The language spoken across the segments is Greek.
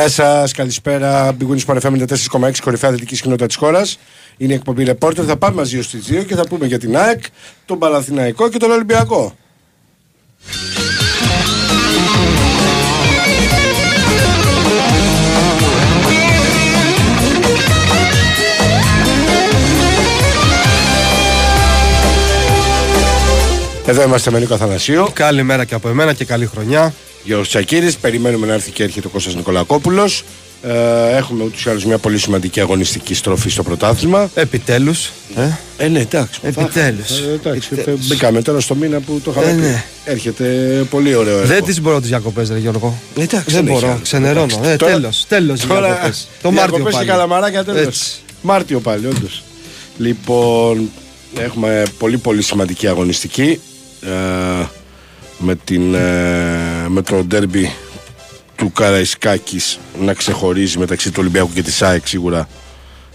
Γεια σας, καλησπέρα. Μπηγούνι Παρεφέ 4,6 κορυφαία δυτική κοινότητα της χώρας. Είναι η εκπομπή Ρεπόρτερ. Θα πάμε μαζί ως τι 2 και θα πούμε για την ΑΕΚ, τον Παλαθηναϊκό και τον Ολυμπιακό. Εδώ είμαστε με Νίκο Αθανασίου. Καλημέρα και από εμένα και καλή χρονιά. Γιώργος Τσακύρης, περιμένουμε να έρθει και έρχεται ο Κώστας Νικολακόπουλος. Ε, έχουμε ούτως ή άλλως μια πολύ σημαντική αγωνιστική στροφή στο πρωτάθλημα. Επιτέλους. Ε, ε ναι, εντάξει. Επιτέλους. Ε, εντάξει, Επιτέλους. Μπήκαμε τώρα στο μήνα που το είχαμε Ε, πει. ναι. Έρχεται πολύ ωραίο έργο. Δεν τις μπορώ τις διακοπές ρε Γιώργο. Ε, εντάξει, Δεν έχει μπορώ, άλλο. ξενερώνω. Εντάξει, Ε, τώρα- τέλος, τέλος οι Τώρα διακοπές. Το Μάρτιο διακοπές πάλι. και καλαμαράκια τέλος. Έτσι. Μάρτιο πάλι, όντως. Λοιπόν, έχουμε πολύ πολύ σημαντική αγωνιστική ε, με, την, ε, με το ντέρμπι του Καραϊσκάκης να ξεχωρίζει μεταξύ του Ολυμπιακού και της ΑΕΚ σίγουρα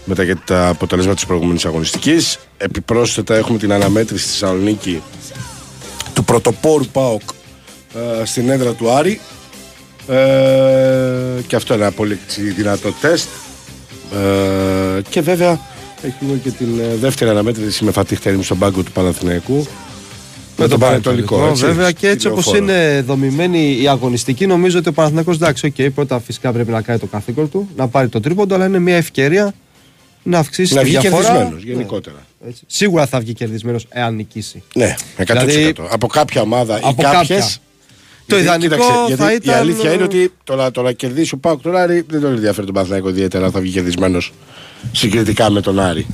μετά και τα αποτελέσματα της προηγούμενης αγωνιστικής. Επιπρόσθετα έχουμε την αναμέτρηση στη Θεσσαλονίκη του πρωτοπόρου ΠΑΟΚ ε, στην έδρα του Άρη. Ε, και αυτό είναι ένα πολύ έτσι, δυνατό τεστ. Ε, και βέβαια έχουμε και την ε, δεύτερη αναμέτρηση με φατίχτερη στον πάγκο του Παναθηναϊκού με τον Πανετολικό. έτσι, Βέβαια και έτσι όπως στη Λεωφόρο. είναι δομημένη η αγωνιστική, νομίζω ότι ο Παναθηναϊκός εντάξει, οκ, πρώτα φυσικά πρέπει να κάνει το καθήκον του, να πάρει το τρίποντο, αλλά είναι μια ευκαιρία να αυξήσει Να τη βγει διαφορά. κερδισμένος Ναι, γενικότερα. έτσι. Σίγουρα θα βγει κερδισμένος εάν νικήσει. Ναι, 100%. Δηλαδή, από κάποια ομάδα ή από κάποιες. κάποια. Το ιδανικό θα Η ήταν- αλήθεια είναι ότι το να, το να κερδίσει ο ΠΑΟΚ τον Άρη δεν τον ενδιαφέρει τον Παναθηναϊκό ιδιαίτερα αν θα βγει κερδισμένος συγκριτικά με τον Άρη.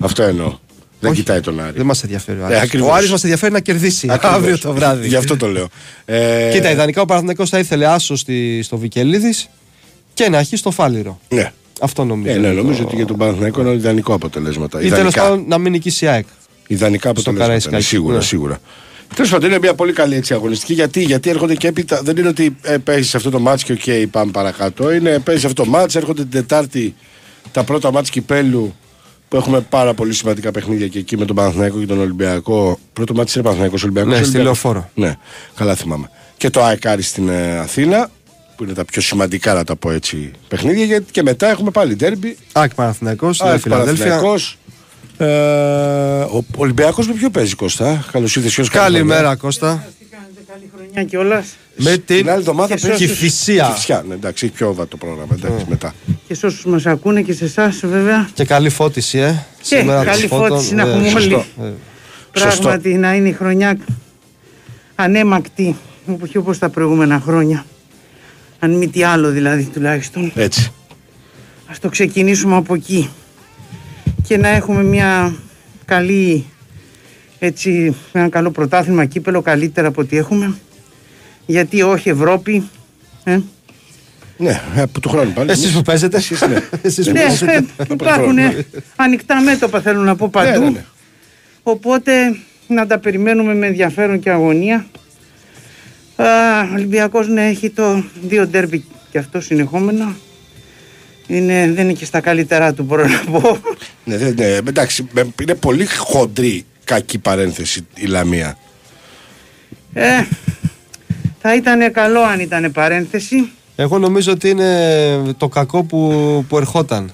Αυτό εννοώ. Δεν Όχι. κοιτάει τον Άρη. Δεν μας ενδιαφέρει ο Ε, Άρης. ακριβώς. ο Άρης μας ενδιαφέρει να κερδίσει Ακριβώς. αύριο το βράδυ. Γι' αυτό το λέω. Ε, Κοίτα, ιδανικά ο Παναθηναϊκός θα ήθελε άσο στη, στο Βικελίδης και να έχει στο Φάληρο. Ναι. Αυτό νομίζω. Ε, ναι, είναι το- νομίζω ότι για τον Παναθηναϊκό είναι ιδανικό αποτελέσματα. Ή τέλος Ιδανικά. πάντων να μην νικήσει η ΑΕΚ. Ιδανικά αποτελέσματα. Καραϊσκάκι, είναι, Σίγουρα, ναι. σίγουρα. Τέλος πάντων, είναι μια πολύ καλή έτσι, αγωνιστική. Γιατί, γιατί έρχονται και έπειτα. Δεν είναι ότι ε, παίζεις αυτό το μάτς και οκ, πάμε παρακάτω. Είναι παίζεις αυτό το μάτς, έρχονται την Τετάρτη τα πρώτα μάτς κυπέλου που έχουμε πάρα πολύ σημαντικά παιχνίδια και εκεί με τον Παναθηναϊκό και τον Ολυμπιακό. Πρώτο μάτς είναι Παναθηναϊκός Ολυμπιακός. Ναι, στη Ολυμπιακός. Λεωφόρο. Ναι, καλά θυμάμαι. Και το ΑΕΚΑΡΙ στην ε, Αθήνα, που είναι τα πιο σημαντικά να τα πω έτσι παιχνίδια. Γιατί και μετά έχουμε πάλι ντέρμπι. ΑΕΚ Παναθηναϊκός, Νέα ΑΕΚ Φιλαδέλφια. Παναθηναϊκός. Ε, ο Ολυμπιακός με ποιο παίζει Κώστα; Καλώς ήρθες Γιώργος, Καλημέρα Κώστα. Τι κάνετε, καλή χρονιά κιόλας. Με την Την άλλη εβδομάδα Και παίζει Κηφισία. Κηφισιά. Ναι, εντάξει, έχει πιο βατό πρόγραμμα. Εντάξει, μετά. Και σε όσους μας ακούνε και σε εσάς, βέβαια. Και καλή φώτιση, ε. Και Σήμερα καλή της φώτων, φώτιση να ε, έχουμε σωστό. όλοι. Ε, Πράγματι να είναι η χρονιά ανέμακτη, όχι όπως τα προηγούμενα χρόνια. Αν μη τι άλλο δηλαδή τουλάχιστον. Έτσι. Ας το ξεκινήσουμε από εκεί. Και να έχουμε μια καλή, έτσι, ένα καλό πρωτάθλημα κύπελο, καλύτερα από ό,τι έχουμε. Γιατί όχι Ευρώπη. Ε; Ναι, από του χρόνου πάλι. Εσείς που παίζετε. Εσείς, ναι. Εσείς που Ναι, παίζετε. ε, υπάρχουν ε, ανοιχτά μέτωπα θέλω να πω παντού. Ναι, ναι, ναι. Οπότε να τα περιμένουμε με ενδιαφέρον και αγωνία. Α, ο Ολυμπιακός ναι, έχει το δύο ντέρμπι και αυτό συνεχόμενα. Είναι, δεν είναι και στα καλύτερά του μπορώ να πω. Ναι, ναι, ναι, εντάξει, με- είναι πολύ χοντρή κακή παρένθεση η Λαμία. Ε, θα ήταν καλό αν ήταν παρένθεση. Εγώ νομίζω ότι είναι το κακό που, που ερχόταν.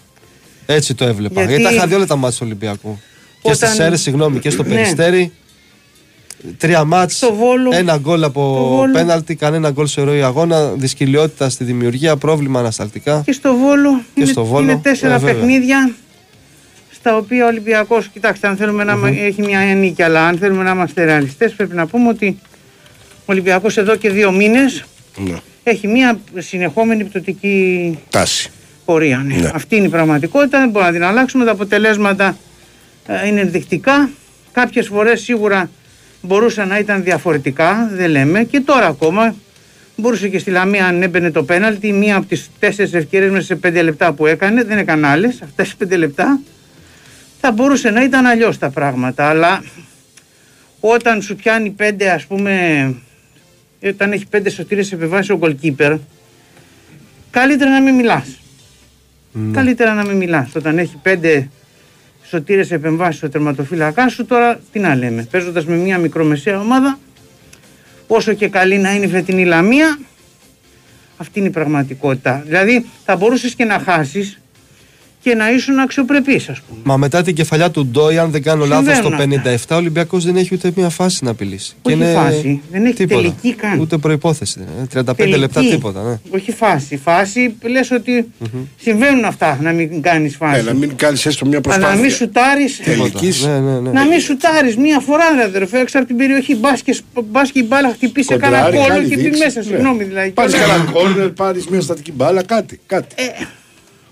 Έτσι το έβλεπα. Γιατί- Γιατί, τα είχα δει όλα τα μάτια του Ολυμπιακού. Και Όταν- στις Σέρες, συγγνώμη, και στο Ναι. Περιστέρι. Τρία μάτς, Στο Βόλο. ένα γκολ Το από Βόλο. πέναλτι, κανένα γκολ σε ροή αγώνα, δυσκολιότητα στη δημιουργία, πρόβλημα ανασταλτικά. Και στο Βόλο, Και είναι, στο Βόλο, είναι τέσσερα ε, βέβαια. παιχνίδια στα οποία ο Ολυμπιακός, κοιτάξτε, αν θέλουμε να μα- έχει μια νίκη, αλλά αν θέλουμε να είμαστε ρεαλιστές πρέπει να πούμε ότι ο Ολυμπιακός εδώ και δύο μήνες Ναι. έχει μια συνεχόμενη πτωτική Τάση. πορεία. Ναι. Ναι. Αυτή είναι η πραγματικότητα, δεν μπορούμε να την αλλάξουμε. Τα αποτελέσματα ε, είναι ενδεικτικά. Κάποιες φορές σίγουρα μπορούσαν να ήταν διαφορετικά, δεν λέμε. Και τώρα ακόμα μπορούσε και στη Λαμία αν έμπαινε το πέναλτι, μία από τις τέσσερις ευκαιρίες μέσα σε πέντε λεπτά που έκανε, δεν έκανε άλλες, αυτές τις πέντε λεπτά, θα μπορούσε να ήταν αλλιώς τα πράγματα. Αλλά όταν σου πιάνει πέντε ας πούμε, όταν έχει πέντε σωτήρες επεμβάσεις ο goalkeeper, καλύτερα να μην μιλάς. Καλύτερα να μην μιλάς. Όταν έχει πέντε σωτήρες επεμβάσεις στο τερματοφύλακά σου, τώρα τι να λέμε. Παίζοντας με μια μικρομεσαία ομάδα, όσο και καλή να είναι η φετινή Λαμία, Αυτή είναι η πραγματικότητα. Δηλαδή θα μπορούσες και να χάσεις και να ήσουν αξιοπρεπή, ας πούμε. Μα μετά την κεφαλιά του Ντόι, αν δεν κάνω λάθος, Συμβαίνουν το 57 αυτά. ο Ολυμπιακός δεν έχει ούτε μία φάση να απειλήσει. Όχι φάση, δεν έχει τελική καν. Ούτε προπόθεση. δεν είναι. 35 Τελική. λεπτά τίποτα. Ναι. Όχι φάση. Φάση λες ότι συμβαίνουν αυτά να μην κάνεις φάση. Ε, να μην κάνεις έστω μια Αλλά να μην προσπάθεια. σουτάρεις. Τελικής. Ναι, ναι, ναι. Να μην σουτάρεις μία φορά, ρε αδερφέ, έξω από την περιοχή. Μπάσκετ η μπάλα χτυπήσει σε κανένα Κοντράρι, κόλλο κάνει και πει δείξη. μέσα. Ναι. Συγγνώμη δηλαδή. Πάρεις Και- κανένα κόρνερ, πάρεις μια στατική μπάλα, κάτι. κάτι.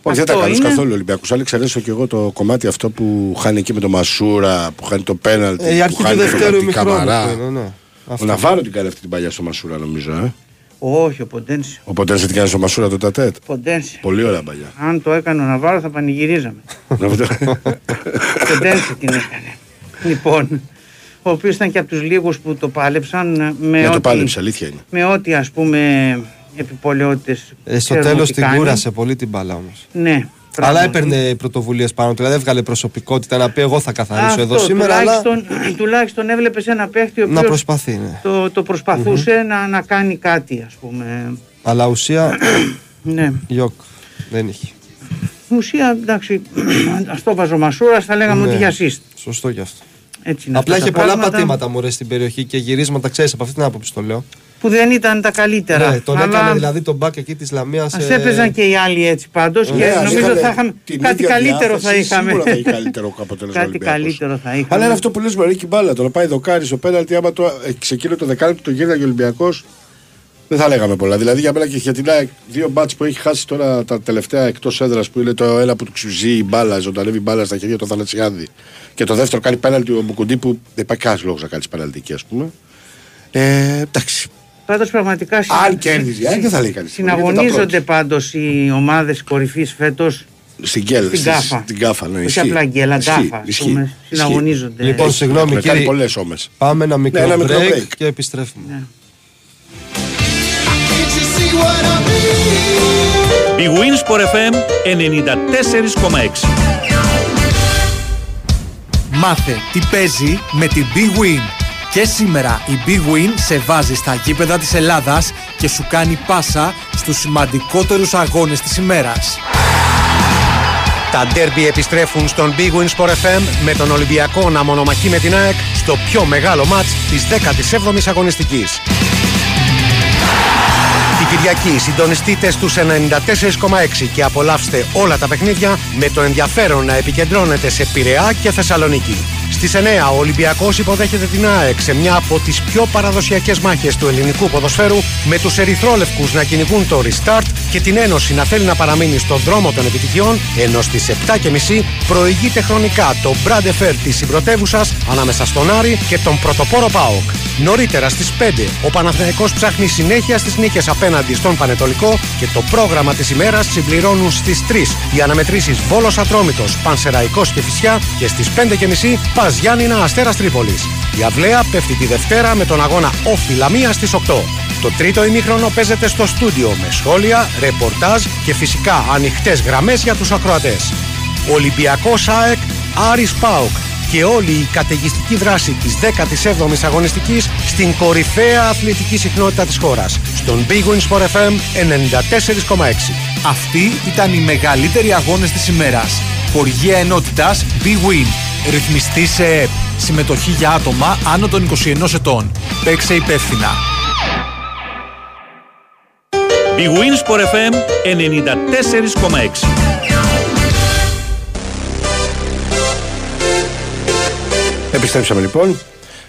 Όχι, δεν τα Ε, αυτό κάνεις είναι. καθόλου ο Ολυμπιακός. Αν εξαιρέσω και εγώ το κομμάτι αυτό που χάνει εκεί με το Μασούρα, που χάνει το πέναλτι. Ε, η που αρχή του χάνει τον δευτέρου από την ημιχρόνου. Καμαρά. αυτό είναι, ναι. Ο Αυτό. Ναβάρο την κάνει αυτή την παλιά στο Μασούρα, νομίζω. Ε. Όχι, ο Ποντένσιο. Οπότε δεν σε την κάνει στο Μασούρα το τατέτ. Ποντένσιο. Πολύ ωραία παλιά. Αν το έκανε ο Ναβάρο θα πανηγυρίζαμε. Ποντένσιο την έκανε. Λοιπόν, ο οποίος ήταν και από τους λίγους που το πάλεψαν ε, με Ναι, το ό,τι, πάλεψε, αλήθεια είναι. με ό,τι ας πούμε επιπολαιότητες Ε, στο ξέρουμε τέλος ότι την κάνει. κούρασε πολύ την μπάλα όμως. Ναι. Αλλά πράγματι. έπαιρνε πρωτοβουλίες πάνω του. Δηλαδή έβγαλε προσωπικότητα να πει: Εγώ θα καθαρίσω Αυτό, εδώ σήμερα. Αλλά τουλάχιστον, τουλάχιστον έβλεπε ένα παίχτη ο να οποίος προσπαθεί. Ναι. το, το προσπαθουσε να, να κάνει κάτι ας πούμε. Αλλά ουσία, Ναι. γιοκ. Δεν είχε. Ουσία εντάξει, ας το βάζω μασούρας, θα λέγαμε Ναι. ότι για assist. Σωστό κι αυτό. Έτσι είναι Απλά αυτά είχε τα πολλά πράγματα πατήματα μου ρε, στην περιοχή και γυρίσματα, ξέρεις από αυτή την άποψη το λέω. Που δεν ήταν τα καλύτερα. Ναι, τον αλλά έκανε δηλαδή τον μπακ εκεί της Λαμίας. Ας έπαιζαν και οι άλλοι έτσι πάντως Ναι, και ας νομίζω είχαν θα είχαμε την κάτι ίδια καλύτερο θα διάθεση, είχαμε. Σίγουρα θα είχε καλύτερο αποτέλεσμα. Κάτι Ολυμπιακός. καλύτερο θα είχαμε. Αλλά είναι αυτό που λες με την μπάλα. Το να πάει δοκάρι στο πέναλτι, άμα το, ε, σε εκείνο το δεκάλεπτο το γύρναγε ο Ολυμπιακός, δεν θα λέγαμε πολλά. Δηλαδή για μένα και για την ΑΕΚ, δύο μπάτς που έχει χάσει τώρα τα τελευταία εκτός έδρας που είναι το ένα που του ξουζεί η μπάλα, ζωντανεύει η μπάλα στα χέρια του Θανατσιάδη. Και το δεύτερο κάνει πέναλτι ο Μπουκουντή που δεν υπάρχει κανένας λόγος να κάνει πέναλτι εκεί, ας πούμε. Ε, εντάξει. Πάντως πραγματικά συ- Αν κέρδιζε η ΑΕΚ, δεν θα λέει κανείς. συναγωνίζονται πάντως οι ομάδες κορυφής φέτος Στην γκέλ, στην στις- κάφα. Στην κάφα, ναι. Όχι ισχύει. απλά γκέλα, Ισχύει, γκάφα, ας ισχύει, πούμε. ισχύει. Συναγωνίζονται. Λοιπόν, Έχει- συγγνώμη, έχουν κάνει κύριε. πολλές όμες. Πάμε ένα μικρό, Ναι, ένα μικρό break, break. και επιστρέφουμε. Ναι. Η Winsport FM 94,6 Μάθε τι παίζει με την Big Win. Και σήμερα η Big Win σε βάζει στα γήπεδα της Ελλάδας και σου κάνει πάσα στους σημαντικότερους αγώνες της ημέρας. Τα ντέρμπι επιστρέφουν στον Big Win Sport FM με τον Ολυμπιακό να μονομαχεί με την ΑΕΚ στο πιο μεγάλο μάτς της 17ης αγωνιστικής. Την Κυριακή συντονιστείτε στους 94,6 και απολαύστε όλα τα παιχνίδια με το ενδιαφέρον να επικεντρώνετε σε Πειραιά και Θεσσαλονίκη. Στις 9 ο Ολυμπιακός υποδέχεται την ΑΕΚ σε μια από τις πιο παραδοσιακές μάχες του ελληνικού ποδοσφαίρου με τους ερυθρόλευκους να κυνηγούν το restart και την Ένωση να θέλει να παραμείνει στον δρόμο των επιτυχιών ενώ στις 7.30 προηγείται χρονικά το Brand Fair της συμπρωτεύουσας ανάμεσα στον Άρη και τον πρωτοπόρο ΠΑΟΚ. Νωρίτερα στις 5 ο Παναθηναϊκός ψάχνει συνέχεια στις νίκες απέναντι στον Πανετολικό και το πρόγραμμα της ημέρας συμπληρώνουν στις 3 οι αναμετρήσεις Βόλος Ατρόμητος, Πανσεραϊκός και Φυσιά και στις 5.30 Πας Γιάννηνα Αστέρας Τρίπολης. Η Αυλαία πέφτει τη Δευτέρα με τον αγώνα Όφη Λαμία στις 8. Το τρίτο ημίχρονο παίζεται στο στούντιο με σχόλια, ρεπορτάζ και φυσικά ανοιχτές γραμμές για τους ακροατές. Ολυμπιακός ΑΕΚ, Άρης ΠΑΟΚ και όλη η καταιγιστική δράση της 17ης αγωνιστικής στην κορυφαία αθλητική συχνότητα της χώρας. Στον Big Win Sport FM 94,6. Αυτοί ήταν οι μεγαλύτεροι αγώνες της ημέρας. Χοργία ενότητας Big Win. Ρυθμιστή σε ΕΠ. Συμμετοχή για άτομα άνω των 21 ετών. Παίξε υπεύθυνα. Η Winsport FM 94,6 Επιστρέψαμε λοιπόν.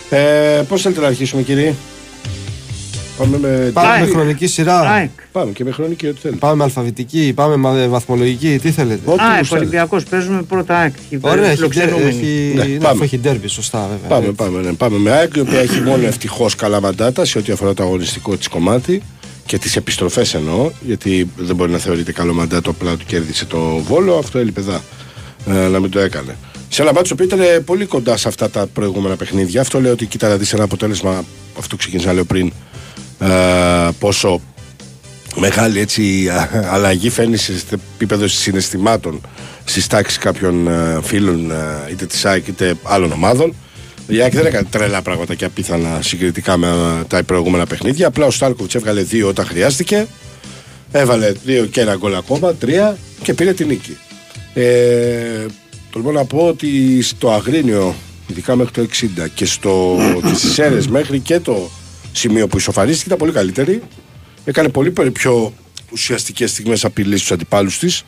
Ε, Πώς θέλετε να αρχίσουμε, κύριε; Πάμε με. Πάμε ΑΕΚ. με χρονική σειρά. ΑΕΚ. Πάμε και με χρονική, ό,τι θέλετε. Πάμε με αλφαβητική, πάμε με βαθμολογική, τι θέλετε. Ό,τι Α, γουστάρετε. Ολυμπιακός παίζουμε πρώτα ΑΕΚ. Ωραία, έχει, φιλοξενούμενοι. έχει, Ναι, ναι, πάμε. αφού έχει ντέρμπι, σωστά βέβαια. Πάμε, Έτσι. πάμε, ναι. πάμε με ΑΕΚ, η οποία έχει μόνο ευτυχώς καλά μαντάτα σε ό,τι αφορά το αγωνιστικό της κομμάτι και τις επιστροφές εννοώ, γιατί δεν μπορεί να θεωρείται καλό μαντάτο απλά του κέρδισε το βόλο. Αυτό έλειπε εδώ ε, να μην το έκανε. Σε ένα μάτσο που ήταν πολύ κοντά σε αυτά τα προηγούμενα παιχνίδια. Αυτό λέω ότι κοίτα να δεις ένα αποτέλεσμα, αυτό ξεκίνησα να λέω πριν, ε, πόσο μεγάλη έτσι α, αλλαγή φαίνει σε επίπεδο συναισθημάτων στι τάξει κάποιων ε, φίλων ε, είτε της ΑΕΚ είτε άλλων ομάδων. Η ΑΕΚ δεν έκανε τρελά πράγματα και απίθανα συγκριτικά με ε, τα προηγούμενα παιχνίδια. Απλά ο Στάλκοβιτς έβγαλε δύο όταν χρειάστηκε. Έβαλε δύο και ένα γκολ ακόμα, τρία και πήρε την νίκη. Ε, τολμώ να πω ότι στο Αγρίνιο, ειδικά μέχρι το 60 και στο, τις Σέρες μέχρι και το σημείο που ισοφαρίστηκε ήταν πολύ καλύτερη. Έκανε πολύ πιο ουσιαστικές στιγμές απειλής στους αντιπάλους της.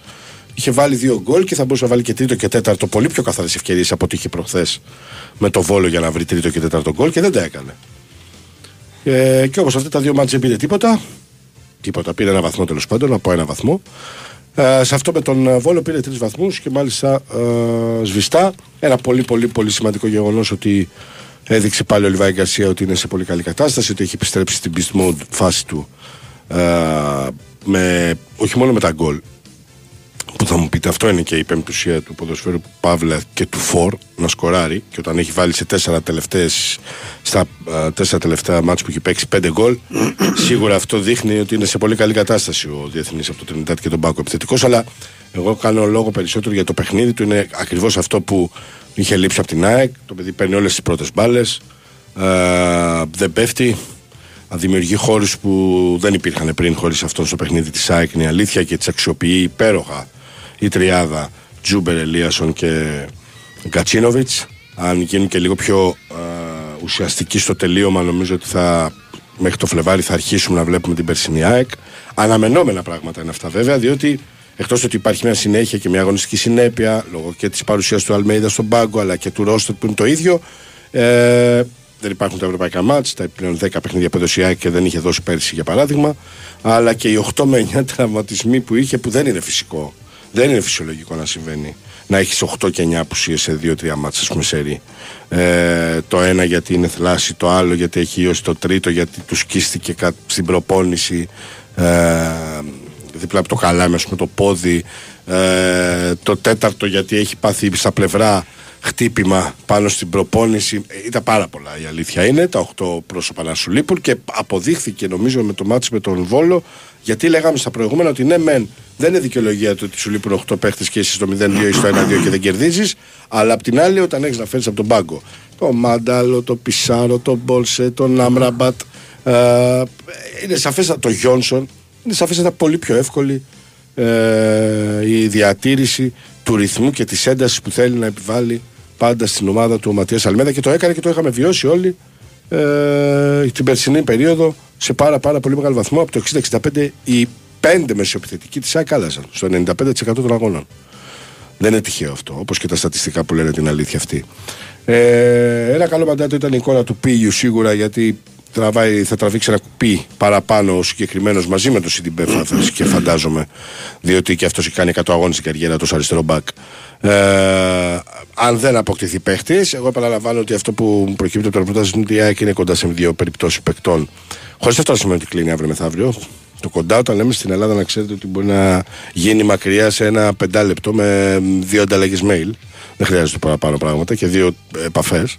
Είχε βάλει δύο γκολ και θα μπορούσε να βάλει και τρίτο και τέταρτο πολύ πιο καθαρές ευκαιρίες από ό,τι είχε προχθές με το βόλο για να βρει τρίτο και τέταρτο γκολ και δεν τα έκανε. Ε, και όπως αυτά τα δύο μάτια δεν πήρε τίποτα. Τίποτα. Πήρε ένα βαθμό τέλος πάντων, από ένα βαθμό. Ε, σε αυτό με τον Βόλο πήρε τρεις βαθμούς και μάλιστα ε, σβηστά. Ένα πολύ πολύ πολύ σημαντικό γεγονός ότι έδειξε πάλι ο Λιβάη Γκαρσία ότι είναι σε πολύ καλή κατάσταση, ότι έχει επιστρέψει στην beast mode φάση του. Ε, με, όχι μόνο με τα γκολ, που θα μου πείτε αυτό είναι και η πέμπτουσία του ποδοσφαίρου Παύλα και του Φορ να σκοράρει και όταν έχει βάλει σε τέσσερα τελευταίες στα α, τέσσερα τελευταία μάτς που έχει παίξει πέντε γκολ σίγουρα αυτό δείχνει ότι είναι σε πολύ καλή κατάσταση ο Διεθνής από το Τρινιντάντ και Τομπάγκο επιθετικός αλλά εγώ κάνω λόγο περισσότερο για το παιχνίδι του είναι ακριβώς αυτό που είχε λείψει από την ΑΕΚ το παιδί παίρνει όλες τις πρώτες μπάλες δεν πέφτει δημιουργεί χώρους που δεν υπήρχαν πριν χωρίς αυτό στο παιχνίδι της ΑΕΚ. Είναι αλήθεια και τις αξιοποιεί υπέροχα η τριάδα Τζούμπερ, Ελίασον και Γκατσίνοβιτς. Αν γίνουν και λίγο πιο α, ουσιαστικοί στο τελείωμα, νομίζω ότι θα, μέχρι το Φλεβάρι θα αρχίσουμε να βλέπουμε την περσινή ΑΕΚ. Αναμενόμενα πράγματα είναι αυτά βέβαια, διότι εκτός ότι υπάρχει μια συνέχεια και μια αγωνιστική συνέπεια λόγω και της παρουσίας του Αλμέιδα στον πάγκο αλλά και του Ρόστο που είναι το ίδιο. Ε, δεν υπάρχουν τα ευρωπαϊκά μάτς, τα πλέον 10 παιχνίδια που και δεν είχε δώσει πέρσι για παράδειγμα, αλλά και οι 8 με 9 τραυματισμοί που είχε που δεν είναι φυσικό. Δεν είναι φυσιολογικό να συμβαίνει. Να έχεις 8 και 9 απουσίες σε 2-3 μάτσε, ας πούμε, σε ε, το ένα γιατί είναι θλάση, το άλλο γιατί έχει ίωση, το τρίτο γιατί του σκίστηκε στην προπόνηση ε, δίπλα από το καλάμι, με το πόδι. Ε, το τέταρτο γιατί έχει πάθει στα πλευρά χτύπημα πάνω στην προπόνηση. Ήταν πάρα πολλά η αλήθεια είναι. Τα 8 πρόσωπα να σου λείπουν και αποδείχθηκε νομίζω με το μάτι με τον Βόλο. Γιατί λέγαμε στα προηγούμενα ότι ναι, μεν δεν είναι δικαιολογία το ότι σου λείπουν 8 παίχτες και είσαι στο 0-2 ή στο 1-2 και δεν κερδίζεις. Αλλά απ' την άλλη, όταν έχεις να φέρεις από τον πάγκο το Μάνταλο, το Πισάρο, το Μπόλσε, τον Άμραμπατ, ε, είναι σαφέστατα το Γιόνσον, είναι σαφέστατα πολύ πιο εύκολη ε, η διατήρηση του ρυθμού και της έντασης που θέλει να επιβάλλει πάντα στην ομάδα του ο Ματίας Αλμέδα και το έκανε και το είχαμε βιώσει όλοι ε, την περσινή περίοδο σε πάρα, πάρα πολύ μεγάλο βαθμό. Από το 60-65 οι πέντε μεσοεπιθετικοί της ΑΕΚ άλλαζαν στο 95% των αγώνων. Δεν είναι τυχαίο αυτό, όπως και τα στατιστικά που λένε την αλήθεια αυτή. Ε, ένα καλό μαντάτο ήταν η εικόνα του Πίγιου σίγουρα γιατί τραβάει, θα τραβήξει ένα κουπί παραπάνω ο συγκεκριμένος μαζί με το Σιντιμπέ και φαντάζομαι, διότι και αυτός έχει κάνει 100 αγώνες στην καριέρα του αριστερό μπακ. Ε, αν δεν αποκτηθεί παίχτης, εγώ επαναλαμβάνω ότι αυτό που προκύπτει από το ρεπορτάζ είναι ότι η ΑΕΚ είναι κοντά σε δύο περιπτώσεις παικτών. Χωρίς αυτό να σημαίνει ότι κλείνει αύριο μεθαύριο. Το κοντά, όταν λέμε στην Ελλάδα, να ξέρετε ότι μπορεί να γίνει μακριά σε ένα πεντάλεπτο με δύο ανταλλαγές mail. Δεν χρειάζεται παραπάνω πράγματα και δύο επαφές.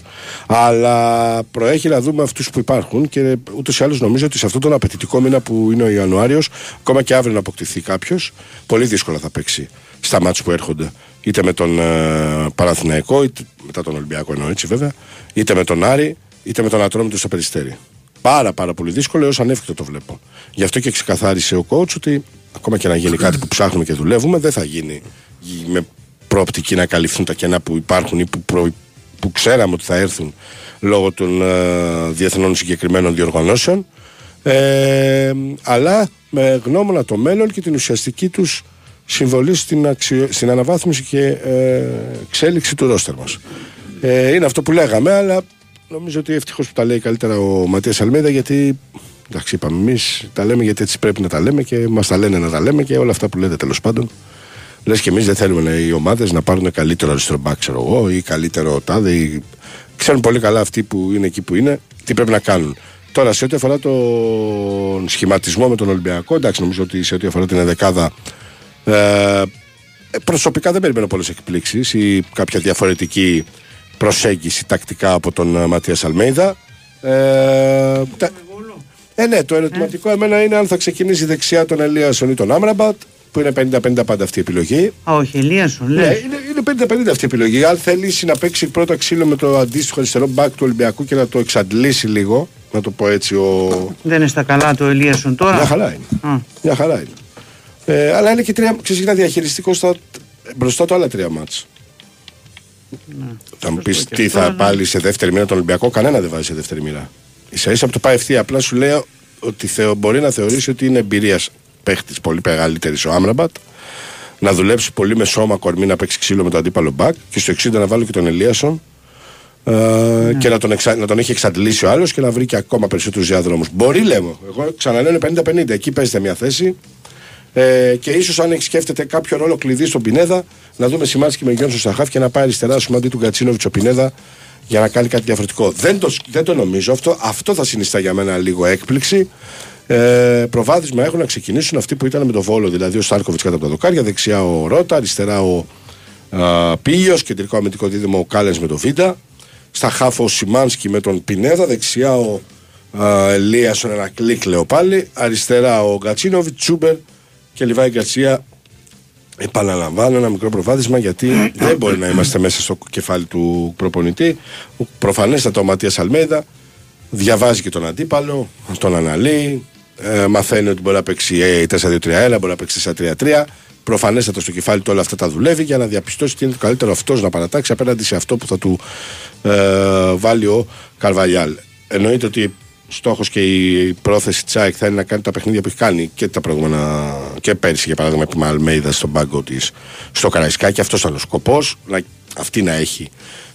Αλλά προέχει να δούμε αυτούς που υπάρχουν και ούτως ή άλλως νομίζω ότι σε αυτόν τον απαιτητικό μήνα που είναι ο Ιανουάριος, ακόμα και αύριο να αποκτηθεί κάποιος, πολύ δύσκολα θα παίξει στα μάτια που έρχονται. Είτε με τον uh, Παναθηναϊκό, είτε μετά τον Ολυμπιακό εννοώ έτσι βέβαια, είτε με τον Άρη, είτε με τον Ατρόμητο στο Περιστέρι. Πάρα πάρα πολύ δύσκολο έως ανέφικτο το βλέπω. Γι' αυτό και ξεκαθάρισε ο coach ότι ακόμα και να γίνει κάτι που ψάχνουμε και δουλεύουμε, δεν θα γίνει με προοπτική να καλυφθούν τα κενά που υπάρχουν ή που, προ, που ξέραμε ότι θα έρθουν λόγω των ε, διεθνών συγκεκριμένων διοργανώσεων ε, αλλά με γνώμονα το μέλλον και την ουσιαστική τους συμβολή στην, αξιο... στην αναβάθμιση και ε, εξέλιξη του ρόστερ μας. Ε, είναι αυτό που λέγαμε, αλλά νομίζω ότι ευτυχώς που τα λέει καλύτερα ο Ματίας Αλμέδα γιατί εντάξει είπαμε εμείς τα λέμε γιατί έτσι πρέπει να τα λέμε και μας τα λένε να τα λέμε και όλα αυτά που λέτε τέλος πάντων Λες και εμείς δεν θέλουμε οι ομάδες να πάρουν καλύτερο αριστερό μπακ, ξέρω εγώ, ή καλύτερο τάδε. Ή... Ξέρουν πολύ καλά αυτοί που είναι εκεί που είναι τι πρέπει να κάνουν. Τώρα, σε ό,τι αφορά τον σχηματισμό με τον Ολυμπιακό, εντάξει, νομίζω ότι σε ό,τι αφορά την δεκάδα. Ε, προσωπικά δεν περιμένω πολλές εκπλήξεις ή κάποια διαφορετική προσέγγιση τακτικά από τον Ματίας Αλμέιδα. Ε, ε, ναι, το ερωτηματικό ε. εμένα είναι αν θα ξεκινήσει δεξιά τον Ελίασον ή τον Άμραμπατ που είναι 50-50 πάντα αυτή η επιλογή. Α, όχι, Ελίασον, ναι, είναι, είναι 50-50 αυτή η επιλογή. Αν θελήσει να παίξει πρώτα ξύλο με το αντίστοιχο αριστερό μπακ του Ολυμπιακού και να το εξαντλήσει λίγο, να το πω έτσι. Ο... Δεν είναι στα καλά το Ελίασον τώρα; Μια χαρά είναι. Α. Μια χαρά είναι. Ε, αλλά είναι και τρία, ξέρεις, είναι διαχειριστικό στα, μπροστά του άλλα τρία μάτς. Θα μου πεις και τι αυτό, θα ναι. πάλι σε δεύτερη μοίρα τον Ολυμπιακό, κανένα δεν βάζει σε δεύτερη μοίρα. σα ίσα από το πάει ευθεία. Απλά σου λέω ότι θεω, μπορεί να θεωρήσει ότι είναι εμπειρίας παίχτης πολύ μεγαλύτερης ο Άμραμπατ. Να δουλέψει πολύ με σώμα κορμί να παίξει ξύλο με το αντίπαλο μπακ και στο 60 να βάλω και τον Ελίασον ε, και να τον, εξα, να τον έχει εξαντλήσει ο άλλος και να βρει και ακόμα περισσότερους διάδρομου. Μπορεί, λέμε. Εγώ ξαναλέω είναι 50-50. Εκεί παίζεται μια θέση. Ε, και ίσως αν έχεις σκέφτεται κάποιο ρόλο κλειδί στον Πινέδα, να δούμε Σιμάνσκι με Γιόνσον στα χάφ και να πάει αριστερά σου αντί του Γκατσίνοβιτ ο Πινέδα για να κάνει κάτι διαφορετικό. Δεν το, δεν το νομίζω αυτό. Αυτό θα συνιστά για μένα λίγο έκπληξη. Ε, προβάδισμα έχουν να ξεκινήσουν αυτοί που ήταν με το Βόλο, δηλαδή ο Στάρκοβιτς κάτω από τα δοκάρια, δεξιά ο Ρότα, αριστερά ο Πίλιο, κεντρικό αμυντικό δίδυμο ο Κάλενς με το Βίντα. Στα χάφο ο Σιμάνσκι με τον Πινέδα, δεξιά ο Ελίασον ένα κλικ λέω πάλι, αριστερά ο Γκατσίνοβιτς, Τσούμπερ και Λιβάη Γκαρσία. Επαναλαμβάνω ένα μικρό προβάδισμα γιατί δεν μπορεί να είμαστε μέσα στο κεφάλι του προπονητή. Προφανέστατα ο Ματίας Αλμέδα διαβάζει και τον αντίπαλο, τον αναλύει, ε, μαθαίνει ότι μπορεί να παίξει ε, 4-2-3-1, μπορεί να παίξει 4-3-3. Προφανέστατα στο κεφάλι του όλα αυτά τα δουλεύει για να διαπιστώσει τι είναι το καλύτερο αυτός να παρατάξει απέναντι σε αυτό που θα του ε, βάλει ο Καρβαλιάλ. Εννοείται ότι στόχος και η πρόθεση τη ΑΕΚ θα είναι να κάνει τα παιχνίδια που έχει κάνει και τα προηγούμενα και πέρσι για παράδειγμα επί Αλμέιδα στον πάγκο της στο Καραϊσκάκι. Αυτός ήταν ο σκοπός. Αυτή να έχει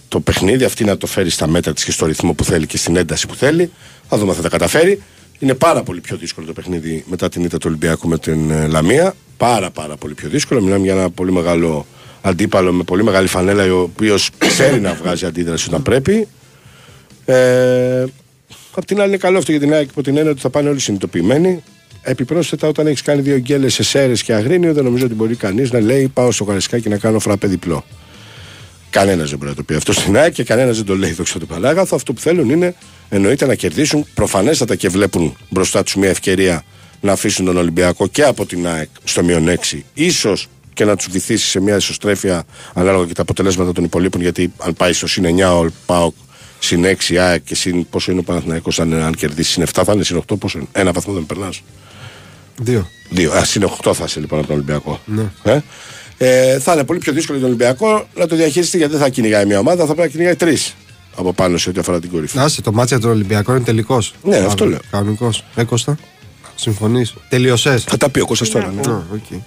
το παιχνίδι, αυτή να το φέρει στα μέτρα της και στο ρυθμό που θέλει και στην ένταση που θέλει. Θα δούμε αν θα τα καταφέρει. Είναι πάρα πολύ πιο δύσκολο το παιχνίδι μετά την ήττα του Ολυμπιακού με την ε, Λαμία. Πάρα πάρα πολύ πιο δύσκολο. Μιλάμε για ένα πολύ μεγάλο αντίπαλο με πολύ μεγάλη φανέλα, ο οποίος ξέρει να βγάζει αντίδραση όταν πρέπει. Ε, Απ' την άλλη είναι καλό αυτό για την ΑΕΚ υπό την έννοια ότι θα πάνε όλοι συνειδητοποιημένοι. Επιπρόσθετα, όταν έχεις κάνει δύο γκέλες σε Σέρες και Αγρίνιο, δεν νομίζω ότι μπορεί κανείς να λέει πάω στο Καραϊσκάκι να κάνω φραπέ διπλό. Κανένας δεν μπορεί να το πει αυτό στην ΑΕΚ και κανένας δεν το λέει δόξα του Παλάγαθο. Αυτό που θέλουν είναι εννοείται να κερδίσουν. Προφανέστατα και βλέπουν μπροστά τους μια ευκαιρία να αφήσουν τον Ολυμπιακό και από την ΑΕΚ στο μείον 6. σω και να τους βυθίσει σε μια ισοστρέφεια ανάλογα και τα αποτελέσματα των υπολείπων. Γιατί αν πάει στο συν 9 ο ΠΑΟΚ συν 6 ΑΕΚ και συν πόσο είναι ο Παναθηναϊκός αν, αν κερδίσει συν 7 θα είναι συν 8 πόσο είναι; Ένα βαθμό δεν περνάς. Δύο. Δύο. Α, συν 8 θα είσαι λοιπόν από τον Ολυμπιακό. Ναι. Ε; Ε, θα είναι πολύ πιο δύσκολο για τον Ολυμπιακό να το διαχειριστεί γιατί δεν θα κυνηγάει μια ομάδα, θα πρέπει να κυνηγάει τρεις από πάνω σε ό,τι αφορά την κορυφή. Άσε, το μάτσια του Ολυμπιακού είναι τελικός. Ναι, αυτό λέω. Κανονικός. Έκοστα. Συμφωνείς. Τελειωσές. Θα τα πει ο Κώστας τώρα. Ναι. Okay.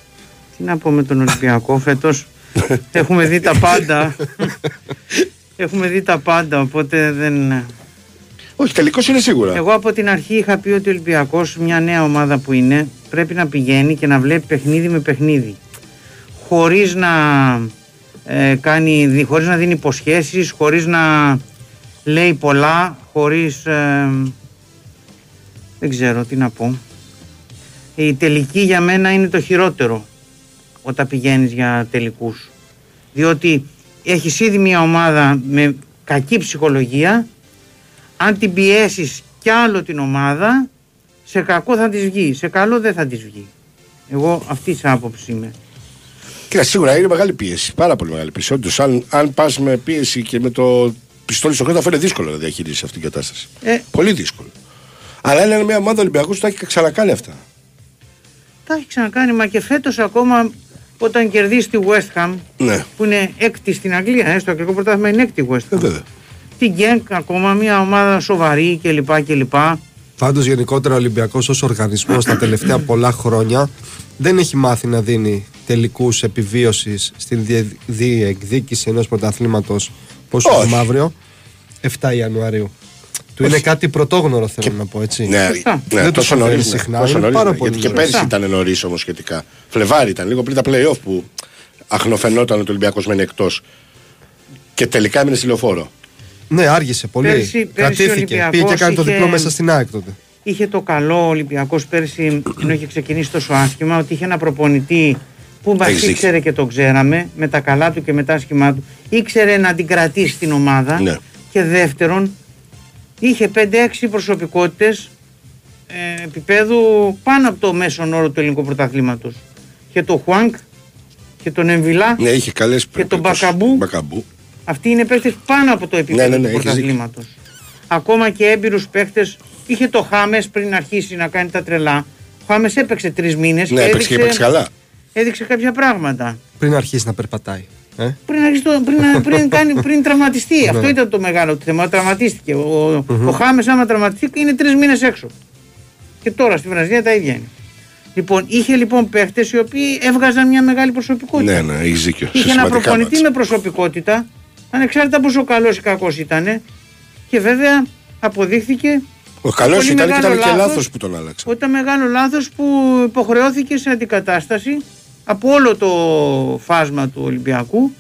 Τι να πω με τον Ολυμπιακό φέτος. Έχουμε δει τα πάντα. Έχουμε δει τα πάντα, οπότε δεν. Όχι, τελικός είναι σίγουρα. Εγώ από την αρχή είχα πει ότι ο Ολυμπιακός, μια νέα ομάδα που είναι, πρέπει να πηγαίνει και να βλέπει παιχνίδι με παιχνίδι. Χωρίς να ε, κάνει, χωρίς να δίνει υποσχέσεις, χωρίς να λέει πολλά, χωρίς... ε, δεν ξέρω τι να πω. Η τελική για μένα είναι το χειρότερο όταν πηγαίνεις για τελικούς. Διότι έχεις ήδη μια ομάδα με κακή ψυχολογία, αν την πιέσεις κι άλλο την ομάδα, σε κακό θα της βγει, σε καλό δεν θα της βγει. Εγώ αυτή της άποψης είμαι. Κοίτα, σίγουρα είναι μεγάλη πίεση. Πάρα πολύ μεγάλη πίεση. Όντως, αν, αν πας με πίεση και με το πιστόλι στο κράτο, θα είναι δύσκολο να διαχειρίσεις αυτή την κατάσταση. Ε, Πολύ δύσκολο. Αλλά είναι μια ομάδα Ολυμπιακούς που τα έχει ξανακάνει αυτά. τα έχει ξανακάνει, μα και φέτος ακόμα όταν κερδίσει τη West Ham, Ναι, που είναι έκτη στην Αγγλία, ε, στο αγγλικό πρωτάθλημα είναι έκτη η West ε, Ham. βέβαια. Την Γκένκ ακόμα, μια ομάδα σοβαρή κλπ. κλπ. Πάντως γενικότερα ο Ολυμπιακός ως οργανισμός τα τελευταία πολλά χρόνια δεν έχει μάθει να δίνει τελικούς επιβίωσης στην διε- διεκδίκηση ενός πρωταθλήματος. Πόσο Όχι. έχουμε αύριο, 7 Ιανουαρίου. Του είναι κάτι πρωτόγνωρο, θέλω να πω έτσι. Ναι, Σωστά. ναι, Δεν το τόσο συμβαίνει νωρίς. συχνά, τόσο είναι νωρίς, πάρα ναι, πολύ Γιατί και νωρίς. πέρσι ήταν νωρίς όμως σχετικά. Φλεβάρι ήταν λίγο πριν τα playoff που αχνοφαινόταν ότι ο Ολυμπιακός μένει εκτός. Και τελικά έμεινε στη λεωφόρο. Ναι, άργησε πολύ. Πέρσι- πέρσι ο Κρατήθηκε. Ολυμπιακός Πήγε και κάνει το είχε- διπλό μέσα στην ΑΕΚ τότε. Είχε το καλό ο Ολυμπιακός πέρσι, ενώ είχε ξεκινήσει τόσο άσχημα, ότι είχε ένα προπονητή που μα Έχεις δίκιο. ήξερε και το ξέραμε, με τα καλά του και με τα άσχημά του. Ήξερε να την κρατήσει την ομάδα. Ναι. Και δεύτερον, είχε 5-6 προσωπικότητες ε, επίπεδου πάνω από το μέσον όρο του ελληνικού πρωταθλήματος. Και το Χουάνκ και τον Εμβιλά. Ναι, είχε καλές Και τον Μπακαμπού. Μπακαμπού. Αυτοί είναι παίχτε πάνω από το επίπεδο Ναι, ναι, ναι, του έχεις πρωταθλήματος. Ακόμα και έμπειρους παίχτε. Είχε το Χάμες πριν αρχίσει να κάνει τα τρελά. Ο Χάμες έπαιξε τρεις μήνες Ναι, έπαιξε και έπαιξε καλά. Έδειξε κάποια πράγματα. Πριν αρχίσει να περπατάει. Ε; Πριν, αρχίσει το- πριν, πριν, κάνει, πριν τραυματιστεί. Αυτό ήταν το μεγάλο του θέμα. Τραυματίστηκε. Ο, ο Χάμες, άμα τραυματιστεί, είναι τρεις μήνες έξω. Και τώρα στη Βραζιλία τα ίδια είναι. Λοιπόν, είχε λοιπόν παίχτες οι οποίοι έβγαζαν μια μεγάλη προσωπικότητα. Ναι, ναι, έχει δίκιο. Σε Είχε ένα σημαντικά προπονητή μάτς. με προσωπικότητα, ανεξάρτητα πόσο καλός ή κακός ήταν. Και βέβαια αποδείχθηκε Ο καλός πολύ ήταν και μεγάλο ήταν και λάθος. λάθος που τον άλλαξε. ότι ήταν μεγάλο λάθος που υποχρεώθηκε σε αντικατάσταση από όλο το φάσμα του Ολυμπιακού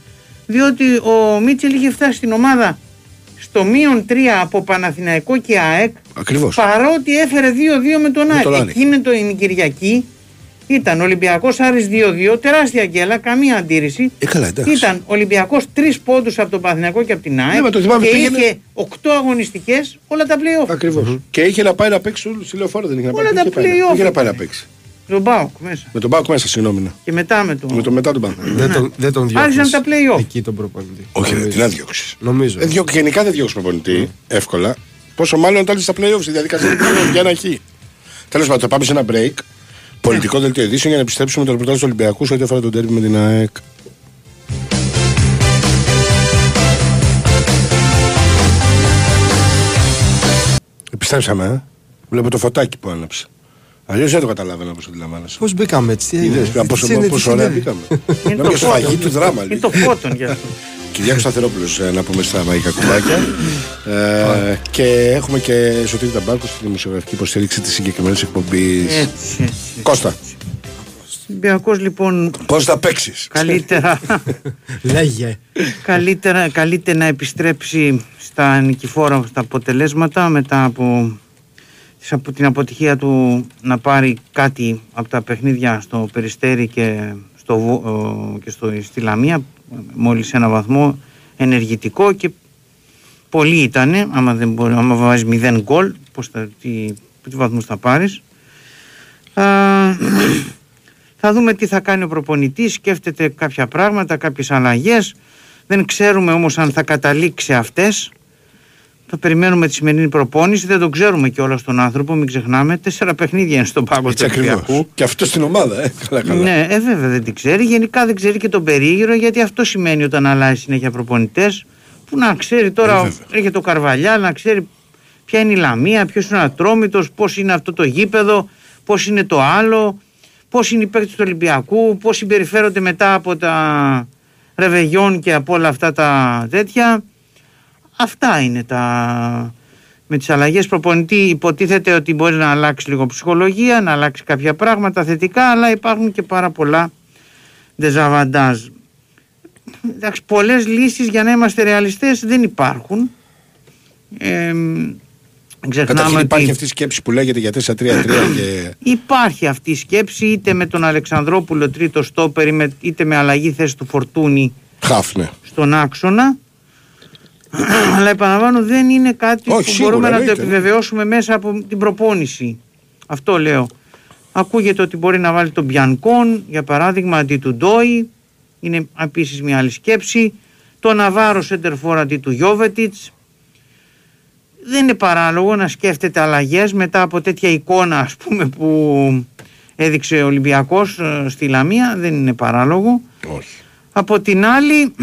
διότι ο Μίτσελ είχε φτάσει στην ομάδα στο μείον 3 από Παναθηναϊκό και ΑΕΚ Ακριβώς. παρότι έφερε 2-2 με τον ΑΕΚ. τον ΑΕΚ. Εκείνη το η Κυριακή ήταν Ολυμπιακός Άρης 2-2, τεράστια γκέλα, καμία αντίρρηση. Ε, καλά, εντάξει. Ήταν Ολυμπιακός 3 πόντους από τον Παναθηναϊκό και από την ΑΕΚ Ναι, μα το θυμάμαι, και πήγαινε- είχε 8 αγωνιστικές όλα τα play-off. Ακριβώς. Και είχε να πάει να παίξει όλους στη λεωφόρο, δεν είχε να πάει. Όλα τα είχε πάει να- play-off Είχε να πάει να ήταν. Παίξει. Τον Μπάουκ μέσα. Με τον Πάοκ μέσα, συγγνώμη. ναι. Και μετά με τον. Με το μετά τον Πάοκ. Δεν τον, δεν τον διώχνεις Άρχισαν τα play-off. Εκεί τον προπονητή. Όχι, ρε, Νομίζω. τι να διώξεις. Νομίζω. Ε, διώ- γενικά δεν διώξεις προπονητή εύκολα. Πόσο μάλλον όταν είσαι στα playoffs, στη διαδικασία του playoff για ένα χ. Τέλος πάντων, θα πάμε σε ένα break. Πολιτικό δελτίο ειδήσεων για να επιστρέψουμε το ρεπορτάζ του Ολυμπιακού σε ό,τι αφορά τον τέρμι με την ΑΕΚ. Επιστρέψαμε, ε. Βλέπω το φωτάκι που άναψε. Αλλιώς δεν το καταλάβαινα όπως αντιλαμβάνεσαι. Πώς μπήκαμε έτσι, τι έγινε. Είδες, τι πόσο, συνέβη, τι πόσο ωραία συνέβη. μπήκαμε. Είναι Να το μια σφαγή φώτον. του δράμα. Είναι το φώτον για αυτό. Κυριάκος Σταθερόπουλος ε, να πούμε στα μαγικά κουμπάκια ε, και έχουμε και Σωτήρη Ταμπάρκο στη δημοσιογραφική υποστήριξη της συγκεκριμένης εκπομπής Έτσι, έτσι. Κώστα, Ολυμπιακός λοιπόν πώς θα παίξεις καλύτερα, Λέγε. καλύτερα, καλύτερα να επιστρέψει στα νικηφόρα στα αποτελέσματα μετά από, τις- από την αποτυχία του να πάρει κάτι από τα παιχνίδια στο Περιστέρι και, στο, Βο- ε, και στο, στη Λαμία μόλις ένα βαθμό ενεργητικό και πολύ ήτανε άμα, δεν μπορεί, άμα βάζεις 0 γκολ πώς θα, τι, τι βαθμούς θα πάρεις Α, θα δούμε τι θα κάνει ο προπονητής, σκέφτεται κάποια πράγματα, κάποιες αλλαγές. Δεν ξέρουμε όμως αν θα καταλήξει αυτές. Θα περιμένουμε τη σημερινή προπόνηση, δεν το ξέρουμε και όλα στον άνθρωπο, μην ξεχνάμε. Τέσσερα παιχνίδια είναι στον πάγκο του Έτσι ακριβώς Ολυμπιακού. Και αυτό στην ομάδα, ε, καλά καλά Ναι, ε, βέβαια δεν την ξέρει. Γενικά δεν ξέρει και τον περίγυρο, γιατί αυτό σημαίνει όταν αλλάζει συνέχεια προπονητές. Που να ξέρει τώρα, Ε, βέβαια. έχει το Καρβαλιά, να ξέρει ποια είναι η Λαμία, ποιος είναι ο Ατρόμητος, πώς είναι αυτό το γήπεδο, πώς είναι το άλλο, πώς είναι οι παίκτες του Ολυμπιακού, πώς συμπεριφέρονται μετά από τα ρεβεγιόν και από όλα αυτά τα τέτοια. Αυτά είναι τα. Με τις αλλαγές προπονητή υποτίθεται ότι μπορεί να αλλάξει λίγο ψυχολογία, να αλλάξει κάποια πράγματα θετικά, αλλά υπάρχουν και πάρα πολλά δεζαβαντάζ. Εντάξει, πολλές λύσεις για να είμαστε ρεαλιστές δεν υπάρχουν. Ε, ξεχνάμε Καταρχήν ότι υπάρχει αυτή η σκέψη που λέγεται για 4-3-3 και υπάρχει αυτή η σκέψη είτε με τον Αλεξανδρόπουλο τρίτο στόπερ ή με- είτε με αλλαγή θέση του Φορτούνη χάφνε στον άξονα. Αλλά επαναλαμβάνω δεν είναι κάτι Όχι, που σίγουρα, μπορούμε να το εννοείται. επιβεβαιώσουμε μέσα από την προπόνηση. Αυτό λέω. Ακούγεται ότι μπορεί να βάλει τον Μπιανκόν για παράδειγμα αντί του Ντόι. Είναι επίσης μια άλλη σκέψη. Το Ναβάρο Σέντερφορ αντί του Γιώβετιτς. Δεν είναι παράλογο να σκέφτεται αλλαγές μετά από τέτοια εικόνα ας πούμε που έδειξε ο Ολυμπιακός ε, στη Λαμία. Δεν είναι παράλογο. Όχι Από την άλλη,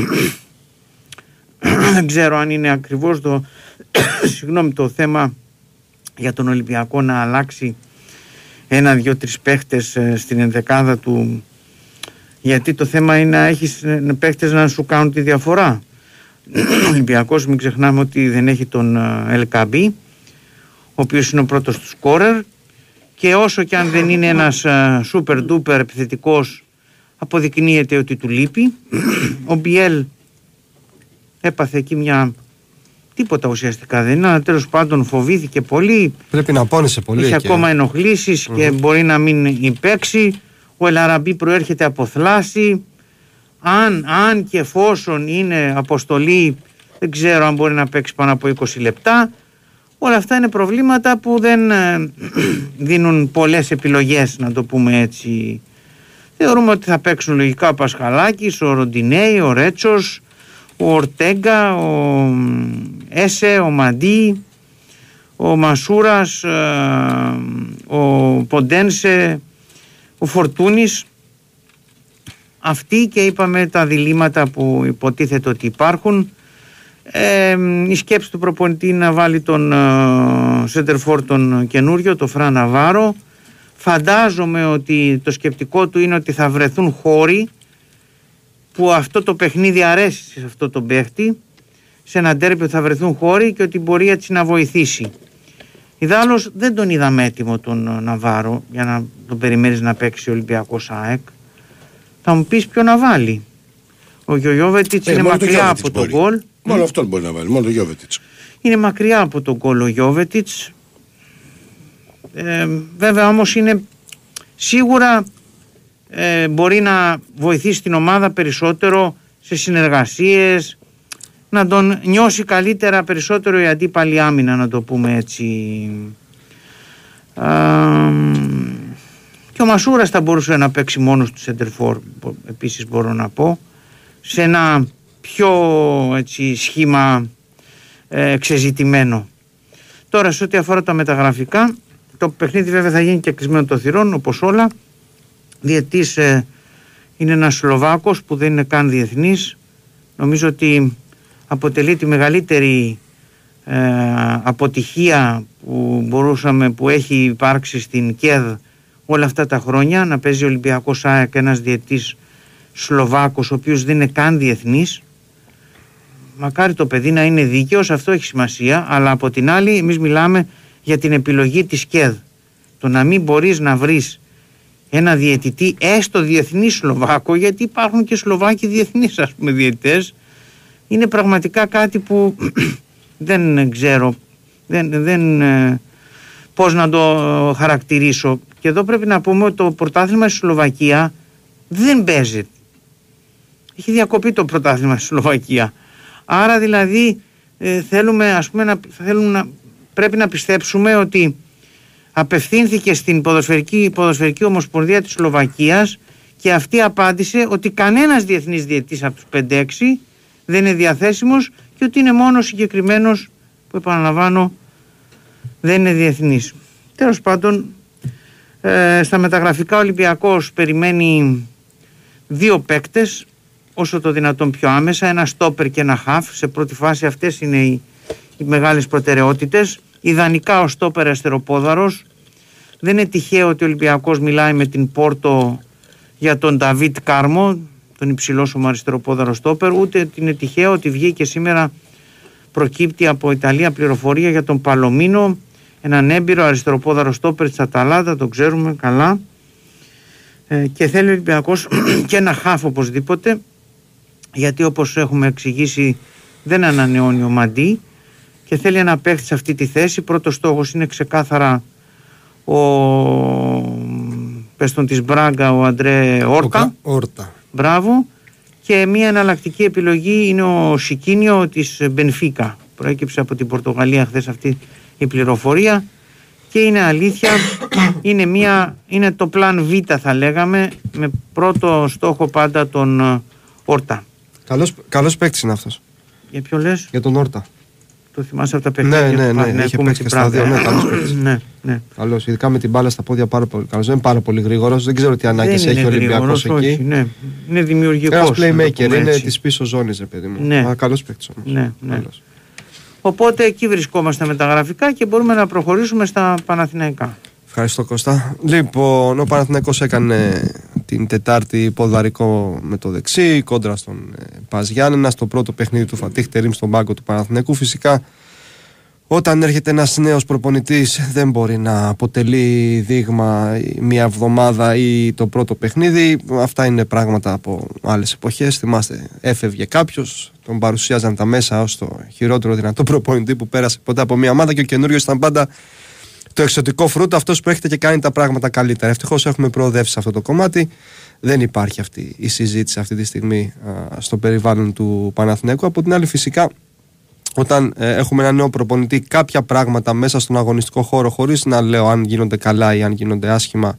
δεν ξέρω αν είναι ακριβώς το, συγγνώμη, το θέμα για τον Ολυμπιακό να αλλάξει ένα, δύο, τρεις παίχτες ε, στην ενδεκάδα του γιατί το θέμα είναι να έχεις ε, παίχτες να σου κάνουν τη διαφορά. Ο Ολυμπιακός μην ξεχνάμε ότι δεν έχει τον ε, Ελκαμπή ο οποίος είναι ο πρώτος του σκόρερ και όσο και αν δεν είναι ένας ε, super duper επιθετικός αποδεικνύεται ότι του λείπει. Ο Μπιέλ έπαθε εκεί μια τίποτα ουσιαστικά δεν είναι, αλλά τέλος πάντων φοβήθηκε πολύ, Πρέπει να πόνεσαι πολύ. έχει εκεί, ακόμα ε. ενοχλήσεις και μπορεί να μην παίξει. Ο Ελαραμπή προέρχεται από θλάση. Αν, αν και εφόσον είναι αποστολή, δεν ξέρω αν μπορεί να παίξει πάνω από 20 λεπτά. Όλα αυτά είναι προβλήματα που δεν ε, δίνουν πολλές επιλογές, να το πούμε έτσι. Θεωρούμε ότι θα παίξουν λογικά ο Πασχαλάκης, ο Ροντινέη, ο Ρέτσος, ο Ορτέγκα, ο Έσε, ο Μαντί, ο Μασούρας, ε, ο Ποντένσε, ο Φορτούνης. αυτή και είπαμε τα διλήμματα που υποτίθεται ότι υπάρχουν. Ε, η σκέψη του προπονητή είναι να βάλει τον Σέντερφορ τον καινούριο, τον Φραν Ναβάρο. Φαντάζομαι ότι το σκεπτικό του είναι ότι θα βρεθούν χώροι που αυτό το παιχνίδι αρέσει σε αυτό το παίχτη, σε ένα τέρπι που θα βρεθούν χώροι και ότι μπορεί έτσι να βοηθήσει. Ιδάλλως δεν τον είδαμε έτοιμο τον Ναβάρο για να τον περιμένεις να παίξει ο Ολυμπιακός ΑΕΚ. Θα μου πεις ποιο να βάλει. Ο Γιωγιώβετιτς Ε, είναι μόνο το μακριά Γιώβετιτς από τον μπορεί. γκολ. Μόνο αυτόν μπορεί να βάλει, μόνο το Γιώβετιτς. Είναι μακριά από τον γκολ ο Γιώβετιτς. Ε, βέβαια όμως είναι σίγουρα ε, μπορεί να βοηθήσει την ομάδα περισσότερο σε συνεργασίες να τον νιώσει καλύτερα περισσότερο η αντίπαλη άμυνα να το πούμε έτσι. Α, και ο Μασούρας θα μπορούσε να παίξει μόνος του Σεντερφόρ επίσης μπορώ να πω σε ένα πιο έτσι, σχήμα ε, εξεζητημένο. Τώρα σε ό,τι αφορά τα μεταγραφικά το παιχνίδι βέβαια θα γίνει και κλεισμένο των θυρών όπως όλα διετής ε, είναι ένας Σλοβάκος που δεν είναι καν διεθνής. Νομίζω ότι αποτελεί τη μεγαλύτερη ε, αποτυχία που μπορούσαμε που έχει υπάρξει στην ΚΕΔ όλα αυτά τα χρόνια να παίζει ο Ολυμπιακός ΑΕΚ ένας διετής Σλοβάκος ο οποίος δεν είναι καν διεθνής. Μακάρι το παιδί να είναι δίκαιος αυτό έχει σημασία αλλά από την άλλη εμείς μιλάμε για την επιλογή της ΚΕΔ το να μην μπορείς να βρεις ένα διαιτητή έστω διεθνής Σλοβάκο γιατί υπάρχουν και Σλοβάκοι διεθνείς ας πούμε διαιτητές. Είναι πραγματικά κάτι που δεν ξέρω δεν, δεν, ε, πώς να το χαρακτηρίσω. Και εδώ πρέπει να πούμε ότι το πρωτάθλημα στη Σλοβακία δεν παίζει. Έχει διακοπεί το πρωτάθλημα στη Σλοβακία. Άρα δηλαδή ε, θέλουμε ας πούμε να, θέλουμε να, πρέπει να πιστέψουμε ότι απευθύνθηκε στην ποδοσφαιρική, ποδοσφαιρική ομοσπονδία της Σλοβακίας και αυτή απάντησε ότι κανένας διεθνής διαιτής από τους 5-6 δεν είναι διαθέσιμος και ότι είναι μόνο συγκεκριμένος που επαναλαμβάνω δεν είναι διεθνής. Τέλος πάντων ε, στα μεταγραφικά ο Ολυμπιακός περιμένει δύο παίκτες όσο το δυνατόν πιο άμεσα, ένα στόπερ και ένα χαφ. Σε πρώτη φάση αυτές είναι οι, οι μεγάλες προτεραιότητες. Ιδανικά ο στόπερ αστεροπόδαρος. Δεν είναι τυχαίο ότι ο Ολυμπιακός μιλάει με την Πόρτο για τον Νταβίτ Κάρμο, τον υψηλό σου αριστεροπόδαρο στόπερ, ούτε είναι τυχαίο ότι βγήκε σήμερα προκύπτει από Ιταλία πληροφορία για τον Παλομίνο, έναν έμπειρο αριστεροπόδαρο στόπερ της Αταλάντα, το ξέρουμε καλά. Ε, και θέλει ο Ολυμπιακός και ένα χάφ οπωσδήποτε, γιατί όπως έχουμε εξηγήσει δεν ανανεώνει ο Μαντί και θέλει ένα παίχτη σε αυτή τη θέση. Πρώτος στόχος είναι ξεκάθαρα ο πες τον της Μπράγκα ο Αντρέ Όρτα. Όρτα. Μπράβο. Και μια εναλλακτική επιλογή είναι ο Σικίνιο της Μπενφίκα. Προέκυψε από την Πορτογαλία χθες αυτή η πληροφορία. Και είναι αλήθεια, είναι, μια, είναι το πλάν Β θα λέγαμε, με πρώτο στόχο πάντα τον ε, Όρτα. Καλός, καλός παίκτης είναι αυτός. Για ποιο λες, Για τον Όρτα. Το θυμάσαι από τα παιχνίδια Ναι, ναι, του ναι, Παναθηναϊκού είχε με παίξει την και στα Πράγκα. δύο, ναι, καλός παίκτης. ναι, ναι. Καλός, ειδικά με την μπάλα στα πόδια πάρα πολύ καλός. Δεν είναι πάρα πολύ γρήγορος. Δεν ξέρω τι ανάγκες Δεν έχει ο είναι Ολυμπιακός γρήγορος, όχι, εκεί. ναι. Είναι δημιουργικός. Ένας να το playmaker, πούμε είναι έτσι. της πίσω ζώνης, ρε παιδί μου. Ναι. Α, καλός παίκτης όμως. Ναι, ναι. Καλός. Οπότε εκεί βρισκόμαστε με τα γραφικά και μπορούμε να προχωρήσουμε στα Παναθηναϊκά. Ευχαριστώ Κώστα. Λοιπόν, ο Παναθηναϊκός έκανε την Τετάρτη ποδαρικό με το δεξί, κόντρα στον ε, Πας Γιάννενα, στο πρώτο παιχνίδι του Φατίχ Τερίμ στον πάγκο του Παναθηναϊκού. Φυσικά, όταν έρχεται ένας νέος προπονητής δεν μπορεί να αποτελεί δείγμα μία εβδομάδα ή το πρώτο παιχνίδι. Αυτά είναι πράγματα από άλλες εποχές. Θυμάστε, έφευγε κάποιος, τον παρουσίαζαν τα μέσα ως το χειρότερο δυνατό προπονητή που πέρασε ποτέ από μία ομάδα και ο καινούριο ήταν πάντα το εξωτικό φρούτο, αυτός που έρχεται και κάνει τα πράγματα καλύτερα. Ευτυχώς έχουμε προοδεύσει σε αυτό το κομμάτι. Δεν υπάρχει αυτή η συζήτηση αυτή τη στιγμή α, στο περιβάλλον του Παναθηναίκου. Από την άλλη, φυσικά, όταν ε, έχουμε ένα νέο προπονητή, κάποια πράγματα μέσα στον αγωνιστικό χώρο, χωρίς να λέω αν γίνονται καλά ή αν γίνονται άσχημα,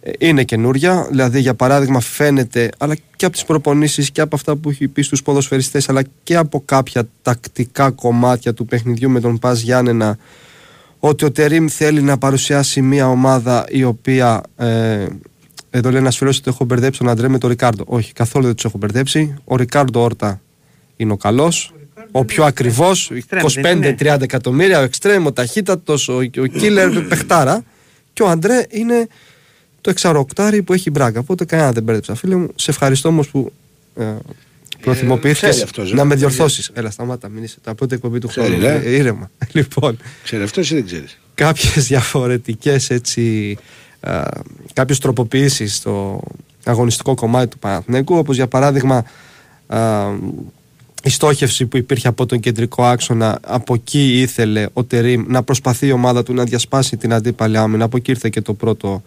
ε, είναι καινούρια. Δηλαδή, για παράδειγμα, φαίνεται, αλλά και από τις προπονήσεις και από αυτά που έχει πει στους ποδοσφαιριστές, αλλά και από κάποια τακτικά κομμάτια του παιχνιδιού με τον Πας Γιάννενα, ότι ο Τερίμ θέλει να παρουσιάσει μια ομάδα η οποία ε, Εδώ λέει ένα φίλο ότι έχω μπερδέψει τον Αντρέ με τον Ρικάρντο. Όχι, καθόλου δεν τους έχω μπερδέψει. Ο Ρικάρντο Όρτα είναι ο καλός. Ο πιο ακριβώ, δεν είναι; 25-30 εκατομμύρια, ο εξτρέμ, ο ταχύτατος, ο, ο killer παιχτάρα. Και ο Αντρέ είναι το εξαροκτάρι που έχει η μπράγκα. Οπότε κανένα δεν μπέρδεψα, φίλε μου. Σε ευχαριστώ όμως που ε, προθυμοποιήθηκε ξέρει αυτός, να ε. με διορθώσεις. Έλα, σταμάτα, μην είσαι. Τα πρώτη εκπομπή του Ξέρει, χρόνου. ε. Ε, Ήρεμα. Λοιπόν, Ξέρει αυτός ή δεν ξέρεις; κάποιες διαφορετικές έτσι α, κάποιες τροποποιήσεις στο αγωνιστικό κομμάτι του Παναθηναϊκού όπως για παράδειγμα α, η στόχευση που υπήρχε από τον κεντρικό άξονα από εκεί ήθελε ο Τερίμ να προσπαθεί η ομάδα του να διασπάσει την αντίπαλη άμυνα από εκεί ήρθε και το πρώτο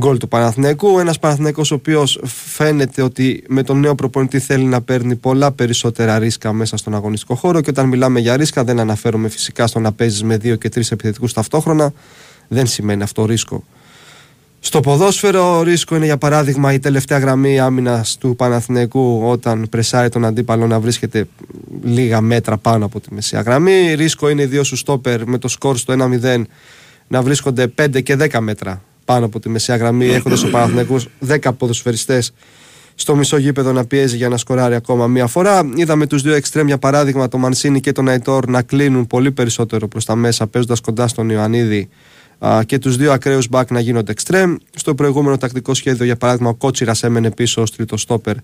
γκολ του Παναθηναϊκού. Ένας Παναθηναϊκός ο οποίος φαίνεται ότι με τον νέο προπονητή θέλει να παίρνει πολλά περισσότερα ρίσκα μέσα στον αγωνιστικό χώρο και όταν μιλάμε για ρίσκα δεν αναφέρομαι φυσικά στο να παίζεις με δύο και τρεις επιθετικούς ταυτόχρονα. Δεν σημαίνει αυτό ρίσκο. Στο ποδόσφαιρο ρίσκο είναι για παράδειγμα η τελευταία γραμμή άμυνας του Παναθηναϊκού όταν πρεσάρει τον αντίπαλο να βρίσκεται λίγα μέτρα πάνω από τη μεσαία γραμμή. Ρίσκο είναι οι δύο σου στόπερ με το σκορ στο 1-0 να βρίσκονται 5 και 10 μέτρα πάνω από τη μεσαία γραμμή έχοντας ο Παναθηναϊκός 10 ποδοσφαιριστές στο μισό γήπεδο να πιέζει για να σκοράρει ακόμα μία φορά. Είδαμε τους δύο εξτρέμ για παράδειγμα, τον Μανσίνη και τον Αϊτόρ, να κλείνουν πολύ περισσότερο προς τα μέσα, παίζοντας κοντά στον Ιωαννίδη α, και τους δύο ακραίους μπακ να γίνονται εξτρέμ. Στο προηγούμενο τακτικό σχέδιο, για παράδειγμα, ο Κότσιρας έμενε πίσω ως τρίτο στόπερ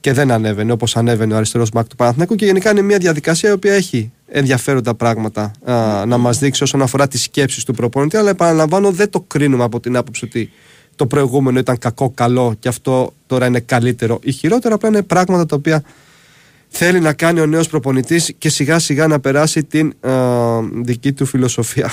και δεν ανέβαινε όπως ανέβαινε ο αριστερός μπακ του Παναθηναϊκού. Και γενικά είναι μια διαδικασία η οποία έχει ενδιαφέροντα πράγματα α, να μας δείξει όσον αφορά τις σκέψεις του προπονητή. Αλλά επαναλαμβάνω, δεν το κρίνουμε από την άποψη ότι το προηγούμενο ήταν κακό, καλό και αυτό τώρα είναι καλύτερο ή χειρότερο. Απλά είναι πράγματα τα οποία θέλει να κάνει ο νέος προπονητής και σιγά σιγά να περάσει την α, δική του φιλοσοφία.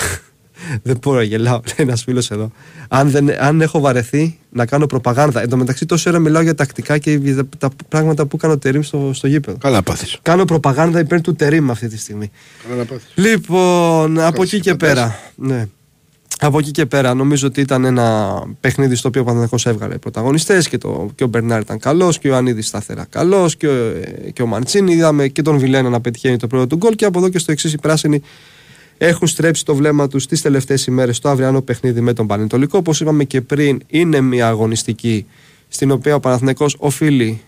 Δεν μπορώ να γελάω, λέει ένας φίλος εδώ. Αν, δεν, αν έχω βαρεθεί να κάνω προπαγάνδα. Εν τω μεταξύ, τόση ώρα μιλάω για τακτικά και για τα, τα πράγματα που έκανε ο Τερήμ στο, στο γήπεδο. Καλά πάθεις. Κάνω προπαγάνδα υπέρ του Τερήμ αυτή τη στιγμή. Καλά να πάθεις. Λοιπόν, από εκεί και φαντάζεσαι. πέρα. Ναι. Από εκεί και πέρα νομίζω ότι ήταν ένα παιχνίδι στο οποίο ο Παναθηναϊκός έβγαλε πρωταγωνιστές και, το, και ο Μπερνάρ ήταν καλός και ο Ιωαννίδης σταθερά καλός και, ο- ε, και ο Μαντσίνη είδαμε και τον Βιλένα να πετυχαίνει το πρώτο του γκολ και από εδώ και στο εξής οι πράσινοι έχουν στρέψει το βλέμμα τους τις τελευταίες ημέρες στο αυριανό παιχνίδι με τον Πανετολικό όπως είπαμε και πριν είναι μια αγωνιστική στην οποία ο Παναθηναϊκός οφείλει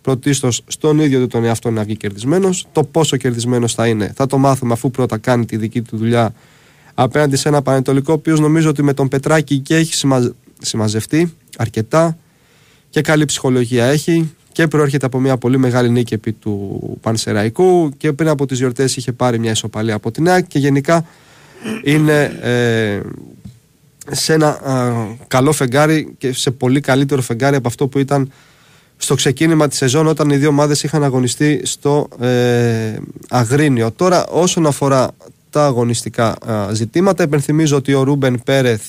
πρωτίστως στον ίδιο του τον εαυτό να βγει κερδισμένος. Το πόσο κερδισμένος θα είναι θα το μάθουμε αφού πρώτα κάνει τη δική του δουλειά απέναντι σε ένα Πανετολικό, ο οποίος νομίζω ότι με τον Πετράκη και έχει συμμαζ... συμμαζευτεί αρκετά και καλή ψυχολογία έχει και προέρχεται από μια πολύ μεγάλη νίκη επί του Πανσεραϊκού και πριν από τις γιορτές είχε πάρει μια ισοπαλία από την ΑΕΚ και γενικά είναι ε, σε ένα α, καλό φεγγάρι και σε πολύ καλύτερο φεγγάρι από αυτό που ήταν στο ξεκίνημα της σεζόν όταν οι δύο ομάδες είχαν αγωνιστεί στο ε, Αγρίνιο. Τώρα όσον αφορά τα αγωνιστικά α, ζητήματα επενθυμίζω ότι ο Ρούμπεν Πέρεθ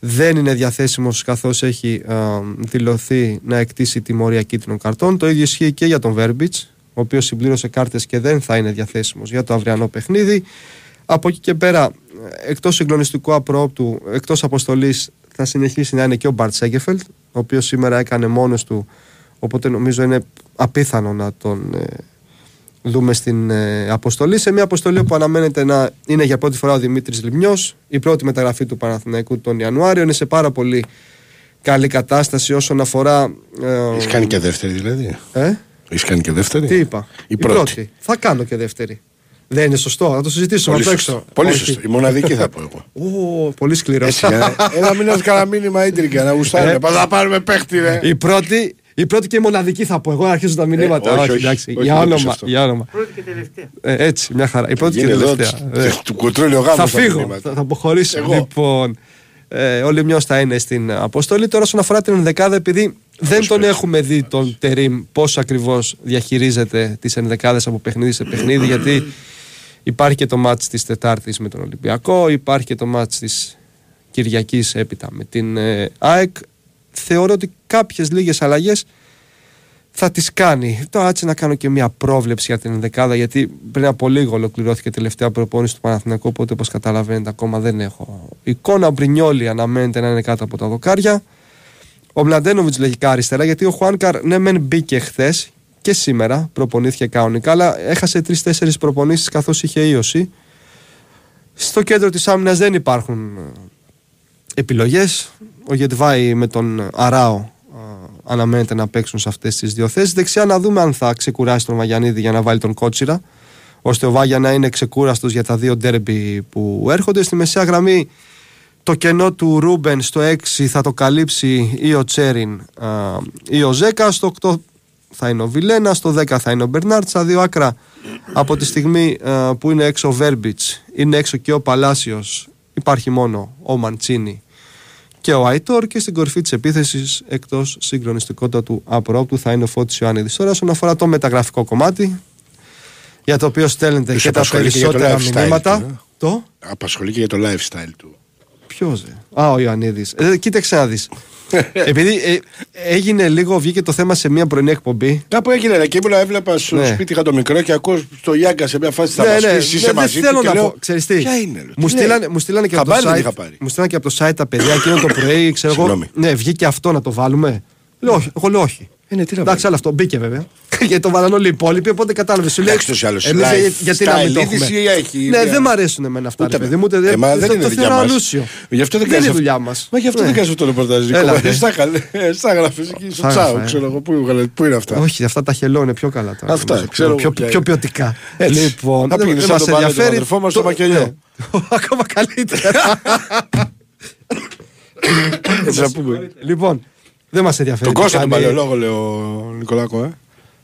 δεν είναι διαθέσιμος καθώς έχει α, δηλωθεί να εκτίσει τιμωρία κίτρινων καρτών. Το ίδιο ισχύει και για τον Βέρμπιτς, ο οποίος συμπλήρωσε κάρτες και δεν θα είναι διαθέσιμος για το αυριανό παιχνίδι. Από εκεί και πέρα, εκτός συγκλονιστικού απρόπτου, εκτός αποστολής, θα συνεχίσει να είναι και ο Μπαρτ Σέγκεφελτ, ο οποίος σήμερα έκανε μόνος του, οπότε νομίζω είναι απίθανο να τον ε, δούμε στην ε, αποστολή. Σε μια αποστολή που αναμένεται να είναι για πρώτη φορά ο Δημήτρης Λιμιό, η πρώτη μεταγραφή του Παναθηναϊκού τον Ιανουάριο. Είναι σε πάρα πολύ καλή κατάσταση όσον αφορά. Ε, Έχεις κάνει και δεύτερη δηλαδή; ε, Έχεις κάνει και δεύτερη; τι είπα; Η πρώτη. Θα κάνω και δεύτερη. Δεν είναι σωστό, θα το συζητήσουμε Πολύ απ' σωστό. έξω. Πολύ Όχι. σωστό. Η μοναδική θα πω εγώ. Ω, πολύ σκληρός. Έτσι, για να- Ένα μήνα κανένα μήνυμα ίντρικα να γουστάρουμε. Ε. Πάμε να πάρουμε παίχτη, ρε. η, πρώτη, η πρώτη και η μοναδική θα πω. Εγώ αρχίζω τα μηνύματα. όχι, όχι. εντάξει. Όχι, για, δεν το όνομα, αυτό. για όνομα. Πρώτη και τελευταία. Ε, έτσι, μια χαρά. Η πρώτη και η Γίνει εδώ τελευταία. του- Ε. του κοντρόλιο γάμου. θα στα φύγω, μηνύματα. θα, θα αποχωρήσω. Εγώ. Λοιπόν, ε, ο Λιμιός θα είναι στην αποστολή. Τώρα, όσον αφορά την ενδεκάδα, επειδή δεν τον παίζει. έχουμε δει τον Τερίμ πώς ακριβώς διαχειρίζεται τις ενδεκάδες από παιχνίδι σε παιχνίδι, γιατί υπάρχει και το μάτς της Τετάρτης με τον Ολυμπιακό, υπάρχει και το μάτς της Κυριακής έπειτα με την ε, ΑΕΚ. Θεωρώ ότι κάποιες λίγες αλλαγές θα τις κάνει. Τώρα έτσι να κάνω και μια πρόβλεψη για την ενδεκάδα γιατί πριν από λίγο ολοκληρώθηκε η τελευταία προπόνηση του Παναθηναϊκού οπότε όπως καταλαβαίνετε ακόμα δεν έχω εικόνα. Ο Μπρινιόλη αναμένεται να είναι κάτω από τα δοκάρια. Ο Μλαντένοβιτς λογικά αριστερά γιατί ο Χουάνκαρ ναι μεν μπήκε χθες και σήμερα προπονήθηκε κανονικά αλλά έχασε τρει-τέσσερι προπονήσεις καθώς είχε ίωση. Στο κέντρο της άμυνας δεν υπάρχουν επιλογές. Ο Γετβάη με τον Αράο α, αναμένεται να παίξουν σε αυτές τις δύο θέσεις. Δεξιά να δούμε αν θα ξεκουράσει τον Βαγιανίδη για να βάλει τον Κότσιρα, ώστε ο Βάγια να είναι ξεκούραστος για τα δύο ντέρμπι που έρχονται. Στη μεσαία γραμμή το κενό του Ρούμπεν στο 6 θα το καλύψει ή ο Τσέριν α, ή ο Ζέκα. Στο 8 θα είναι ο Βιλένα, στο 10 θα είναι ο Μπερνάρτ. Στα δύο άκρα από τη στιγμή α, που είναι έξω ο Βέρμπιτς, είναι έξω και ο Παλάσιος. Υπάρχει μόνο ο Μαντσίνη και ο Αϊτόρ και στην κορυφή της επίθεσης εκτός συγκλονιστικότητα του απρόπτου θα είναι ο Φώτης Ιωάννης. Τώρα, όσον αφορά το μεταγραφικό κομμάτι, για το οποίο στέλνετε Τους και τα απασχολεί και για το περισσότερα lifestyle μηνύματα. του, ε; Το; Απασχολεί και για το lifestyle του. Ποιος δε. Α, ο Ιωαννίδης. Ε, κοίταξε να δεις. Επειδή ε, έγινε λίγο, βγήκε το θέμα σε μια πρωινή εκπομπή. Κάπου έγινε ένα και ήμουν, έβλεπα στο Ναι. σπίτι είχα το μικρό και ακούω στο Γιάγκα σε μια φάση θα ναι, μας ναι, πεις, είσαι δεν μαζί θέλω του και να λέω, πω. Ξέρεις τι, Ποια είναι, ρε, μου, τι στείλανε, λέει. μου στείλανε και από το Χαμπάρι δεν site. είχα πάρει. Μου στείλανε και από το site τα παιδιά εκείνο το πρωί, ξέρω εγώ. Συγγνώμη. Ναι, βγήκε αυτό να το βάλουμε. Λέω όχι, εγώ λέω όχι. Ε, ναι, τι να Εντάξει, άλλο αυτό μπήκε βέβαια. Γιατί το βάλαν όλοι οι υπόλοιποι, οπότε κατάλαβες. Σου λέει. Εντάξει, τόσο άλλος, εμείς, live ε, γιατί να μην το style έχουμε; είδηση έχει, Ναι, ίδια. δεν μ' αρέσουν εμένα αυτά. Ούτε ρε παιδί με. μου, ούτε- Ε, μα δεν το- είναι το δικιά θεωρώ μας. ανούσιο. Γι' αυτό δεν Δεν κάνεις είναι αυτό. δουλειά μας. Μα γι' αυτό δεν κάνεις αυτό το ρεπορτάζ. Έλα, Νίκο. δε. Στα έκανε. Στα έγραφε εκεί στο Στα τσάου, έγραφα, ε. ξέρω εγώ. Πού έβγαλε- Πού είναι αυτά; Όχι, αυτά τα χελό είναι πιο καλά τώρα. Αυτά, νομίζω. ξέρω πιο, εγώ πιο, ποια πιο είναι. ποιοτικά. Έτσι. Λοιπόν, Θα δεν- πήγαινες δεν να μας τον βάλετε τον ενδιαφέρει. αδερφό μας στο Το- μακελιό. ναι. Ακόμα καλύτερα. Έτσι να πούμε. λοιπόν, δεν μας ενδιαφέρει. Τον τι Κώστα τον κάνει- παλαιολόγο, λέει ο Νικολάκο, ε.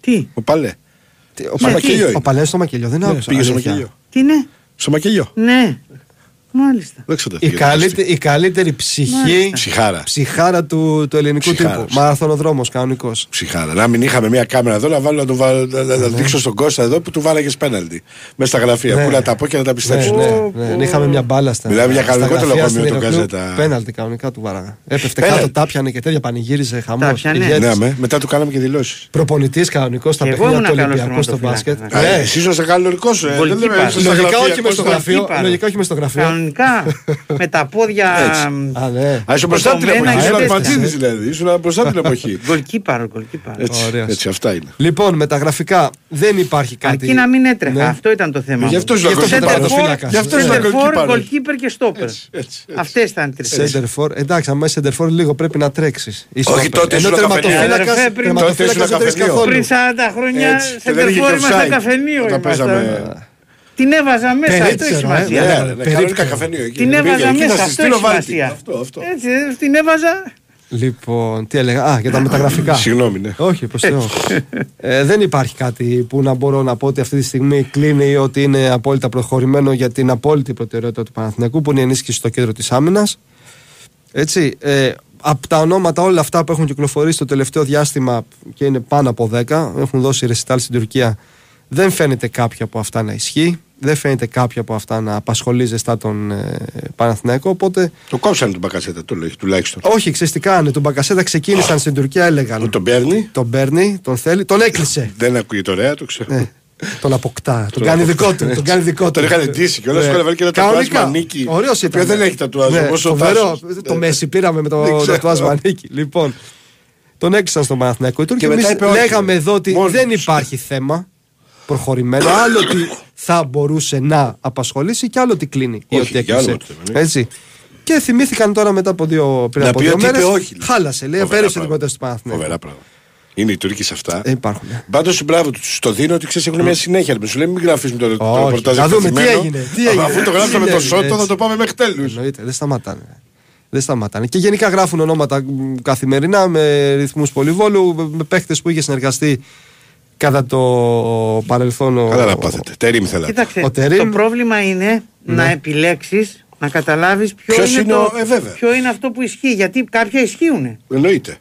Τι, Ο Παλέ. Τι, Ο Στο Παλ- μακελιό Ο είναι. Παλαιός στο μακελιό, δεν Ναι, άκουσα. Πήγε στο αλήθεια. μακελιό. τι είναι, Στο μακελιό. ναι, μάλιστα. Δεν ξέρω Η, καλύτερη, η καλύτερη ψυχή, Ψυχάρα. ψυχάρα του, του ελληνικού Ψυχάρα, τύπου. ψυχάρα. Μαραθωνοδρόμος κανονικός. Ψυχάρα. Να μην είχαμε μια κάμερα εδώ να βάλω να, το βάλω, να, να, να δείξω στον Κώστα εδώ που του βάλαγες πέναλτι. Μέσα στα γραφεία. Ναι. Πού να τα πω και να τα Ναι, πιστέψουν. ναι, ναι, ναι, είχαμε μια μπάλα στα. Μιλάμε για στα κανονικό γραφεία τελοκομείο, στην το Ηρακλείου. Καζέτα. Πέναλτι κανονικά του βάραγα. Έπεφτε Πέναλτι. κάτω, τα πιανε και τέτοια πανηγύριζε χαμός. Τα πιανε. Ναι, αμέ. μετά του κάναμε και δηλώσεις. Προπονητής κανονικός στα Και εγώ παιχνίδια ήμουν του καλός Ολυμπιακού στο τερματοφύλακας, μπάσκετ. βέβαια. Ναι. Εσύ είσαι κανονικό. Ε, δεν Γκολκίπαρ. λέμε, είσαι στα Λογικά γραφεία, όχι μες στο Κώστα. γραφείο. Γκολκίπαρ. Λογικά όχι με στο γραφείο. Κανονικά, με τα πόδια Α, ναι. Α, είσαι μπροστά από την Δομένα εποχή. και Ήσουν τέτοια. Αρτματζίδη δηλαδή. Ήσουν μπροστά από την εποχή. γκολκίπαρ, γκολκίπαρ. Έτσι, Ωραίος. έτσι, αυτά είναι. Λοιπόν, με τα γραφικά δεν υπάρχει κάτι. Αρκεί να μην έτρεχα, Ναι. αυτό ήταν το θέμα. Γι' μου. αυτό ήσουν Γι' αυτό γκολκίπαρ. τερματοφύλακας. Γι' αυτό ήσουν Center for, γκολκίπαρ. goalkeeper και stopper. Έτσι, έτσι. Αυτές ήταν οι τρει. Center for. Εντάξει, αν είσαι center for, λίγο πρέπει να τρέξεις. Όχι, τότε Ενώ ήσουν τερματοφύλακα καφενείο. Αδερφέ, πριν- τότε ήσουν δεν τρέχει καφενείο. καθόλου. Πριν 40 χρόνια Έτσι, σε και δεν είχε τερφόρ και ήμασταν offside. καφενείο. Όταν ήμασταν. παίζαμε. Την έβαζα μέσα, αυτό έχει Περίπτερο, ε. σημασία. Ναι, Ναι, ναι, ναι, περίπτερο. κανονικά καφενείο. εκεί. Την έβαζα Πήγα εκεί να μέσα, σας αυτό στείλω έχει βάλτι. σημασία. Αυτό, αυτό. Έτσι, ε, την έβαζα. Λοιπόν, τι έλεγα; Α, για τα μεταγραφικά. Συγγνώμη, ναι. Όχι, προς Θεό. ε, δεν υπάρχει κάτι που να μπορώ να πω ότι αυτή τη στιγμή κλείνει ή ότι είναι απόλυτα προχωρημένο για την απόλυτη προτεραιότητα του Παναθηναϊκού που είναι η ενίσχυση στο κέντρο της άμυνας. Έτσι, ε, από τα ονόματα όλα αυτά που έχουν κυκλοφορήσει το τελευταίο διάστημα και είναι πάνω από 10, έχουν δώσει ρεσιτάλ στην Τουρκία, δεν φαίνεται κάποια από αυτά να ισχύει. Δεν φαίνεται κάποια από αυτά να απασχολεί ζεστά τον ε, Παναθηναϊκό. Οπότε, Το κόψανε τον Μπακασέτα, το λέει, τουλάχιστον. όχι, ξέρεις τι κάνανε. Τον Μπακασέτα ξεκίνησαν στην Τουρκία, έλεγαν. Που τον παίρνει, Τον παίρνει, τον θέλει, τον έκλεισε. δεν ακούγεται ωραία, το ξέρω. Ναι. Τον αποκτά. τον κάνει δικό του. Τον κάνει δικό του. Τον είχαν ντύσει και όλα Ναι. σου είχαν βάλει και ένα τατουάζ Κανονικά. μανίκι. Ωραίος Το οποίο ήταν. δεν έχει τατουάζ, Ναι, όπως ο φοβερό. Τάσος. Το Ναι. Μέση πήραμε με Δεν το ξέρω. τατουάζ μανίκι. Λοιπόν, τον έκλεισαν στον Παναθηναϊκό. Οι Τούρκοι Και μετά εμείς είπε όχι. λέγαμε εδώ ότι Μόνος δεν τους. υπάρχει θέμα προχωρημένο. Άλλο ότι θα μπορούσε να απασχολήσει και άλλο ότι κλείνει. ή Όχι, ότι και άλλο έκλεισε. το θέμα, ναι. Έτσι. Και θυμήθηκαν τώρα μετά από δύο, πριν Να από πει δύο ότι μέρες, είπε όχι, λέει. Χάλασε, λέει, Φοβερά απέρριψε την πράγματα. κοντά του Παναθηναϊκού. Φοβερά πράγματα. Είναι οι Τούρκοι σε αυτά. Ε, υπάρχουν. ναι. Πάντως μπράβο του. Στο δίνω ότι ξέρεις έχουν μια συνέχεια. Σου λέει μην γράφεις με το, το Όχι. ρεπορτάζ. Να δούμε τι εκτεθειμένο. έγινε, τι έγινε, Αφού το τι γράψαμε το συνέβη, Σότο θα έτσι. το πάμε μέχρι τέλους. Εννοείται, δεν σταματάνε. Δεν σταματάνε. Και γενικά γράφουν ονόματα μ, καθημερινά με ρυθμούς πολυβόλου, με- με παίχτες που είχε συνεργαστεί κατά το παρελθόν. ο- Καλά να πάθετε. Τερίμ θέλατε. Κοίταξε, Ο Τερίμ- το πρόβλημα είναι να επιλέξεις, να καταλάβεις ποιο, Ποιος είναι είναι το, ο- ε, βέβαια. ποιο είναι αυτό που ισχύει. Γιατί κάποια ισχύουν. Εννοείται.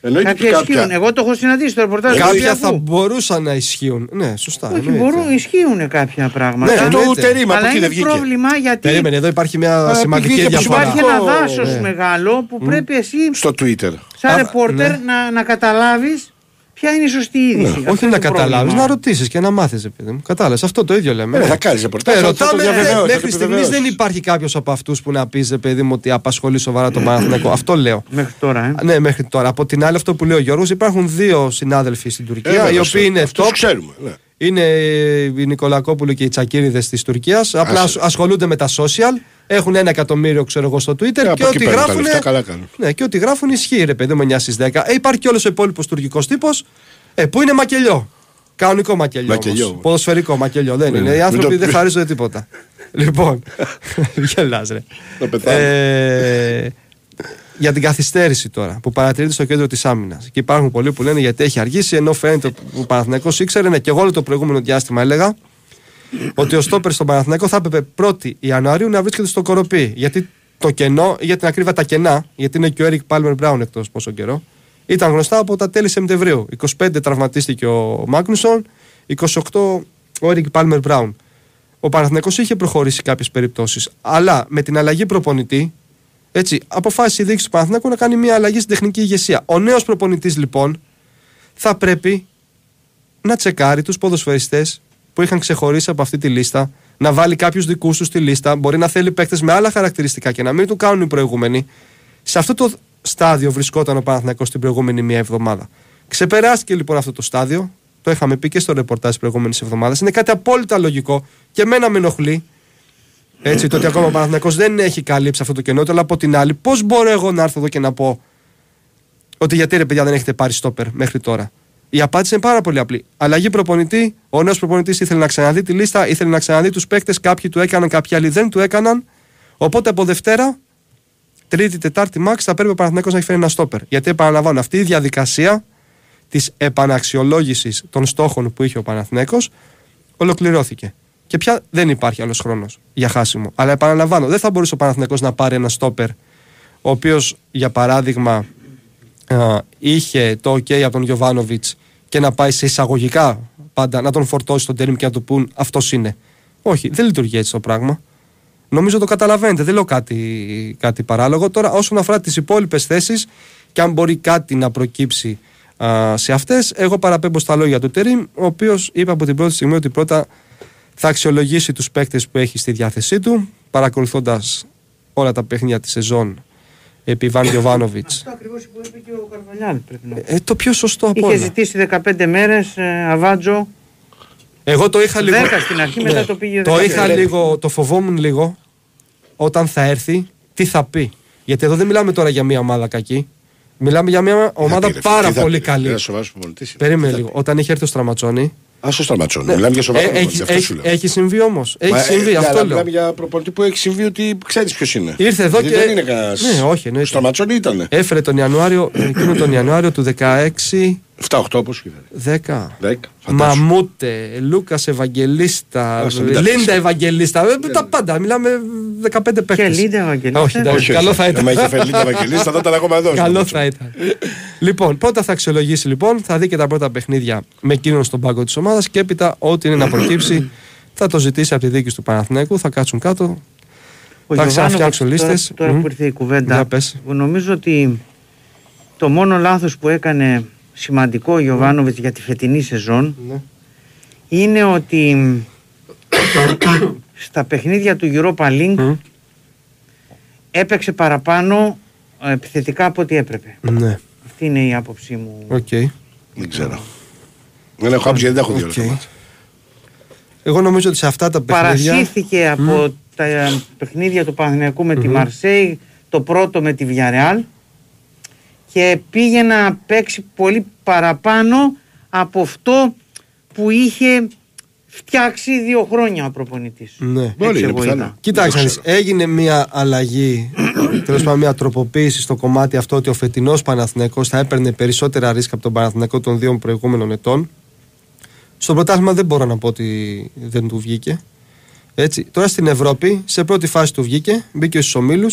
Εννοείται ότι Κάποια ισχύουν. κάποια. Εγώ το έχω συναντήσει στο ρεπορτάζ. του Κάποια Ολυμπιακού. θα μπορούσαν να ισχύουν. Ναι, σωστά. Όχι, εννοείται. μπορούν, ισχύουν κάποια πράγματα. Ναι, Και το εννοείται. Τερίμ από αλλά εκεί είναι δεν βγήκε. πρόβλημα γιατί Περίμενε, εδώ υπάρχει μια Α, σημαντική επειδή είχε διαφορά. υπάρχει Σημαντικό, ένα δάσος ναι. μεγάλο που πρέπει εσύ, Στο Twitter. σαν Α, ρεπόρτερ, ναι. να, να καταλάβεις ποια είναι η σωστή είδηση. Αυτό Όχι είναι να το καταλάβεις, πρόβλημα. να ρωτήσεις και να μάθεις, παιδί μου. Κατάλαβες. Αυτό το ίδιο λέμε. Ε, ναι. θα κάνεις ρεπορτάζ, Ε, θα το ρωτάμε, διαβεβαιώσεις, ε, θα το μέχρι στιγμής δεν επιβεβαιώσεις. υπάρχει κάποιος από αυτούς που να πεις, ρε παιδί μου, ότι απασχολεί σοβαρά τον Παναθηναϊκό. Αυτό λέω. Μέχρι τώρα, ε. Ναι, μέχρι τώρα. Από την άλλη, αυτό που λέει ο Γιώργος, υπάρχουν δύο συνάδελφοι στην Ε, Τουρκία, βέβαια, οι αυτό- οποίοι είναι αυτούς top. ξέρουμε. Ναι. είναι η Νικολακόπουλου και οι Τσακίριδε της Τουρκίας. Απλά ασ- ασχολούνται με τα social. Έχουν ένα εκατομμύριο, ξέρω εγώ, στο Twitter. Ε, και από εκεί ό,τι παίρνουν τα γράφουν. λεφτά, καλά κάνουν. Ναι, και ό,τι γράφουν ισχύει, ρε παιδί μου, 9 στις 10. Ε, υπάρχει και όλος ο υπόλοιπος τουρκικός τύπος ε, που είναι μακελιό. Κανονικό μακελιό. Μακελιό. όμως. Ποδοσφαιρικό μακελιό. Δεν Ναι, είναι. ναι. Οι άνθρωποι Μην το- δεν χαρίζονται τίποτα. λοιπόν. Γελάς, ρε. Να πεθάνω. Ε, για την καθυστέρηση τώρα που παρατηρείται στο κέντρο της άμυνας. Και υπάρχουν πολλοί που λένε γιατί έχει αργήσει, ενώ φαίνεται ότι ο Παναθηναϊκός ήξερε, ναι, και εγώ όλο το προηγούμενο διάστημα έλεγα ότι ο Στόπερ στον Παναθηναϊκό θα έπρεπε 1η Ιανουαρίου να βρίσκεται στο κοροπή. Γιατί το κενό, ή για την ακρίβεια τα κενά, γιατί είναι και ο Έρικ Πάλμερ Μπράουν εκτός πόσο καιρό, ήταν γνωστά από τα τέλη Σεπτεμβρίου. 25 τραυματίστηκε ο Μάγνουσον, 28 ο Έρικ Πάλμερ Μπράουν. Ο Παναθηναϊκός είχε προχωρήσει κάποιες περιπτώσεις. Αλλά με την αλλαγή προπονητή, έτσι, αποφάσισε η διοίκηση του Παναθηναϊκού να κάνει μια αλλαγή στην τεχνική ηγεσία. Ο νέος προπονητής λοιπόν θα πρέπει να τσεκάρει τους ποδοσφαιριστές που είχαν ξεχωρίσει από αυτή τη λίστα, να βάλει κάποιους δικούς τους στη λίστα. Μπορεί να θέλει παίκτες με άλλα χαρακτηριστικά και να μην του κάνουν οι προηγούμενοι. Σε αυτό το στάδιο βρισκόταν ο Παναθηναϊκός την προηγούμενη μία εβδομάδα. Ξεπεράστηκε λοιπόν αυτό το στάδιο. Το είχαμε πει και στο ρεπορτάζ της προηγούμενης εβδομάδας. Είναι κάτι απόλυτα λογικό και εμένα με ενοχλεί. Έτσι, το ότι ακόμα ο Παναθηναϊκός δεν έχει καλύψει αυτό το κενό του, αλλά από την άλλη, πώς μπορώ εγώ να έρθω εδώ και να πω ότι γιατί ρε παιδιά δεν έχετε πάρει στόπερ μέχρι τώρα; Η απάντηση είναι πάρα πολύ απλή. Αλλαγή προπονητή. Ο νέος προπονητής ήθελε να ξαναδεί τη λίστα, ήθελε να ξαναδεί τους παίκτες. Κάποιοι του έκαναν, κάποιοι άλλοι δεν του έκαναν. Οπότε από Δευτέρα, Τρίτη, Τετάρτη, Μάξ, θα πρέπει ο Παναθηναϊκός να έχει φέρει ένα στόπερ. Γιατί επαναλαμβάνω, αυτή η διαδικασία της επαναξιολόγησης των στόχων που είχε ο Παναθηναϊκός ολοκληρώθηκε. Και πια δεν υπάρχει άλλος χρόνος για χάσιμο. Αλλά επαναλαμβάνω, δεν θα μπορούσε ο Παναθηναϊκός να πάρει ένα στόπερ, ο οποίος για παράδειγμα α, είχε το OK από τον Γιωβάνοβιτς και να πάει σε εισαγωγικά πάντα να τον φορτώσει στον τέρμι και να του πούν αυτός είναι. Όχι, δεν λειτουργεί έτσι το πράγμα. Νομίζω το καταλαβαίνετε, δεν λέω κάτι, κάτι παράλογο. Τώρα, όσον αφορά τις υπόλοιπες θέσεις και αν μπορεί κάτι να προκύψει α, σε αυτές, εγώ παραπέμπω στα λόγια του Τερήμ, ο οποίος είπε από την πρώτη στιγμή ότι πρώτα θα αξιολογήσει τους παίκτες που έχει στη διάθεσή του, παρακολουθώντας όλα τα παιχνίδια της σεζόν επί Βαν Γιωβάνοβιτς. Αυτό ακριβώς που είπε και ο Καρβαλιάλ πρέπει να Ε, το πιο σωστό από Είχε όλα. ζητήσει 15 μέρες Αβάτζο. Εγώ το είχα λίγο. Ναι. 10 στην αρχή, μετά το πήγε Το 15. είχα λίγο, το φοβόμουν λίγο όταν θα έρθει, τι θα πει. Γιατί εδώ δεν μιλάμε τώρα για μια ομάδα κακή. Μιλάμε για μια ομάδα Γιατί, ρε, πάρα τι θα πολύ πει, καλή. Ένα σοβαρός προπονητής. Περίμενε λίγο. Όταν είχε έρθει ο Στραματσόνη. Α το σταματσώνει. Μιλάμε για σοβαρό Ε, προπονητή. έχει, Αυτό έχει, σου λέω. έχει συμβεί όμως. Έχει Μα, συμβεί, ε, αυτό αλλά λέω. Μιλάμε για προπονητή που έχει συμβεί ότι ξέρεις ποιος είναι. Ήρθε εδώ Γιατί και- Δεν είναι κανένας. Ναι, όχι, εννοείται. Στραματσόνι ήταν. Έφερε τον Ιανουάριο, εκείνο τον Ιανουάριο του 16. 7-8 πώς ήταν. 10. 10. Μαμούτε, Λούκας Ευαγγελίστα, Άσε, μην τα Λίντα πεις. Ευαγγελίστα. ε, Τα πάντα. Μιλάμε 15 παίκτες. Και Λίντα Ευαγγελίστα. Όχι, εντάξει, Όχι, καλό όχι. θα ήταν. Άμα είχε φέρει Λίντα Ευαγγελίστα, θα ήταν ακόμα εδώ. Καλό θα ήταν. λοιπόν, πρώτα θα αξιολογήσει λοιπόν, θα δει και τα πρώτα παιχνίδια με εκείνον στον πάγκο της ομάδας και έπειτα ό,τι είναι να προκύψει θα το ζητήσει από τη διοίκηση του Παναθηναϊκού, θα κάτσουν κάτω. Ο Θα Γιοβάνοβιτς, ξαναφτιάξω τώρα- λίστες. Τώρα Μμ. που ήρθε η κουβέντα, Για πες. εγώ νομίζω ότι το μόνο λάθος που έκανε σημαντικό ο Γιοβάνοβιτς για τη φετινή σεζόν Ναι. είναι ότι στα παιχνίδια του Europa League Μμ. έπαιξε παραπάνω ε, επιθετικά από ό,τι έπρεπε. Ναι, Αυτή είναι η άποψή μου. οκ. Δεν ξέρω. Δεν έχω άποψη γιατί δεν έχω δει όλα τα Οκ. μάτια. Εγώ νομίζω ότι σε αυτά τα παιχνίδια. Παρασύρθηκε από τα ε, παιχνίδια του Παναθηναϊκού με τη Μαρσέη, το πρώτο με τη Βιαρεάλ και πήγε να παίξει πολύ παραπάνω από αυτό που είχε φτιάξει δύο χρόνια ο προπονητής. Ναι. Μπορεί, Έτσι είναι εγώ πιθανό. είδα. Κοιτάξτε, Δεν να το δεις, έγινε μια αλλαγή, τέλος πάντων μια τροποποίηση στο κομμάτι αυτό ότι ο φετινός Παναθηναϊκός θα έπαιρνε περισσότερα ρίσκα από τον Παναθηναϊκό των δύο προηγούμενων ετών. Στο πρωτάθλημα δεν μπορώ να πω ότι δεν του βγήκε. Έτσι. Τώρα στην Ευρώπη, σε πρώτη φάση του βγήκε, μπήκε στου ομίλου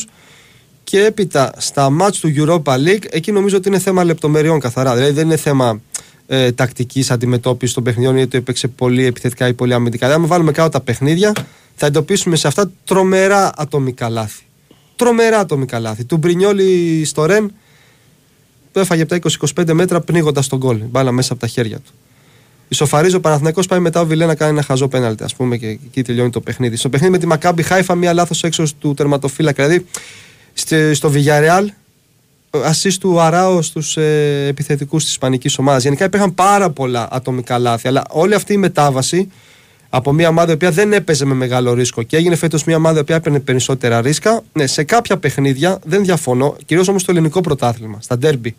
και έπειτα στα μάτς του Europa League, εκεί νομίζω ότι είναι θέμα λεπτομεριών καθαρά. Δηλαδή δεν είναι θέμα ε, τακτικής αντιμετώπισης των παιχνιδιών, γιατί έπαιξε πολύ επιθετικά ή πολύ αμυντικά. Δηλαδή, αν βάλουμε κάτω τα παιχνίδια, θα εντοπίσουμε σε αυτά τρομερά ατομικά λάθη. Τρομερά ατομικά λάθη. Του Μπρινιόλη στο Ρεν το έφαγε από τα 20-25 μέτρα πνίγοντας τον γκολ. Μπάλα μέσα από τα χέρια του. Ισοφαρίζει ο Παναθηναϊκός πάει μετά ο Βιλέ να κάνει ένα χαζό πέναλτι, ας πούμε, και εκεί τελειώνει το παιχνίδι. Στο παιχνίδι με τη Μακάμπι Χάιφα, μία λάθος έξω του τερματοφύλακα. Δηλαδή, στη- στο Villarreal, assist του Αράο στους ε, επιθετικούς της Ισπανικής ομάδας. Γενικά υπήρχαν πάρα πολλά ατομικά λάθη. Αλλά όλη αυτή η μετάβαση από μια ομάδα η οποία δεν έπαιζε με μεγάλο ρίσκο και έγινε φέτος μια ομάδα η οποία έπαιρνε περισσότερα ρίσκα. Ναι, σε κάποια παιχνίδια δεν διαφωνώ, κυρίως όμως στο ελληνικό πρωτάθλημα, στα ντέρμπι.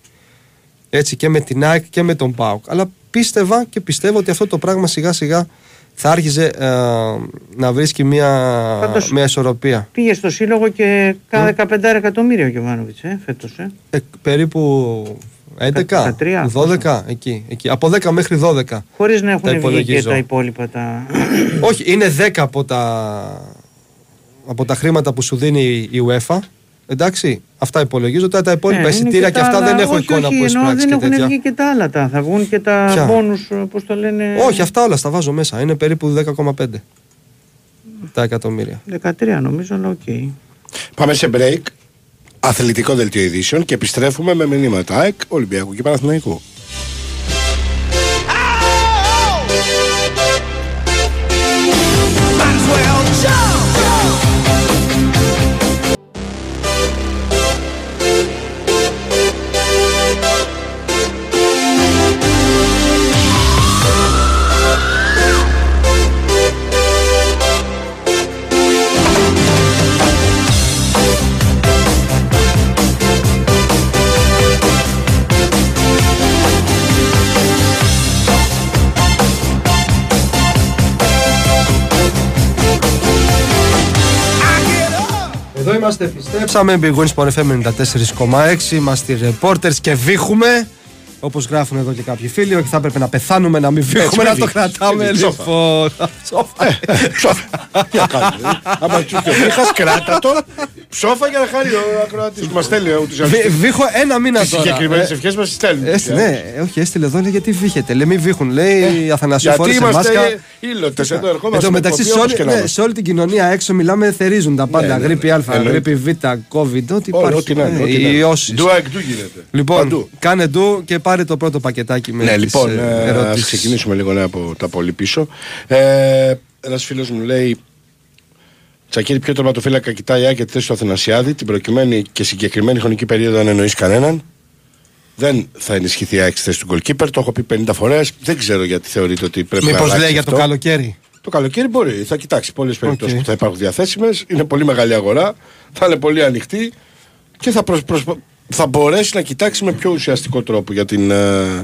Έτσι και με την ΑΕΚ και με τον ΠΑΟΚ. Αλλά πίστευα και πιστεύω ότι αυτό το πράγμα σιγά σιγά θα άρχιζε ε, να βρίσκει μια, Πάντως- μια ισορροπία. Πήγε στο σύλλογο και κάνα 15 εκατομμύρια ο Γιωβάνοβιτς ε, φέτος. Ε. Ε, περίπου 11, 13, 12, εκεί, εκεί. Από 10 μέχρι 12. Χωρίς να Τα έχουν βγει και υπολογίζω. τα υπόλοιπα. Τα... Όχι, είναι 10 από τα, από τα χρήματα που σου δίνει η UEFA. Εντάξει, αυτά υπολογίζω. Τώρα τα υπόλοιπα Ε, είναι εισιτήρια και τα αυτά άλλα- δεν έχω όχι, εικόνα όχι, πώς εννοώ, πράξεις Δεν και έχουν τέτοια. βγει και τα άλλα. Τα. Θα βγουν και τα Ποια; μπόνους, πώς το λένε; Όχι, αυτά όλα στα βάζω μέσα. Είναι περίπου 10,5 τα εκατομμύρια. 13 νομίζω, αλλά οκ. Πάμε σε break. Αθλητικό δελτίο ειδήσεων και επιστρέφουμε με μηνύματα ΑΕΚ, Ολυμπιακού και Παναθηναϊκού. Εδώ είμαστε, επιστρέψαμε. είμαστε, επιστρέψαμε. Big Wings 94,6. Είμαστε οι reporters και βήχουμε. Όπως γράφουν εδώ και κάποιοι φίλοι, όχι θα έπρεπε να πεθάνουμε να μην βήχουμε, μην να το βήχεις. κρατάμε. Μην βήχεις, Λοιπόν, ψόφα. Ψόφα. Τι να κάνουμε. ε. Άμα του το είχα κράτα το. Ψόφα για να χάρει ο ακροατής που μας στέλνει ούτως ή Βή- Βήχω ένα μήνα Τις τώρα. συγκεκριμένες Ε, ευχές μας στέλνουν. έστει- ναι, ε, όχι, έστειλε εδώ, λέει γιατί βήχετε. Λέει μην βήχουν. Λέει Αθανασίου Γιατί φόρεσε μάσκα. είμαστε ήλωτες εδώ, Εν ερχόμαστε. τω με μεταξύ, κοπή σε όπως όλη, και να ναι, είμαστε. σε όλη την κοινωνία έξω μιλάμε, θερίζουν τα πάντα. Ναι, ναι, ναι. γρήπη Α, Εννοείται. γρήπη Β, COVID, ό,τι Όλα, υπάρχει. Ό,τι να είναι. Ναι, ό,τι οι να είναι. ιώσεις. Ντου εκ ντου γίνεται. Λοιπόν, Παντού. κάνε ντου και πάρε το πρώτο πακετάκι με Ναι, τις, λοιπόν, ε, ε, ας ερωτήσεις. ξεκινήσουμε λίγο ναι, από τα πολύ πίσω. Ε, Ένας φίλος μου λέει. Τσακίρη, ποιο τερματοφύλακα κοιτάει η ΑΕΚ για τη θέση του Αθηνασιάδη την προκειμένη και συγκεκριμένη χρονική περίοδο αν εννοείς κανέναν. Δεν θα ενισχυθεί η ΑΕΚ στη θέση του goalkeeper. Το έχω πει 50 φορές. Δεν ξέρω γιατί θεωρείτε ότι πρέπει να Μήπως αλλάξει λέει για αυτό. το καλοκαίρι; Το καλοκαίρι μπορεί. Θα κοιτάξει πολλές περιπτώσεις Οκ. που θα υπάρχουν διαθέσιμες. Είναι πολύ μεγάλη αγορά. Θα είναι πολύ ανοιχτή και θα, προσ- προσ- θα μπορέσει να κοιτάξει με πιο ουσιαστικό τρόπο για την ε,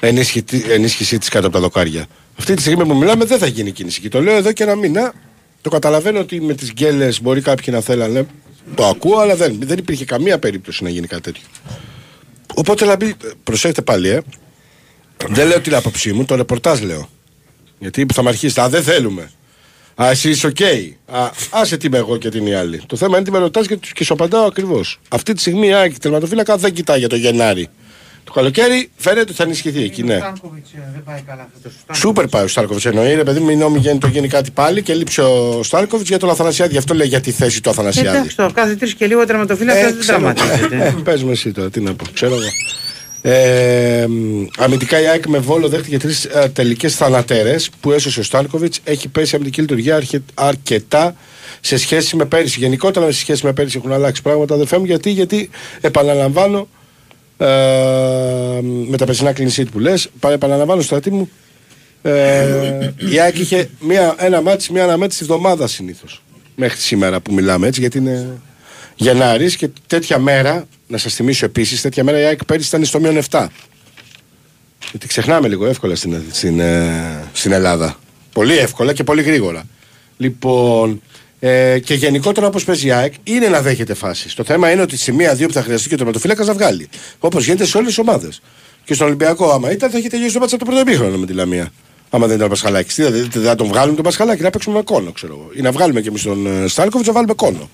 ενίσχυτη- ενίσχυσή της κάτω από τα δοκάρια. Αυτή τη στιγμή που μιλάμε δεν θα γίνει κίνηση. Και το λέω εδώ και ένα μήνα. Το καταλαβαίνω ότι με τις γκέλες μπορεί κάποιοι να θέλανε. Το ακούω, αλλά δεν, δεν υπήρχε καμία περίπτωση να γίνει κάτι τέτοιο. Οπότε Λάμπη, προσέχετε πάλι, ε. Δεν λέω την άποψή μου, το ρεπορτάζ λέω. Γιατί θα με αρχίσει. Α, δεν θέλουμε. Α, εσύ είσαι οκ. Α, άσε τι είμαι εγώ και την η άλλη. Το θέμα είναι τι με ρωτάς και, και σου απαντάω ακριβώς. Αυτή τη στιγμή η ΑΕΚ τερματοφύλακα δεν κοιτάει για το Γενάρη. Το καλοκαίρι φαίνεται ότι θα ενισχυθεί εκεί, ναι. Στάνκοβιτς, ε, δεν πάει καλά φέτος. Σούπερ πάει ο Στάνκοβιτς εννοεί. Ρε παιδί μου, μην νόμι το γίνει κάτι πάλι και λείψε ο Στάνκοβιτς για τον Αθανασιάδη. Γι' αυτό λέει για τη θέση του Αθανασιάδη. Εντάξει, το κάθε τρεις και λίγο τερματοφύλακας Ε, δεν ξέρω. τραυματίζεται. Πες μου εσύ τώρα, τι να πω. Ξέρω εγώ. Ε, μ, αμυντικά η ΑΕΚ με βόλο δέχτηκε τρεις ε, τελικές θανατέρες που έσωσε ο Στάνκοβιτ. Έχει πέσει αμυντική λειτουργία αρκε- αρκετά σε σχέση με πέρυσι. Γενικότερα σε σχέση με πέρυσι έχουν αλλάξει πράγματα, αδερφέ μου. Γιατί, γιατί επαναλαμβάνω ε, με τα περσινά κλινισίτ που λες, επαναλαμβάνω στρατή μου. Ε, η ΑΕΚ είχε μία, ένα μάτι, μία αναμέτρηση εβδομάδας συνήθως. Μέχρι σήμερα που μιλάμε έτσι, γιατί είναι Γενάρη και τέτοια μέρα, να σας θυμίσω επίσης, τέτοια μέρα η ΑΕΚ πέρυσι ήταν στο μείον 7. Γιατί ξεχνάμε λίγο εύκολα στην, στην, ε, στην Ελλάδα. Πολύ εύκολα και πολύ γρήγορα. Λοιπόν, ε, και γενικότερα όπως παίζει η ΑΕΚ είναι να δέχεται φάσεις. Το θέμα είναι ότι στη μία-δύο που θα χρειαστεί και ο τερματοφύλακας να βγάλει. Όπως γίνεται σε όλες τις ομάδες. Και στον Ολυμπιακό, άμα ήταν, θα έχει τελειώσει το μάτσα από το πρώτο εμίχρονο με τη Λαμία. Άμα δεν ήταν ο Πασχαλάκης. Τι, δηλαδή, δεν θα τον βγάλουμε τον Πασχαλάκη, να παίξουμε με κόνο, ξέρω εγώ. Ή να βγάλουμε και εμείς τον ε, Στάλκοβιτς να βάλουμε κόνο.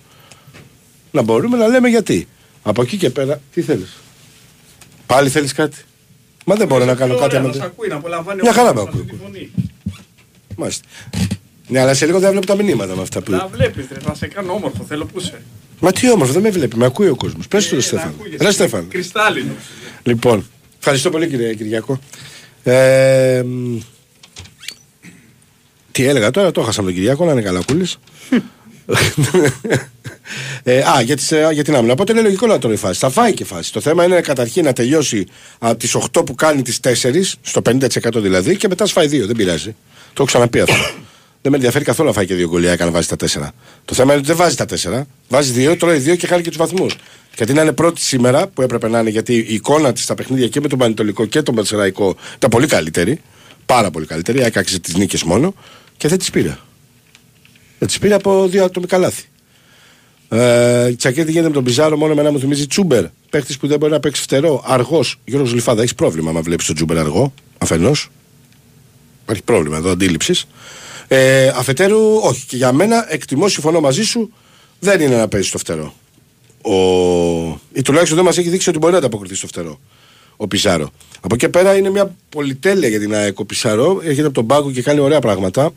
Να μπορούμε να λέμε γιατί. Από εκεί και πέρα, τι θέλεις; Πάλι θέλεις κάτι; Μα δεν μπορώ να κάνω κάτι άμα δεν- ακούει, να απολαμβάνει Μια ο χαρά κόσμος με αυτή ακούει. τη φωνή. Μάλιστα. Ναι, αλλά σε λίγο δεν βλέπω τα μηνύματα με αυτά που. Να βλέπεις, ρε, να σε κάνω όμορφο, θέλω που είσαι. Μα τι όμορφο, δεν με βλέπει, με ακούει ο κόσμος. Πες του, Ε, ρε να Στέφαν. ακούγεσαι. Ρε Στέφαν. Κρυστάλλινος. Λοιπόν, ευχαριστώ πολύ κύριε Κυριακό. Ε, μ, τι έλεγα τώρα, το έχασα με τον Κυριακό, να είναι καλά ο Κούλης. Ε, α, για, τις, ε, για την άμυνα. Οπότε είναι λογικό να τρώει φάση. Θα φάει και φάση. Το θέμα είναι καταρχήν να τελειώσει από τις 8 που κάνει τις 4, στο 50% δηλαδή, και μετά σφάει 2. Δεν πειράζει. Το έχω ξαναπεί αυτό. δεν με ενδιαφέρει καθόλου να φάει και δύο γκολιά να βάζει τα 4. Το θέμα είναι ότι δεν βάζει τα 4. Βάζει 2, τρώει 2 και χάνει και τους βαθμούς. Γιατί να είναι πρώτη σήμερα που έπρεπε να είναι, γιατί η εικόνα της στα παιχνίδια και με τον Πανετολικό και τον Πατσεραϊκό ήταν πολύ καλύτερη. Πάρα πολύ καλύτερη. Έκαξε τις νίκες μόνο και δεν τις πήρε. Δεν τις πήρε από δύο ατομικά λάθη. Ε, Τσακέτη γίνεται με τον Πιζάρο μόνο με ένα μου θυμίζει Τσούμπερ. Παίχτης που δεν μπορεί να παίξει φτερό. Αργός. Γιώργος Λιφάδα, έχεις πρόβλημα να βλέπεις τον Τσούμπερ αργό. Αφενός; Υπάρχει πρόβλημα εδώ αντίληψης. Ε, αφετέρου, όχι. Και για μένα, εκτιμώ, συμφωνώ μαζί σου, δεν είναι να παίζει στο φτερό. Ο... Ή τουλάχιστον δεν μας έχει δείξει ότι μπορεί να ανταποκριθεί στο φτερό. Ο Πιζάρο. Από εκεί πέρα είναι μια πολυτέλεια για την ΑΕΚ ο Πιζάρο. Έρχεται από τον πάγκο και κάνει ωραία πράγματα.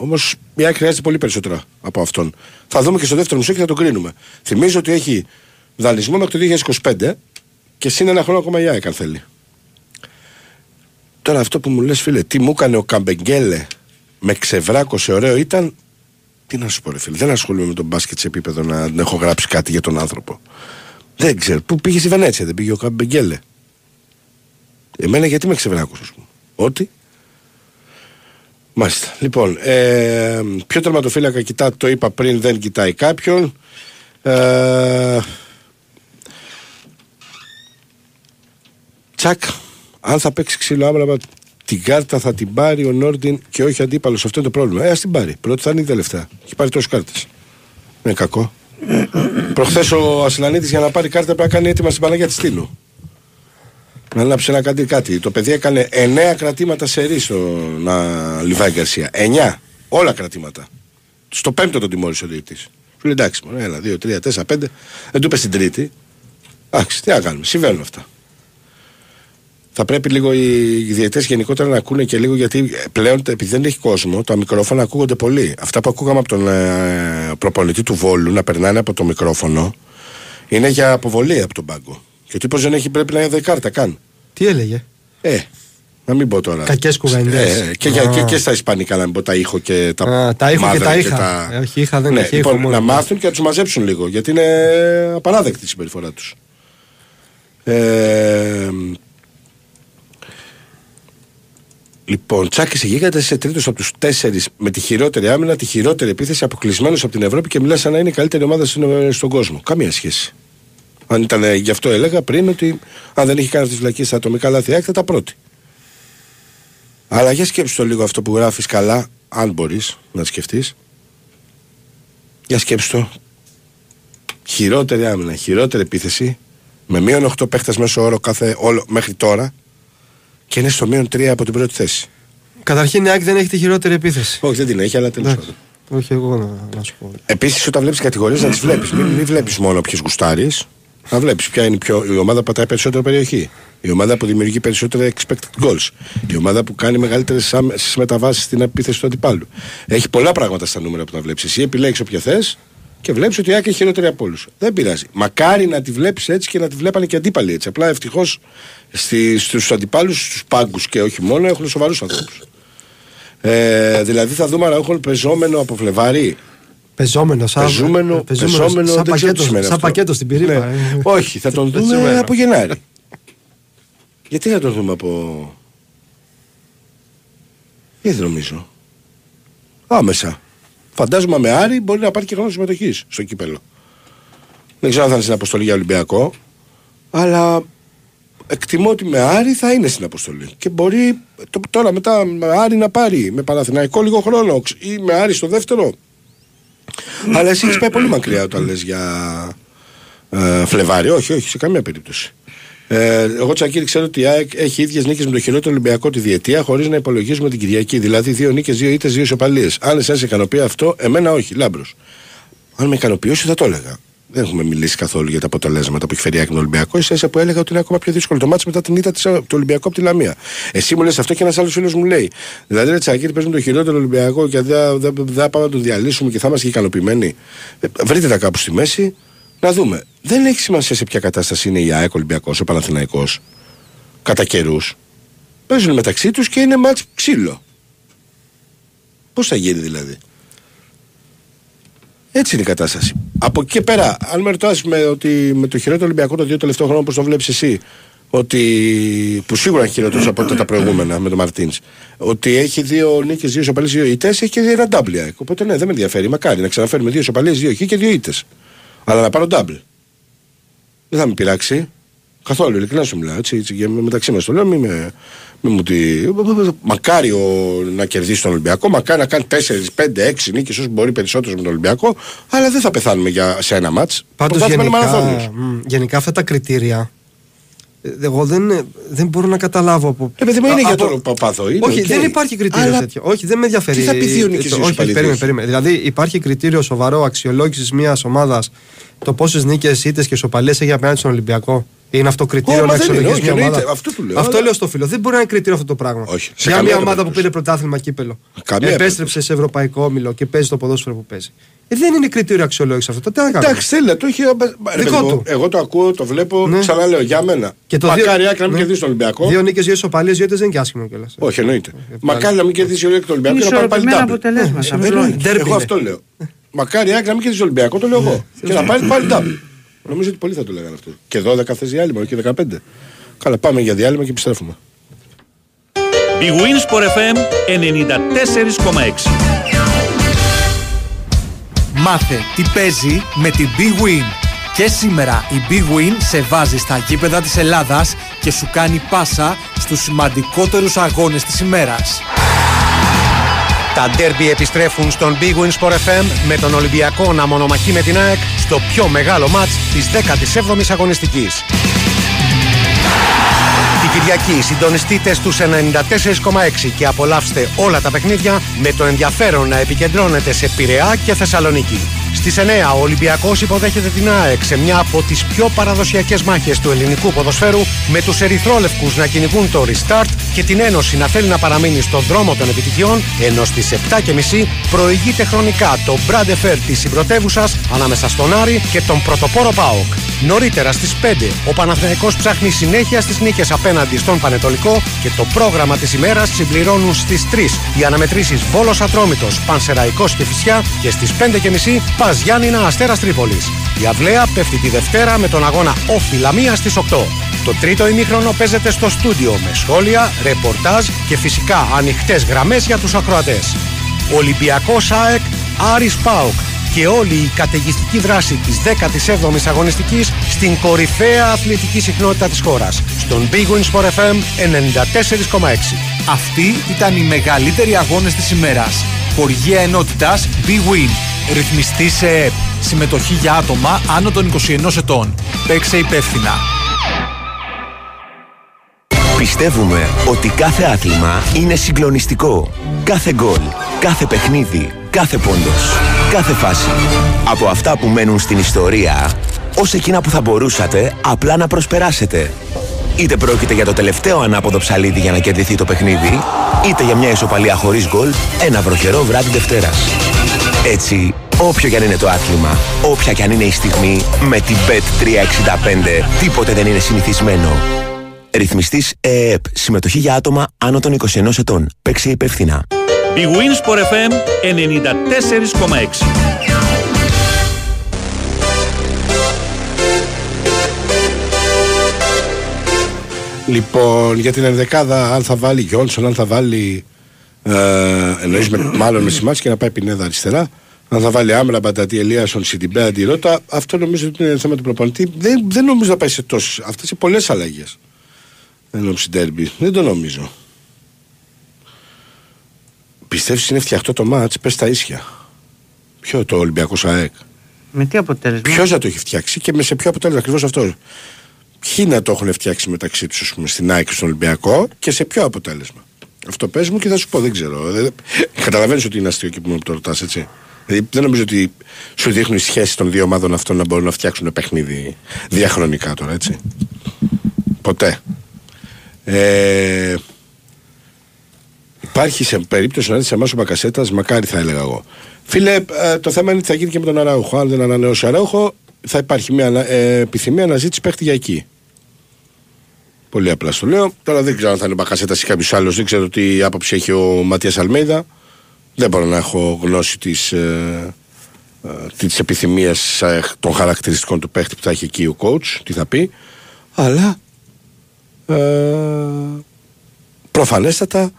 Όμως η ΑΕΚ χρειάζεται πολύ περισσότερα από αυτόν. Θα δούμε και στο δεύτερο μισό και θα το κρίνουμε. Θυμίζω ότι έχει δανεισμό μέχρι το 2025 και συν ένα χρόνο ακόμα η ΑΕΚ αν θέλει. Τώρα αυτό που μου λες φίλε, τι μου έκανε ο Καμπεγγέλε με ξεβράκωσε ωραίο ήταν. Τι να σου πω, ρε φίλε, δεν ασχολούμαι με τον μπάσκετ σε επίπεδο να, να έχω γράψει κάτι για τον άνθρωπο. Δεν ξέρω. Πού πήγε στη Βενέτσια, δεν πήγε ο Καμπεγγέλε. Εμένα γιατί με ξεβράκωσες, α πούμε. Ότι. Μάλιστα. Λοιπόν, ε, ποιο τερματοφύλακα κοιτά, το είπα πριν, δεν κοιτάει κάποιον. Ε, τσακ. Αν θα παίξει ξύλο άμυνα, την κάρτα θα την πάρει ο Νόρντιν και όχι αντίπαλος. Αυτό είναι το πρόβλημα. Ε, ας την πάρει. Πρώτη θα είναι η τελευταία. Έχει πάρει τόσες κάρτες. Είναι κακό. Προχθές ο Ασλανίτη για να πάρει κάρτα πρέπει να κάνει έτοιμα στην Παναγία της Στήλου. Να ανάψει να κάνει κάτι. Το παιδί έκανε 9 κρατήματα σε ρί στο να Λιβάη Γκαρσία. 9. Όλα κρατήματα. Στο πέμπτο τον τιμώρησε ο διαιτή. Σου λέει εντάξει, μόνο ένα, δύο, τρία, τέσσερα, πέντε. Δεν του είπε στην τρίτη. Εντάξει, τι να κάνουμε. Συμβαίνουν αυτά. Θα πρέπει λίγο οι διαιτητές γενικότερα να ακούνε και λίγο γιατί πλέον επειδή δεν έχει κόσμο, τα μικρόφωνα ακούγονται πολύ. Αυτά που ακούγαμε από τον ε, προπονητή του Βόλου να περνάνε από το μικρόφωνο είναι για αποβολή από τον πάγκο. Και ο τύπος δεν έχει πρέπει να είναι κάρτα καν. Τι έλεγε; Ε, να μην πω τώρα. Κακές κουβέντες. Ε, και, για- και, και στα Ισπανικά να μην πω τα ήχο και τα. Α, τα ήχο και μαύρα τα είχα. Ε, όχι, είχα, δεν ναι, έχει, λοιπόν, ήχο μόνο. να μάθουν και να τους μαζέψουν λίγο γιατί είναι απαράδεκτη η συμπεριφορά τους. Ε, Λοιπόν, τσάκισε γίγαντα σε τρίτος από τους τέσσερις με τη χειρότερη άμυνα, τη χειρότερη επίθεση, αποκλεισμένος από την Ευρώπη και μιλάς σαν να είναι η καλύτερη ομάδα στην- στον κόσμο. Καμία σχέση. Αν ήταν ε, γι' αυτό έλεγα πριν ότι αν δεν είχε κάνει αυτέ τι βλακίε στα ατομικά λάθη, ΑΕΚ θα τα πρώτη. Αλλά για σκέψου το λίγο αυτό που γράφεις καλά, αν μπορείς να σκεφτείς. Για σκέψου το. Χειρότερη άμυνα, χειρότερη επίθεση, με μείον 8 παίχτες μέσω όρο κάθε, όλο, μέχρι τώρα και είναι στο μείον 3 από την πρώτη θέση. Καταρχήν η ΑΕΚ δεν έχει τη χειρότερη επίθεση. Όχι, δεν την έχει, αλλά τέλος Εντάξει. πάντων. Όχι εγώ να, να σου πω. Επίσης, όταν βλέπεις κατηγορίες, να τις βλέπεις. Μην, μην βλέπεις μόνο ποιε γουστάρεις. Να βλέπεις ποια είναι η, πιο, η ομάδα που πατάει περισσότερο περιοχή. Η ομάδα που δημιουργεί περισσότερα expected goals. Η ομάδα που κάνει μεγαλύτερες μεταβάσεις στην επίθεση του αντιπάλου. Έχει πολλά πράγματα στα νούμερα που να βλέπεις. Εσύ επιλέγεις όποια θες και βλέπεις ότι η Άκη είναι χειρότερη από όλους. Δεν πειράζει. Μακάρι να τη βλέπεις έτσι και να τη βλέπανε και αντίπαλοι έτσι. Απλά ευτυχώς στους αντιπάλους, στους πάγκους και όχι μόνο, έχουν σοβαρούς ανθρώπους. Ε, δηλαδή θα δούμε Αραούχο πεζόμενο από Φλεβάρι. Πεζόμενο, σαν, Πεζούμενο, πεζόμενο, σαν, δεν ξέρω τι πακέτο, σημαίνει σαν αυτό. πακέτο στην πυρήπα. Ναι. ε. Όχι, θα τον δούμε Πεζούμενο. από Γενάρη. Γιατί να τον δούμε από. Γιατί δεν νομίζω. Άμεσα. Φαντάζομαι με Άρη μπορεί να πάρει και χρόνο συμμετοχής στο κύπελο. Δεν ξέρω αν θα είναι στην αποστολή για Ολυμπιακό. Αλλά εκτιμώ ότι με Άρη θα είναι στην αποστολή. Και μπορεί το- τώρα μετά με Άρη να πάρει με Παναθηναϊκό λίγο χρόνο ξ- ή με Άρη στο δεύτερο. Αλλά εσύ έχεις πάει πολύ μακριά όταν λες για ε, Φλεβάρι. Όχι, όχι, σε καμία περίπτωση. Ε, εγώ Τσακίρη ξέρω ότι η ΑΕΚ έχει ίδιες νίκες με το χειρότερο Ολυμπιακό τη διετία χωρίς να υπολογίζουμε την Κυριακή. Δηλαδή δύο νίκες, δύο ήττες, δύο ισοπαλίες. Αν εσά σε ικανοποιεί αυτό, εμένα όχι, λάμπρος. Αν με ικανοποιούσε θα το έλεγα. Δεν έχουμε μιλήσει καθόλου για τα αποτελέσματα που έχει φέρει η ΑΕΚ με τον Ολυμπιακό. Ίσα που έλεγα ότι είναι ακόμα πιο δύσκολο το μάτι μετά την ήττα της, του Ολυμπιακού από τη Λαμία. Εσύ μου λες αυτό και ένας άλλος φίλος μου λέει. Δηλαδή, ρε Τσακίρη, παίζουμε το χειρότερο Ολυμπιακό και δεν δεν- δεν θα πάμε να τον διαλύσουμε και θα είμαστε και ικανοποιημένοι. Ε, βρείτε τα κάπου στη μέση να δούμε. Δεν έχει σημασία σε ποια κατάσταση είναι η ΑΕΚ Ολυμπιακός, ο Παναθηναϊκός κατά καιρούς. Παίζουν μεταξύ τους και είναι μάτς ξύλο. Πώς θα γίνει δηλαδή; Έτσι είναι η κατάσταση. Από εκεί και πέρα, αν με ρωτάς με, ότι με το χειρότερο Ολυμπιακό το δύο τελευταίο χρόνο, όπως το βλέπεις εσύ, ότι, που σίγουρα είναι χειρότερο από τα προηγούμενα με τον Μαρτίνς, ότι έχει δύο νίκες, δύο ισοπαλίες, δύο ήττες, έχει και ένα double. ΑΕΚ. Οπότε ναι, δεν με ενδιαφέρει. Μακάρι να ξαναφέρουμε δύο ισοπαλίες, δύο χ και δύο ήττες. Αλλά να πάρω double. Δεν θα με πειράξει. Καθόλου, ειλικρινά σου μιλάω. Έτσι, έτσι, και μεταξύ μας το λέω, μην με, μη μου τη... Μακάρι ο, να κερδίσει τον Ολυμπιακό, μακάρι να κάνει 4, 5, 6 νίκες όσο μπορεί περισσότερο με τον Ολυμπιακό, αλλά δεν θα πεθάνουμε για, σε ένα ματς. Πάντως γενικά, μ, γενικά αυτά τα κριτήρια. ε, Εγώ δεν, δεν μπορώ να καταλάβω από. Ε, παιδί μου, είναι Α- για από- τον Παπάθο. Είναι, Όχι, οκ. δεν υπάρχει κριτήριο Αλλά τέτοιο. Όχι, δεν με ενδιαφέρει. Τι θα πει δύο νίκες, το- δύο Όχι, ισοπαλίες, περίμενε, δύο. περίμενε. Δηλαδή υπάρχει κριτήριο σοβαρό αξιολόγησης μιας ομάδας το πόσες νίκες, ήττες και ισοπαλίε έχει απέναντι στον Ολυμπιακό; Είναι αυτό κριτήριο Ω, μα να δεν είναι, αξιολογήσει όχι, μια ομάδα. εννοείται. Αυτό του λέω, Αυτό αλλά- λέω στο φίλο. Δεν μπορεί να είναι κριτήριο αυτό το πράγμα. Όχι, σε Για καμία μια ομάδα που περίπτωση. πήρε πρωτάθλημα κύπελο. Καμία Επέστρεψε σε ευρωπαϊκό όμιλο και παίζει το ποδόσφαιρο που παίζει. Ε, δεν είναι κριτήριο αξιολόγηση αυτό. Τότε τι να κάνουμε. Εντάξει, θέλει να το έχει. ρε Δικό παιδί μου, του. Εγώ το ακούω, το βλέπω, Ναι. ξαναλέω για μένα. Και το Μακάρι δύο- άκρα να μην ναι. κερδίσει τον Ολυμπιακό. Δύο νίκες, δύο ισοπαλίες, δύο ήττε δεν είναι και άσχημο κιόλας. Όχι, εννοείται. Ε, Μακάρι να μην κερδίσει ο Ολυμπιακός τον Ολυμπιακό και να πάρει πάλι Ισορροπημένα double. αποτελέσματα. Ε, απλό εννοείται. είναι. Ντέρμπι Εγώ είναι. αυτό λέω. Μακάρι άκρα να μην κερδίσει ο Ολυμπιακό, το λέω εγώ. Και να πάρει πάλι double. Νομίζω ότι πολλοί θα το λέγανε αυτό. Και 12 θες διάλειμμα, και 15. Καλά, πάμε για διάλειμμα και επιστρέφουμε. Big Wins for FM 94,6. Μάθε τι παίζει με την Big Win. Και σήμερα η Big Win σε βάζει στα γήπεδα της Ελλάδας και σου κάνει πάσα στους σημαντικότερους αγώνες της ημέρας. Τα ντέρμπι επιστρέφουν στον Big Win Sport FM με τον Ολυμπιακό να μονομαχεί με την ΑΕΚ στο πιο μεγάλο μάτς της 17ης αγωνιστικής. Την Κυριακή συντονιστείτε στους 94,6 και απολαύστε όλα τα παιχνίδια με το ενδιαφέρον να επικεντρώνετε σε Πειραιά και Θεσσαλονίκη. Στις 9 ο Ολυμπιακός υποδέχεται την ΑΕΚ σε μια από τις πιο παραδοσιακές μάχες του ελληνικού ποδοσφαίρου με τους ερυθρόλευκους να κυνηγούν το restart και την Ένωση να θέλει να παραμείνει στον δρόμο των επιτυχιών ενώ στις 7.30 προηγείται χρονικά το Brand Fair της συμπρωτεύουσας ανάμεσα στον Άρη και τον πρωτοπόρο ΠΑΟΚ. Νωρίτερα στις 5 ο Παναθηναϊκός ψάχνει συνέχεια στις νίκες απέναντι στον Πανετολικό και το πρόγραμμα της ημέρας συμπληρώνουν στις 3 οι αναμετρήσεις Βόλος Ατρόμητος, Πανσεραϊκός και Φυσιά και στις 5.30 Πας Γιάννηνα Αστέρας Τρίπολης. Η Αυλαία πέφτει τη Δευτέρα με τον αγώνα Όφη Λαμία στις 8. Το τρίτο ημίχρονο παίζεται στο στούντιο με σχόλια, ρεπορτάζ και φυσικά ανοιχτές γραμμές για τους ακροατές. Ολυμπιακός ΑΕΚ, Άρης ΠΑΟΚ και όλη η καταιγιστική δράση της 17ης αγωνιστικής στην κορυφαία αθλητική συχνότητα της χώρας. Στον Big Win Sport FM 94,6. Αυτοί ήταν οι μεγαλύτεροι αγώνες της ημέρας. Χοργία ενότητας Big Win. Ρυθμιστή σε ΕΠ. Συμμετοχή για άτομα άνω των 21 ετών. Παίξε υπεύθυνα. Πιστεύουμε ότι κάθε άθλημα είναι συγκλονιστικό. Κάθε γκολ, κάθε παιχνίδι, κάθε πόντος, κάθε φάση. Από αυτά που μένουν στην ιστορία, ως εκείνα που θα μπορούσατε απλά να προσπεράσετε. Είτε πρόκειται για το τελευταίο ανάποδο ψαλίδι για να κερδιθεί το παιχνίδι, είτε για μια ισοπαλία χωρίς γκολ, ένα βροχερό βράδυ Δευτέρας. Έτσι, όποιο κι αν είναι το άθλημα, όποια κι αν είναι η στιγμή, με την Bet365 τίποτε δεν είναι συνηθισμένο. Ρυθμιστής ΕΕΠ. Συμμετοχή για άτομα άνω των 21 ετών. Παίξε υπεύθυνα. Big Wins for FM 94,6. Λοιπόν, για την ενδεκάδα, αν θα βάλει Γιόνσον, αν θα βάλει. Ε, εννοείς με, μάλλον με σημάδι και να πάει Πινέδα αριστερά. Αν θα βάλει Άμρα, Μπαντατή, Ελίασον, Σιντιμπέ, Αντιρώτα. Αυτό νομίζω ότι είναι θέμα του προπονητή. Δεν, δεν νομίζω να πάει σε τόσες. Αυτές είναι πολλές αλλαγές. Ενώ ντέρμπι. Δεν το νομίζω. Πιστεύεις είναι φτιαχτό το μάτς, πες τα ίσια. Ποιο το Ολυμπιακός ΑΕΚ. Με τι αποτέλεσμα; Ποιος θα το έχει φτιάξει και με σε ποιο αποτέλεσμα ακριβώς αυτό. Ποιοι να το έχουν φτιάξει μεταξύ τους, ας πούμε, στην ΑΕΚ και στον Ολυμπιακό και σε ποιο αποτέλεσμα. Αυτό πες μου και θα σου πω, δεν ξέρω. Δεν... Καταλαβαίνεις ότι είναι αστείο και που μου το ρωτάς, έτσι. Δηλαδή, δεν νομίζω ότι σου δείχνουν οι σχέσεις των δύο ομάδων αυτών να μπορούν να φτιάξουν παιχνίδι διαχρονικά τώρα, έτσι. Ποτέ. Ε, υπάρχει σε περίπτωση να έρθει σε εμάς ο Μπακασέτας, μακάρι θα έλεγα εγώ. Φίλε, ε, το θέμα είναι τι θα γίνει και με τον Αράουχο. Αν δεν ανανεώσει ο Αράουχο, θα υπάρχει μια ανα- ε, επιθυμία αναζήτηση παίχτη για εκεί. Πολύ απλά στο λέω. Τώρα δεν ξέρω αν θα είναι ο Μπακασέτας ή κάποιος άλλος. Δεν ξέρω τι άποψη έχει ο Ματίας Αλμέιδα. Δεν μπορώ να έχω γνώση της ε, τι επιθυμίε των χαρακτηριστικών του παίχτη που θα έχει εκεί ο coach, τι θα πει. Αλλά ε, προφανέστατα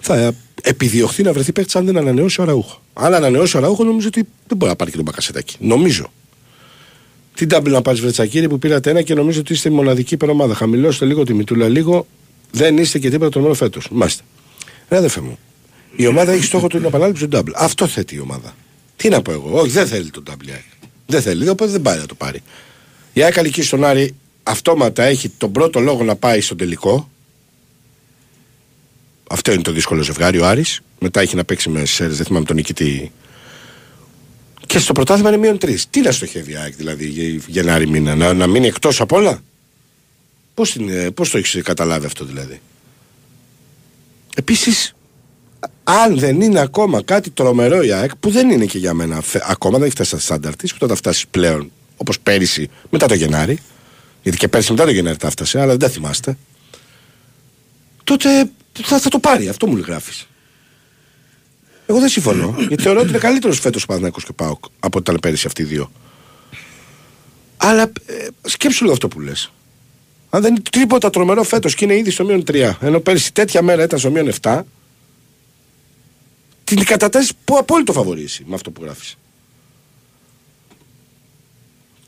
θα επιδιωχθεί να βρεθεί παίχτη αν δεν ανανεώσει ο Ραούχο. Αν ανανεώσει ο Ραούχο, νομίζω ότι δεν μπορεί να πάρει και τον Μπακασετάκη. Νομίζω. Τι double να πάρεις Βρετσακύρη που πήρατε ένα και νομίζω ότι είστε η μοναδική υπερομάδα. Χαμηλώστε λίγο τη μητούλα, λίγο δεν είστε και τίποτα το μόνο φέτος. Μάστε. Ρε αδερφέ μου, η ομάδα έχει στόχο του την επανάληψη του double. Αυτό θέτει η ομάδα. Τι να πω εγώ, Όχι, δεν θέλει τον double. η ΑΕΚ. Δεν θέλει, οπότε δεν πάει να το πάρει. Η ΑΕΚ Αλική στον Άρη αυτόματα έχει τον πρώτο λόγο να πάει στο τελικό. Αυτό είναι το δύσκολο ζευγάρι ο Άρης. Μετά έχει να παίξει με Σέρες, δεν θυμάμαι τον νικητή. Και στο πρωτάθλημα είναι μείον τρεις. Τι να στοχεύει η ΑΕΚ δηλαδή για Γενάρη μήνα, να, να μείνει εκτός απ' όλα; Πώς πώς το έχεις καταλάβει αυτό δηλαδή; Επίσης, αν δεν είναι ακόμα κάτι τρομερό η ΑΕΚ, που δεν είναι και για μένα ακόμα, δεν έχει φτάσει στα στάνταρ της, που θα τα φτάσει πλέον όπως πέρυσι μετά το Γενάρη. Γιατί και πέρυσι μετά το Γενάρη τα φτάσε, αλλά δεν τα θυμάστε. Τότε θα, θα το πάρει, αυτό μου γράφεις. Εγώ δεν συμφωνώ. γιατί θεωρώ ότι είναι καλύτερος φέτος ο Παναγιώ και Πάοκ από ότι ήταν πέρυσι αυτοί οι δύο. Αλλά ε, σκέψου λίγο αυτό που λες. Αν δεν είναι τίποτα τρομερό φέτος και είναι ήδη στο μείον 3, ενώ πέρυσι τέτοια μέρα ήταν στο μείον 7, την κατατάσσει που απόλυτο φαβορήσει με αυτό που γράφεις.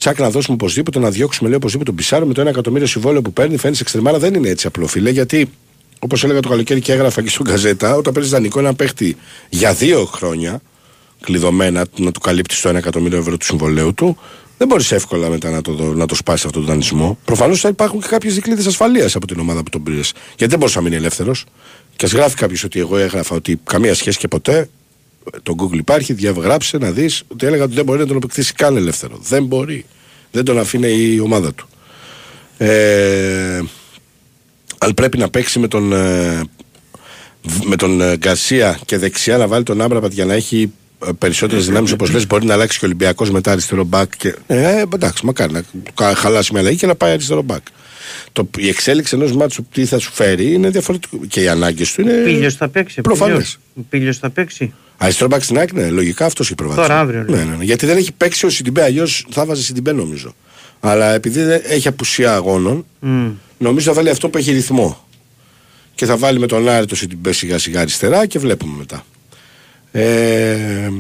Τσάκ να δώσουμε οπωσδήποτε να διώξουμε λέει οπωσδήποτε τον Πισάρο με το 1 εκατομμύριο συμβόλαιο που παίρνει. Φαίνεται εξτρεμάρα δεν είναι έτσι απλό φίλε γιατί όπως έλεγα το καλοκαίρι και έγραφα και στον Καζέτα, όταν παίρνεις δανεικό ένα παίχτη για δύο χρόνια κλειδωμένα να του καλύπτεις το 1 εκατομμύριο ευρώ του συμβολέου του, δεν μπορείς εύκολα μετά να το, να το σπάσεις αυτό το δανεισμό. Προφανώς θα υπάρχουν και κάποιες δικλείδες ασφαλείας από την ομάδα που τον πήρες. Γιατί δεν μπορούσε να μείνεις ελεύθερος. Και ας γράφει κάποιος ότι εγώ έγραφα ότι καμία σχέση και ποτέ. Το Google υπάρχει, διαγράψε να δεις ότι έλεγα ότι δεν μπορεί να τον αποκτήσει καν ελεύθερο. Δεν μπορεί. Δεν τον αφήνει η ομάδα του. Ε, αλλά πρέπει να παίξει με τον, ε, με τον ε, Γκαρσία και δεξιά να βάλει τον Αμραμπάτ για να έχει ε, περισσότερες δυνάμεις όπως λες. Μπορεί να αλλάξει και ο Ολυμπιακός μετά αριστερό μπακ. Και... Ε, εντάξει, μακάρι να χαλάσει μια αλλαγή και να πάει αριστερό μπακ. Το, η εξέλιξη ενός ματς τι θα σου φέρει είναι διαφορετικό. Και οι ανάγκες του είναι. Πήλιος θα παίξει. Προφανές. Πήλιος θα παίξει. Αριστερό μπακ στην άκρη, ναι, λογικά αυτός έχει προβάδισμα. Τώρα αύριο. Ναι, ναι, ναι, γιατί δεν έχει παίξει ο Σιντιμπέ, αλλιώς θα βάζει Σιντιμπέ νομίζω. Αλλά επειδή δεν έχει απουσία αγώνων, Μμ. νομίζω θα βάλει αυτό που έχει ρυθμό. Και θα βάλει με τον Άρη το Σιντιμπέ σιγά σιγά αριστερά και βλέπουμε μετά. Ε,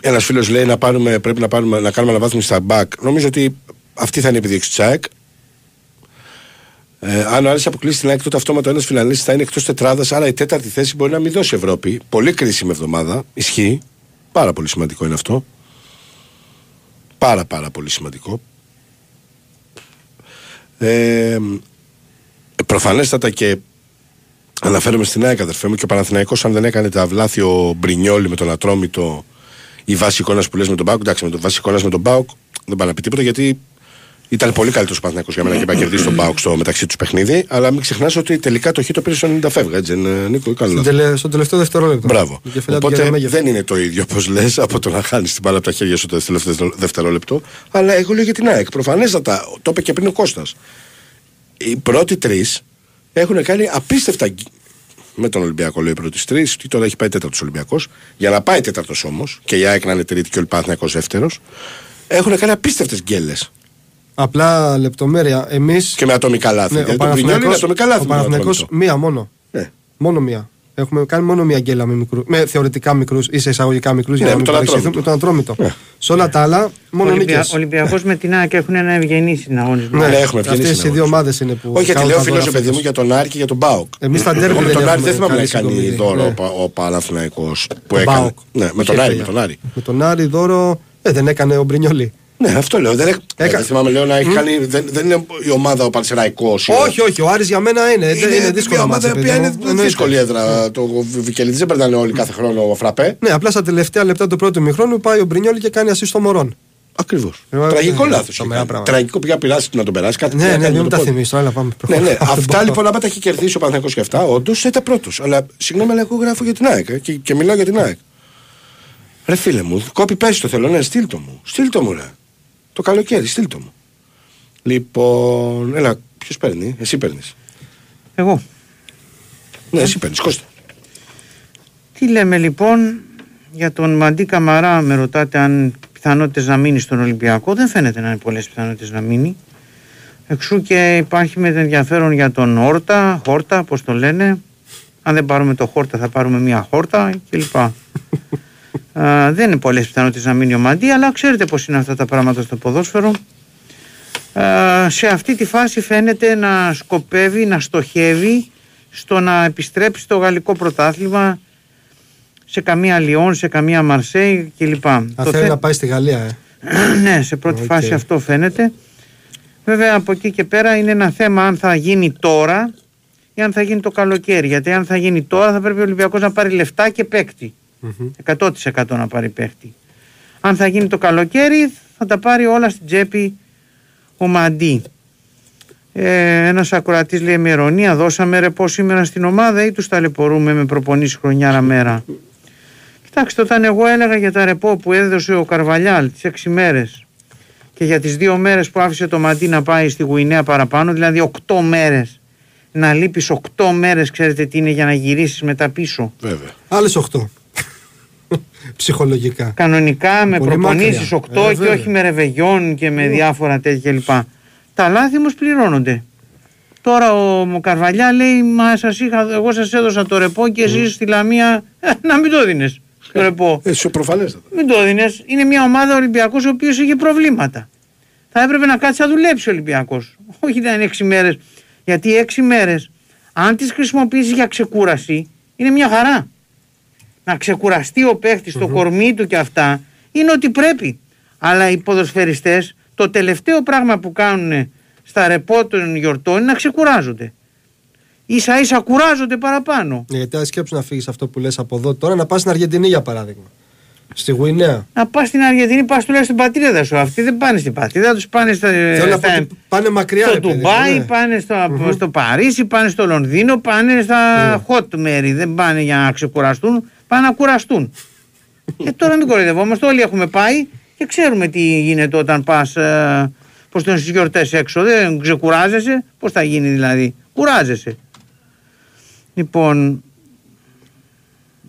ένας φίλος λέει να πάρουμε, πρέπει να, πάρουμε, να κάνουμε αναβάθμιση στα μπακ. Νομίζω ότι αυτή θα είναι η επιδίωξη της ΑΕΚ. Ε, αν ο Άρης αποκλείσει την ΑΕΚ, τότε αυτόματα ένας φιλανίστη θα είναι εκτός τετράδας. Άρα η τέταρτη θέση μπορεί να μην δώσει Ευρώπη. Πολύ κρίσιμη εβδομάδα. Ισχύει. Πάρα πολύ σημαντικό είναι αυτό. Πάρα πάρα πολύ σημαντικό. Ε, προφανέστατα και αναφέρομαι στην ΑΕΚ αδερφέ μου και ο Παναθηναϊκός αν δεν έκανε τα βλάθιο Μπρινιόλι με τον Ατρόμητο η βάση εικόνας που λες με τον Μπάουκ. Εντάξει, με το βάση εικόνας με τον Μπάουκ δεν πάει να πει τίποτα γιατί ήταν πολύ καλύτερο ο Παναθηναϊκός για μένα και πάει να κερδίσει τον Μπάουκ στο μεταξύ τους παιχνίδι. Αλλά μην ξεχνάς ότι τελικά το χ το πήρε στο 90 φεύγα. Έτσι, είναι, Νίκο, καλό. Στον τελε- στο τελευταίο δευτερόλεπτο. Μπράβο. Η κεφαλιά του Οπότε Γερεμέγεφ. δεν είναι το ίδιο όπως λες από το να χάνεις την μπάλα από τα χέρια σου το τελευταίο δευτερόλεπτο. Αλλά εγώ λέω για την ΑΕΚ. Προφανέστατα, το είπε και πριν ο Κώστας. Οι πρώτοι τρεις έχουν κάνει απίστευτα γκ- με τον Ολυμπιακό, λέει πρώτη τρεις, και τώρα έχει πάει τέταρτος Ολυμπιακός. Για να πάει τέταρτος όμως, και η ΑΕΚ να είναι τρίτη και ο Ολυμπιακός δεύτερος, έχουν κάνει απίστευτες γκέλες. Απλά λεπτομέρεια. Εμεί. Και με ατομικά λάθη. Ναι, Γιατί το Πρινιόλι είναι ατομικά λάθη. ο με τον Παναθηναϊκός Ατρόμητο. μία μόνο. Ναι. Μόνο μία. Έχουμε κάνει μόνο μία γκέλα με, μικρού, με θεωρητικά μικρούς ή σε εισαγωγικά μικρούς για Ναι, να με μην τον παρεξηγηθούμε. Με τον Ατρόμητο. Ναι. Σε όλα τα άλλα, μόνο Ολυμπια... νίκες. Ολυμπιακός με την ΑΕΚ έχουν ένα ευγενής συναγωνισμό. Ναι, έχουμε ευγενή Αυτές οι δύο συναγωνισμό. ομάδες είναι που. Όχι, γιατί κάνουν λέω τα φίλος δώρα παιδί μου φέτος. για τον Άρη και για τον Μπάουκ. Εμείς τα ντέρμπι Εγώ με δεν τον Άρη έχουμε δεν θυμάμαι να καλή κάνει συγκομιδή. δώρο Ναι. ο, Πα- ο Παναθηναϊκός που Τον έκανε. Μπάουκ. Ναι, με Είχε τον Άρη. φίλια. Με τον Άρη. Με τον Άρη δώρο. Ε, δεν έκανε ο Μπρινιόλι. Ναι, αυτό λέω. Δεν, έχ- Έκα- δεν θυμάμαι λέω να έχει κάνει. Δεν, δεν είναι η ομάδα ο Πανσεραϊκός. Όχι, όχι, ο Άρης για μένα είναι. Είναι, είναι δύσκολο μια να ομάδα μάθει, που παιδί είναι μου. Εννοείται. δύσκολη έδρα. Το Βικελίδη δεν περνάνε όλοι κάθε χρόνο φραπέ. Ναι, απλά στα τελευταία λεπτά του πρώτου μηχρόνου πάει ο Μπρινιόλι και κάνει ασύ στο Μωρόν. Ακριβώς. Ε, Τραγικό ναι, λάθος. τρομερά πράγματα. Τραγικό που για πειράσει να τον περάσει. Κάτι Ναι, να ναι, κάνει μην με μου το τα πόδι. θυμίσει. Έλα, πάμε. Ναι, ναι. προχωράμε. Αυτά λοιπόν, άμα τα έχει κερδίσει ο Παναθηναϊκός και αυτά, όντως θα ήταν πρώτος. Αλλά συγγνώμη, αλλά εγώ γράφω για την ΑΕΚ ε, και, και μιλάω για την ΑΕΚ. Ρε φίλε μου, κόπη πέσει το θέλω, ναι, στείλ το μου. Στείλ το μου, ρε. Το καλοκαίρι, στείλ το μου. Λοιπόν, έλα, ποιος παίρνει, εσύ παίρνεις. Εγώ. Ναι, εσύ παίρνεις, Κώστα. Τι λέμε λοιπόν για τον Μαντί Καμαρά με ρωτάτε αν πιθανότητες να μείνει στον Ολυμπιακό. Δεν φαίνεται να είναι πολλές πιθανότητες να μείνει. Εξού και υπάρχει με ενδιαφέρον για τον Όρτα, Χόρτα, πώς το λένε. Αν δεν πάρουμε το Χόρτα θα πάρουμε μια Χόρτα κλπ. Α, δεν είναι πολλές πιθανότητες να μείνει ο Μαντί, αλλά ξέρετε πώς είναι αυτά τα πράγματα στο ποδόσφαιρο. Α, σε αυτή τη φάση φαίνεται να σκοπεύει, να στοχεύει στο να επιστρέψει στο γαλλικό πρωτάθλημα σε καμία Λιόν, σε καμία Μαρσέη κλπ. Αν Το θέλει θε- να πάει στη Γαλλία, ε. ναι, σε πρώτη Οκ. φάση αυτό φαίνεται. Βέβαια από εκεί και πέρα είναι ένα θέμα αν θα γίνει τώρα ή αν θα γίνει το καλοκαίρι. Γιατί αν θα γίνει τώρα θα πρέπει ο Ολυμπιακός να πάρει λεφτά και παίκτη. 100% να πάρει παίκτη. Αν θα γίνει το καλοκαίρι θα τα πάρει όλα στην τσέπη ο Μαντί. Ε, Ένας ακροατής λέει με ειρωνία, δώσαμε ρεπό σήμερα στην ομάδα ή τους ταλαιπωρούμε με προπονήσεις χρονιάρα μέρα. Κοιτάξτε, όταν εγώ έλεγα για τα ρεπό που έδωσε ο Καρβαλιάλ τις 6 μέρες και για τις δύο μέρες που άφησε το Μαντί να πάει στη Γουινέα παραπάνω, δηλαδή 8 μέρες. Να λείπεις 8 μέρες, ξέρετε τι είναι για να γυρίσεις μετά πίσω. Βέβαια. Άλλες 8. Ψυχολογικά. Κανονικά με Πολύ προπονήσεις μακριά. 8 Ε, και βέβαια. όχι με ρεβεγιόν και με διάφορα τέτοια κλπ. Τα λάθη όμως πληρώνονται. Τώρα ο Μο Καρβαλιά λέει: Μα σας είχα, εγώ σας έδωσα το ρεπό και εσείς στη Λαμία ε, να μην το δίνε. Το ρεπό. Ε, σου προφανέστατα. Μην το δίνε. Είναι μια ομάδα Ολυμπιακός ο οποίος είχε προβλήματα. Θα έπρεπε να κάτσει να δουλέψει ο Ολυμπιακός. Όχι ήταν έξι μέρες. Γιατί οι έξι μέρες, αν τις χρησιμοποιήσεις για ξεκούραση, είναι μια χαρά. Να ξεκουραστεί ο παίχτης στο κορμί του και αυτά είναι ότι πρέπει. Αλλά οι ποδοσφαιριστές το τελευταίο πράγμα που κάνουν στα ρεπό των γιορτών είναι να ξεκουράζονται. Ίσα ίσα κουράζονται παραπάνω. Ναι, Γιατί αν σκέψου να φύγεις αυτό που λες από εδώ τώρα, να πας στην Αργεντινή για παράδειγμα. Στη Γουινέα. Να πας στην Αργεντινή, πας τουλάχιστον στην πατρίδα σου. Αυτοί δεν πάνε στην πατρίδα τους, πάνε στα, Θέλω να πω στα- ότι πάνε μακριά. στο ρε παιδί μου, Ντουμπάι, ναι. πάνε στο, στο Παρίσι, πάνε στο Λονδίνο, πάνε στα hot μέρη. Δεν πάνε για να ξεκουραστούν, πάνε να κουραστούν. και τώρα μην κοροϊδευόμαστε, όλοι έχουμε πάει και ξέρουμε τι γίνεται όταν πας. Ε, Πώ το στι γιορτές έξω, δεν ξεκουράζεσαι. Πώς θα γίνει δηλαδή, κουράζεσαι. Λοιπόν,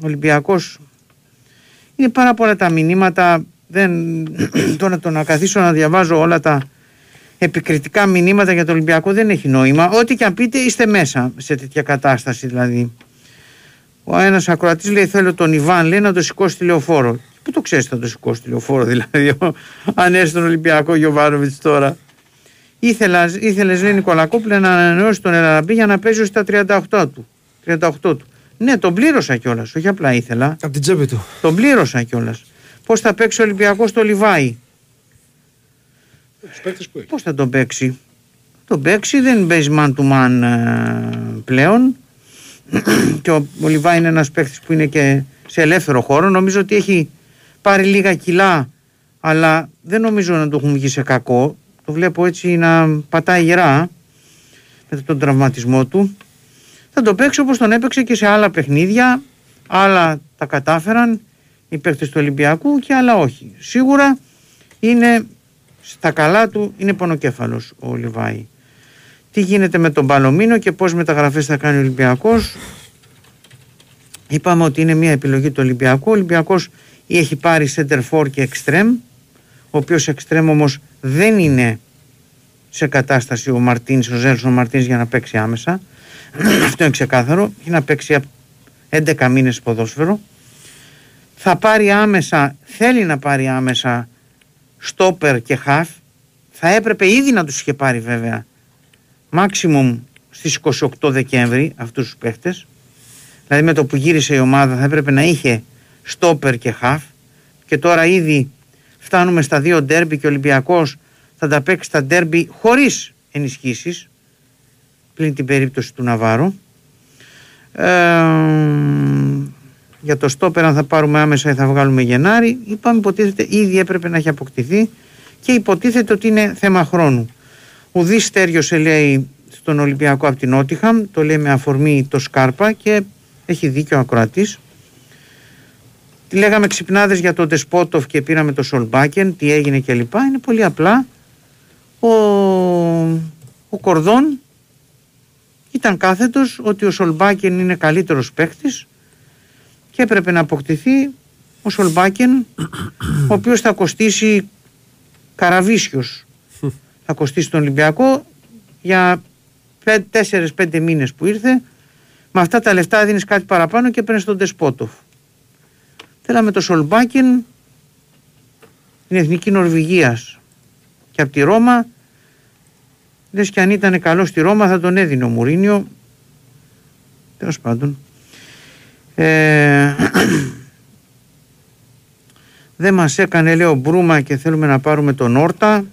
ο Ολυμπιακός είναι πάρα πολλά τα μηνύματα. Δεν, τώρα το να καθίσω να διαβάζω όλα τα επικριτικά μηνύματα για το Ολυμπιακό δεν έχει νόημα. Ό,τι και αν πείτε είστε μέσα σε τέτοια κατάσταση δηλαδή. Ο ένας ακροατής λέει: Θέλω τον Ιβάν λέει, να το σηκώσει τη λεωφόρο. Πού το ξέρεις θα το σηκώσει τη λεωφόρο, δηλαδή, ο- αν έρθει στον Ολυμπιακό Γιωβάνοβιτς τώρα. Ήθελα, ήθελες λέει Νικολακόπουλε να ανανεώσει τον Ελαραμπή για να παίζει ως τα 38 του. 38 του. Ναι, τον πλήρωσα κιόλας. Όχι απλά ήθελα. Από την τσέπη του. Τον πλήρωσα κιόλας. Πώς θα παίξει ο Ολυμπιακός στο Λιβάι. Τους παίκτες που έχει. Πώς θα τον παίξει; Τον παίξει, δεν παίζει man to man ε, πλέον. και ο, ο Λιβάι είναι ένας παίκτης που είναι και σε ελεύθερο χώρο. Νομίζω ότι έχει πάρει λίγα κιλά, αλλά δεν νομίζω να το έχουν βγει σε κακό. Το βλέπω έτσι να πατάει γερά μετά τον τραυματισμό του. Θα το παίξει όπως τον έπαιξε και σε άλλα παιχνίδια. Άλλα τα κατάφεραν οι παίκτες του Ολυμπιακού και άλλα όχι. Σίγουρα είναι στα καλά του, είναι πονοκέφαλος ο Λιβάη. Τι γίνεται με τον Παλωμίνο και πώς μεταγραφές θα κάνει ο Ολυμπιακός. Είπαμε ότι είναι μια επιλογή του Ολυμπιακού. Ο Ολυμπιακός έχει πάρει center for και extreme, ο οποίος extreme όμως δεν είναι σε κατάσταση ο Μαρτίνς, ο Ζέλσον Μαρτίνς για να παίξει άμεσα. Αυτό είναι ξεκάθαρο. Έχει να παίξει 11 μήνες ποδόσφαιρο. Θα πάρει άμεσα, θέλει να πάρει άμεσα στόπερ και χαφ. Θα έπρεπε ήδη να τους είχε πάρει βέβαια maximum στις 28 Δεκέμβρη αυτούς τους παίχτες. Δηλαδή με το που γύρισε η ομάδα θα έπρεπε να είχε στόπερ και χαφ και τώρα ήδη φτάνουμε στα δύο ντέρμπι και ο Ολυμπιακός θα τα παίξει τα ντέρμπι χωρίς ενισχύσεις πλην την περίπτωση του Ναβάρου. Ε, για το στόπερ αν θα πάρουμε άμεσα ή θα βγάλουμε Γενάρη είπαμε υποτίθεται ήδη έπρεπε να έχει αποκτηθεί και υποτίθεται ότι είναι θέμα χρόνου. Ουδή στέριωσε λέει στον Ολυμπιακό από την Νότιχαμ, το λέει με αφορμή το Σκάρπα και έχει δίκιο ο ακροατής. Τι λέγαμε ξυπνάδες για τον Τεσπότοφ και πήραμε το Σολμπάκεν, τι έγινε και λοιπά. Είναι πολύ απλά. Ο, ο Κορδόν ήταν κάθετος ότι ο Σολμπάκεν είναι καλύτερος παίχτης και έπρεπε να αποκτηθεί ο Σολμπάκεν, ο οποίος θα κοστίσει καραβίσιος. Θα κοστίσει τον Ολυμπιακό για 4-5 μήνες που ήρθε. Με αυτά τα λεφτά δίνεις κάτι παραπάνω και παίρνεις τον Τεσπότοφ. Θέλαμε το Σολμπάκεν, την Εθνική Νορβηγίας και από τη Ρώμα Λες και αν ήταν καλό στη Ρώμα θα τον έδινε ο Μουρίνιο. Τέλος πάντων. Ε, δεν μας έκανε λέει ο Μπρούμα και θέλουμε να πάρουμε τον Όρτα.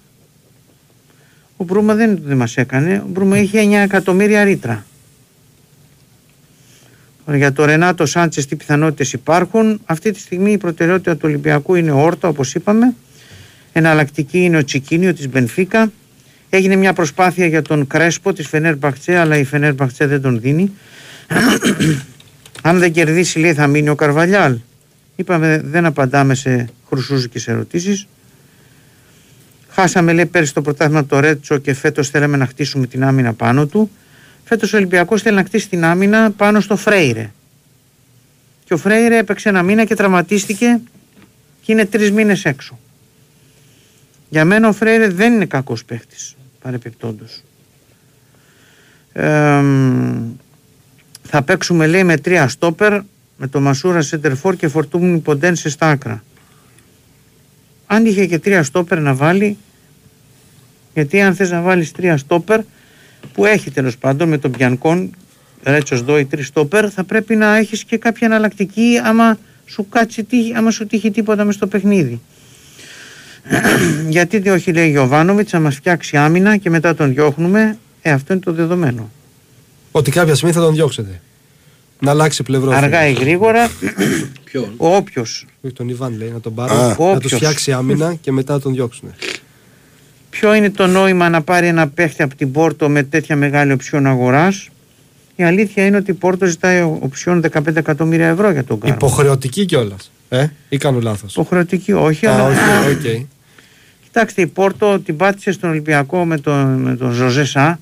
Ο Μπρούμα δεν, δεν μας έκανε. Ο Μπρούμα είχε 9 εκατομμύρια ρήτρα. Για το Ρενάτο Σάντσες τι πιθανότητες υπάρχουν. Αυτή τη στιγμή η προτεραιότητα του Ολυμπιακού είναι ο Όρτα όπως είπαμε. Εναλλακτική είναι ο Τσικίνιο της Μπενφίκα. Έγινε μια προσπάθεια για τον Κρέσπο της Φενέρ Μπαχτσέ, αλλά η Φενέρ Μπαχτσέ δεν τον δίνει. Αν δεν κερδίσει, λέει, θα μείνει ο Καρβαλιάλ. Είπαμε, δεν απαντάμε σε χρυσούζικες ερωτήσεις. Χάσαμε, λέει, πέρυσι το πρωτάθλημα το Ρέτσο και φέτος θέλαμε να χτίσουμε την άμυνα πάνω του. Φέτος ο Ολυμπιακός θέλει να χτίσει την άμυνα πάνω στο Φρέιρε. Και ο Φρέιρε έπαιξε ένα μήνα και τραυματίστηκε και είναι τρεις μήνες έξω. Για μένα ο Φρέιρε δεν είναι κακός παίχτης παρεπιπτόντως. Ε, θα παίξουμε λέει με τρία στόπερ με το Μασούρα Σεντερφόρ και Φορτούμουν Ποντένσε στα άκρα. Αν είχε και τρία στόπερ να βάλει γιατί αν θες να βάλεις τρία στόπερ που έχει τέλος πάντων με τον Πιανκόν Ρέτσος Ντόι τρεις στόπερ θα πρέπει να έχεις και κάποια εναλλακτική άμα σου κάτσει άμα σου τύχει τίποτα μες στο παιχνίδι. Γιατί όχι λέει Γιωβάνοβιτ να μας φτιάξει άμυνα και μετά τον διώχνουμε. Ε, αυτό είναι το δεδομένο. Ότι κάποια στιγμή θα τον διώξετε. Να αλλάξει πλευρό. Αργά ή γρήγορα. Ποιον; Όποιος. Όχι τον Ιβάν λέει να τον πάρει. Να του Όποιος. φτιάξει άμυνα και μετά να τον διώξουν. Ποιο είναι το νόημα να πάρει ένα παίχτη από την Πόρτο με τέτοια μεγάλη οψιόν αγοράς; Η αλήθεια είναι ότι η Πόρτο ζητάει οψιόν 15 εκατομμύρια ευρώ για τον Κάρμο. Υποχρεωτική κιόλας. Ε, ή κάνω λάθος; Υποχρεωτική, όχι, Α, αλλά. όχι, οκ. Κοιτάξτε, η Πόρτο την πάτησε στον Ολυμπιακό με τον, με τον Ζοσέ Σα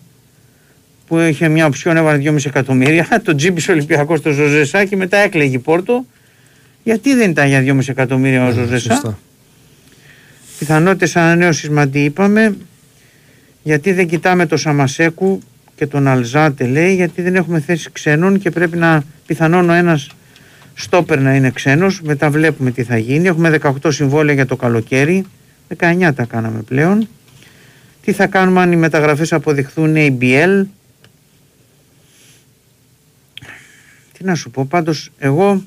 που είχε μια οψιόν, έβαλε 2,5 εκατομμύρια. τον τσίμπησε ο Ολυμπιακός στο Ζοσέ Σα και μετά έκλαιγε η Πόρτο. Γιατί δεν ήταν για 2,5 εκατομμύρια ο Ζοσέ Σα. Σωστά. Πιθανότητες ανανέωσης Μαντί είπαμε. Γιατί δεν κοιτάμε το Σαμασέκου και τον Αλζάτε λέει, γιατί δεν έχουμε θέση ξένων και πρέπει να πιθανόν ο ένας στόπερ να είναι ξένος. Μετά βλέπουμε τι θα γίνει. Έχουμε 18 συμβόλαια για το καλοκαίρι. 19 τα κάναμε πλέον. Τι θα κάνουμε αν οι μεταγραφές αποδειχθούν ABL. Τι να σου πω, πάντως εγώ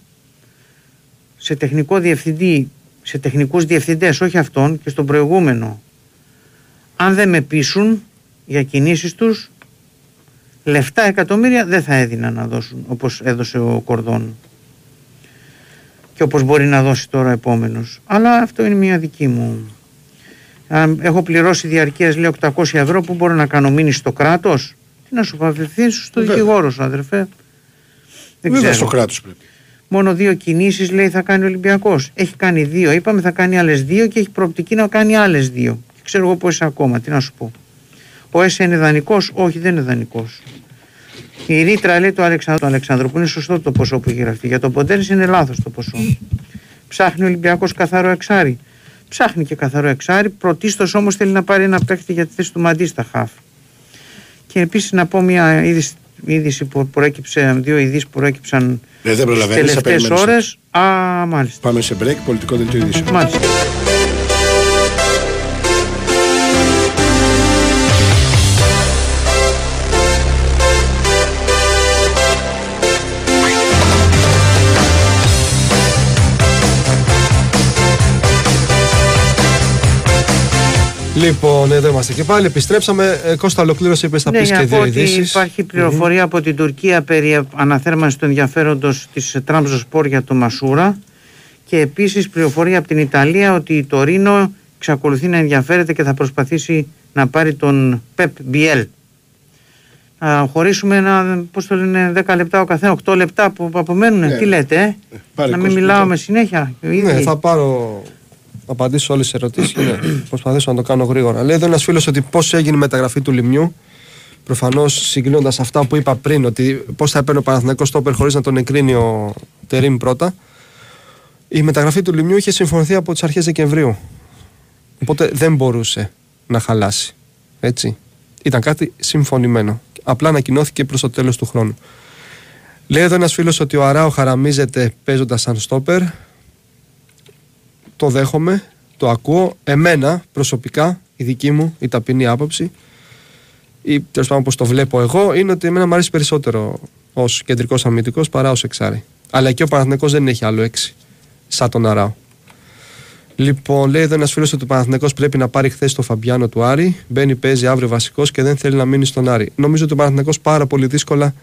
σε τεχνικό διευθυντή, σε τεχνικούς διευθυντές, όχι αυτόν και στον προηγούμενο, αν δεν με πείσουν για κινήσεις τους, λεφτά εκατομμύρια δεν θα έδιναν να δώσουν όπως έδωσε ο Κορδόν και όπως μπορεί να δώσει τώρα ο επόμενος. Αλλά αυτό είναι μια δική μου αν έχω πληρώσει διαρκείας λέει 800 ευρώ που μπορώ να κάνω μείνει στο κράτος; Τι να σου πω απευθύνεις στο Βέβαια. δικηγόρο σου αδερφέ δεν Βέβαια ξέρω στο κράτος πρέπει. Μόνο δύο κινήσεις λέει θα κάνει ο Ολυμπιακός. Έχει κάνει δύο είπαμε θα κάνει άλλες δύο και έχει προοπτική να κάνει άλλες δύο. Και ξέρω εγώ πώς ακόμα τι να σου πω. Ο ΕΣΕ είναι δανεικός; Όχι δεν είναι δανεικός. Η ρήτρα λέει του Αλεξανδρού, του Αλεξανδρού που είναι σωστό το ποσό που έχει γραφτεί. Για τον Ποντένς είναι λάθος το ποσό. Ψάχνει ο Ολυμπιακός καθαρό εξάρι. Ψάχνει και καθαρό εξάρι. Πρωτίστως όμως θέλει να πάρει ένα παίκτη για τη θέση του Μαντί στα χαφ. Και επίσης να πω μια είδηση, είδηση που προέκυψε, δύο ειδήσεις που προέκυψαν Ε, δεν τι προλαβαίνεις. θα τελευταίες περιμένεις. ώρες. Α, μάλιστα. Πάμε σε break, πολιτικό δελτίο ειδήσεων. μάλιστα. Λοιπόν, εδώ είμαστε και πάλι. Επιστρέψαμε. Ε, Κώστα, ολοκλήρωσε, είπες θα Ναι, πεις για και να πω δύο ότι ειδήσεις. υπάρχει πληροφορία από την Τουρκία περί αναθέρμανσης του ενδιαφέροντος της Τραμζοσπορ για το Μασούρα και επίσης πληροφορία από την Ιταλία ότι η Τωρίνο εξακολουθεί να ενδιαφέρεται και θα προσπαθήσει να πάρει τον Πεπ Μπιέλ. Να χωρίσουμε ένα, πώς το λένε, 10 λεπτά ο καθένας, 8 λεπτά που απομένουν. Ναι. Τι λέτε, ε; πάρε να μην Κώστα, μιλάω λοιπόν. με συνέχεια. οι Ναι, ίδιοι. θα πάρω. Θα απαντήσω όλες τις ερωτήσεις και ναι, προσπαθήσω να το κάνω γρήγορα. Λέει εδώ ένας φίλος ότι πώς έγινε η μεταγραφή του Λιμιού. Προφανώς συγκρίνοντας αυτά που είπα πριν, ότι πώς θα έπαιρνε ο Παναθηναϊκός στόπερ χωρίς να τον εκρίνει ο Τερήμ πρώτα. Η μεταγραφή του Λιμιού είχε συμφωνηθεί από τις αρχές Δεκεμβρίου. Οπότε δεν μπορούσε να χαλάσει. Έτσι. Ήταν κάτι συμφωνημένο. Απλά ανακοινώθηκε προς το τέλος του χρόνου. Λέει εδώ ένας φίλος ότι ο Αράο χαραμίζεται παίζοντας σαν στόπερ. Το δέχομαι, το ακούω. Εμένα προσωπικά, η δική μου, η ταπεινή άποψη, ή τέλος πάντων όπω το βλέπω εγώ, είναι ότι εμένα μου αρέσει περισσότερο ως κεντρικός αμυντικός παρά ως εξάρι. Αλλά και ο Παναθηναϊκός δεν έχει άλλο έξι, σαν τον Αράο. Λοιπόν, λέει εδώ ένας φίλος ότι ο Παναθηναϊκός πρέπει να πάρει χθες το Φαμπιάνο του Άρη. Μπαίνει, παίζει αύριο βασικός και δεν θέλει να μείνει στον Άρη. Νομίζω ότι ο Παναθηναϊκός πάρα πολύ δύσκολα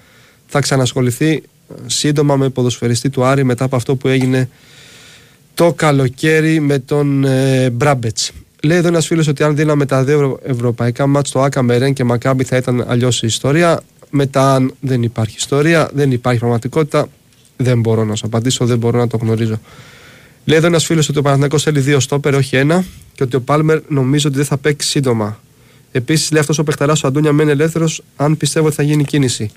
θα ξανασχοληθεί ε, σύντομα με ποδοσφαιριστή του Άρη μετά από αυτό που έγινε το καλοκαίρι με τον ε, Μπράμπετς. Λέει εδώ ένας φίλος ότι αν δίναμε τα δύο ευρωπαϊκά μάτς στο Άκα Μερέν και Μακάμπι θα ήταν αλλιώς η ιστορία. Μετά, αν δεν υπάρχει ιστορία, δεν υπάρχει πραγματικότητα, δεν μπορώ να σου απαντήσω, δεν μπορώ να το γνωρίζω. Λέει εδώ ένας φίλος ότι ο Παναθηναϊκός θέλει δύο στόπερ, όχι ένα, και ότι ο Πάλμερ νομίζω ότι δεν θα παίξει σύντομα. Επίσης, λέει αυτός ο παιχταράς ο Αντούνια μένει ελεύθερος, αν πιστεύω ότι θα γίνει κίνηση.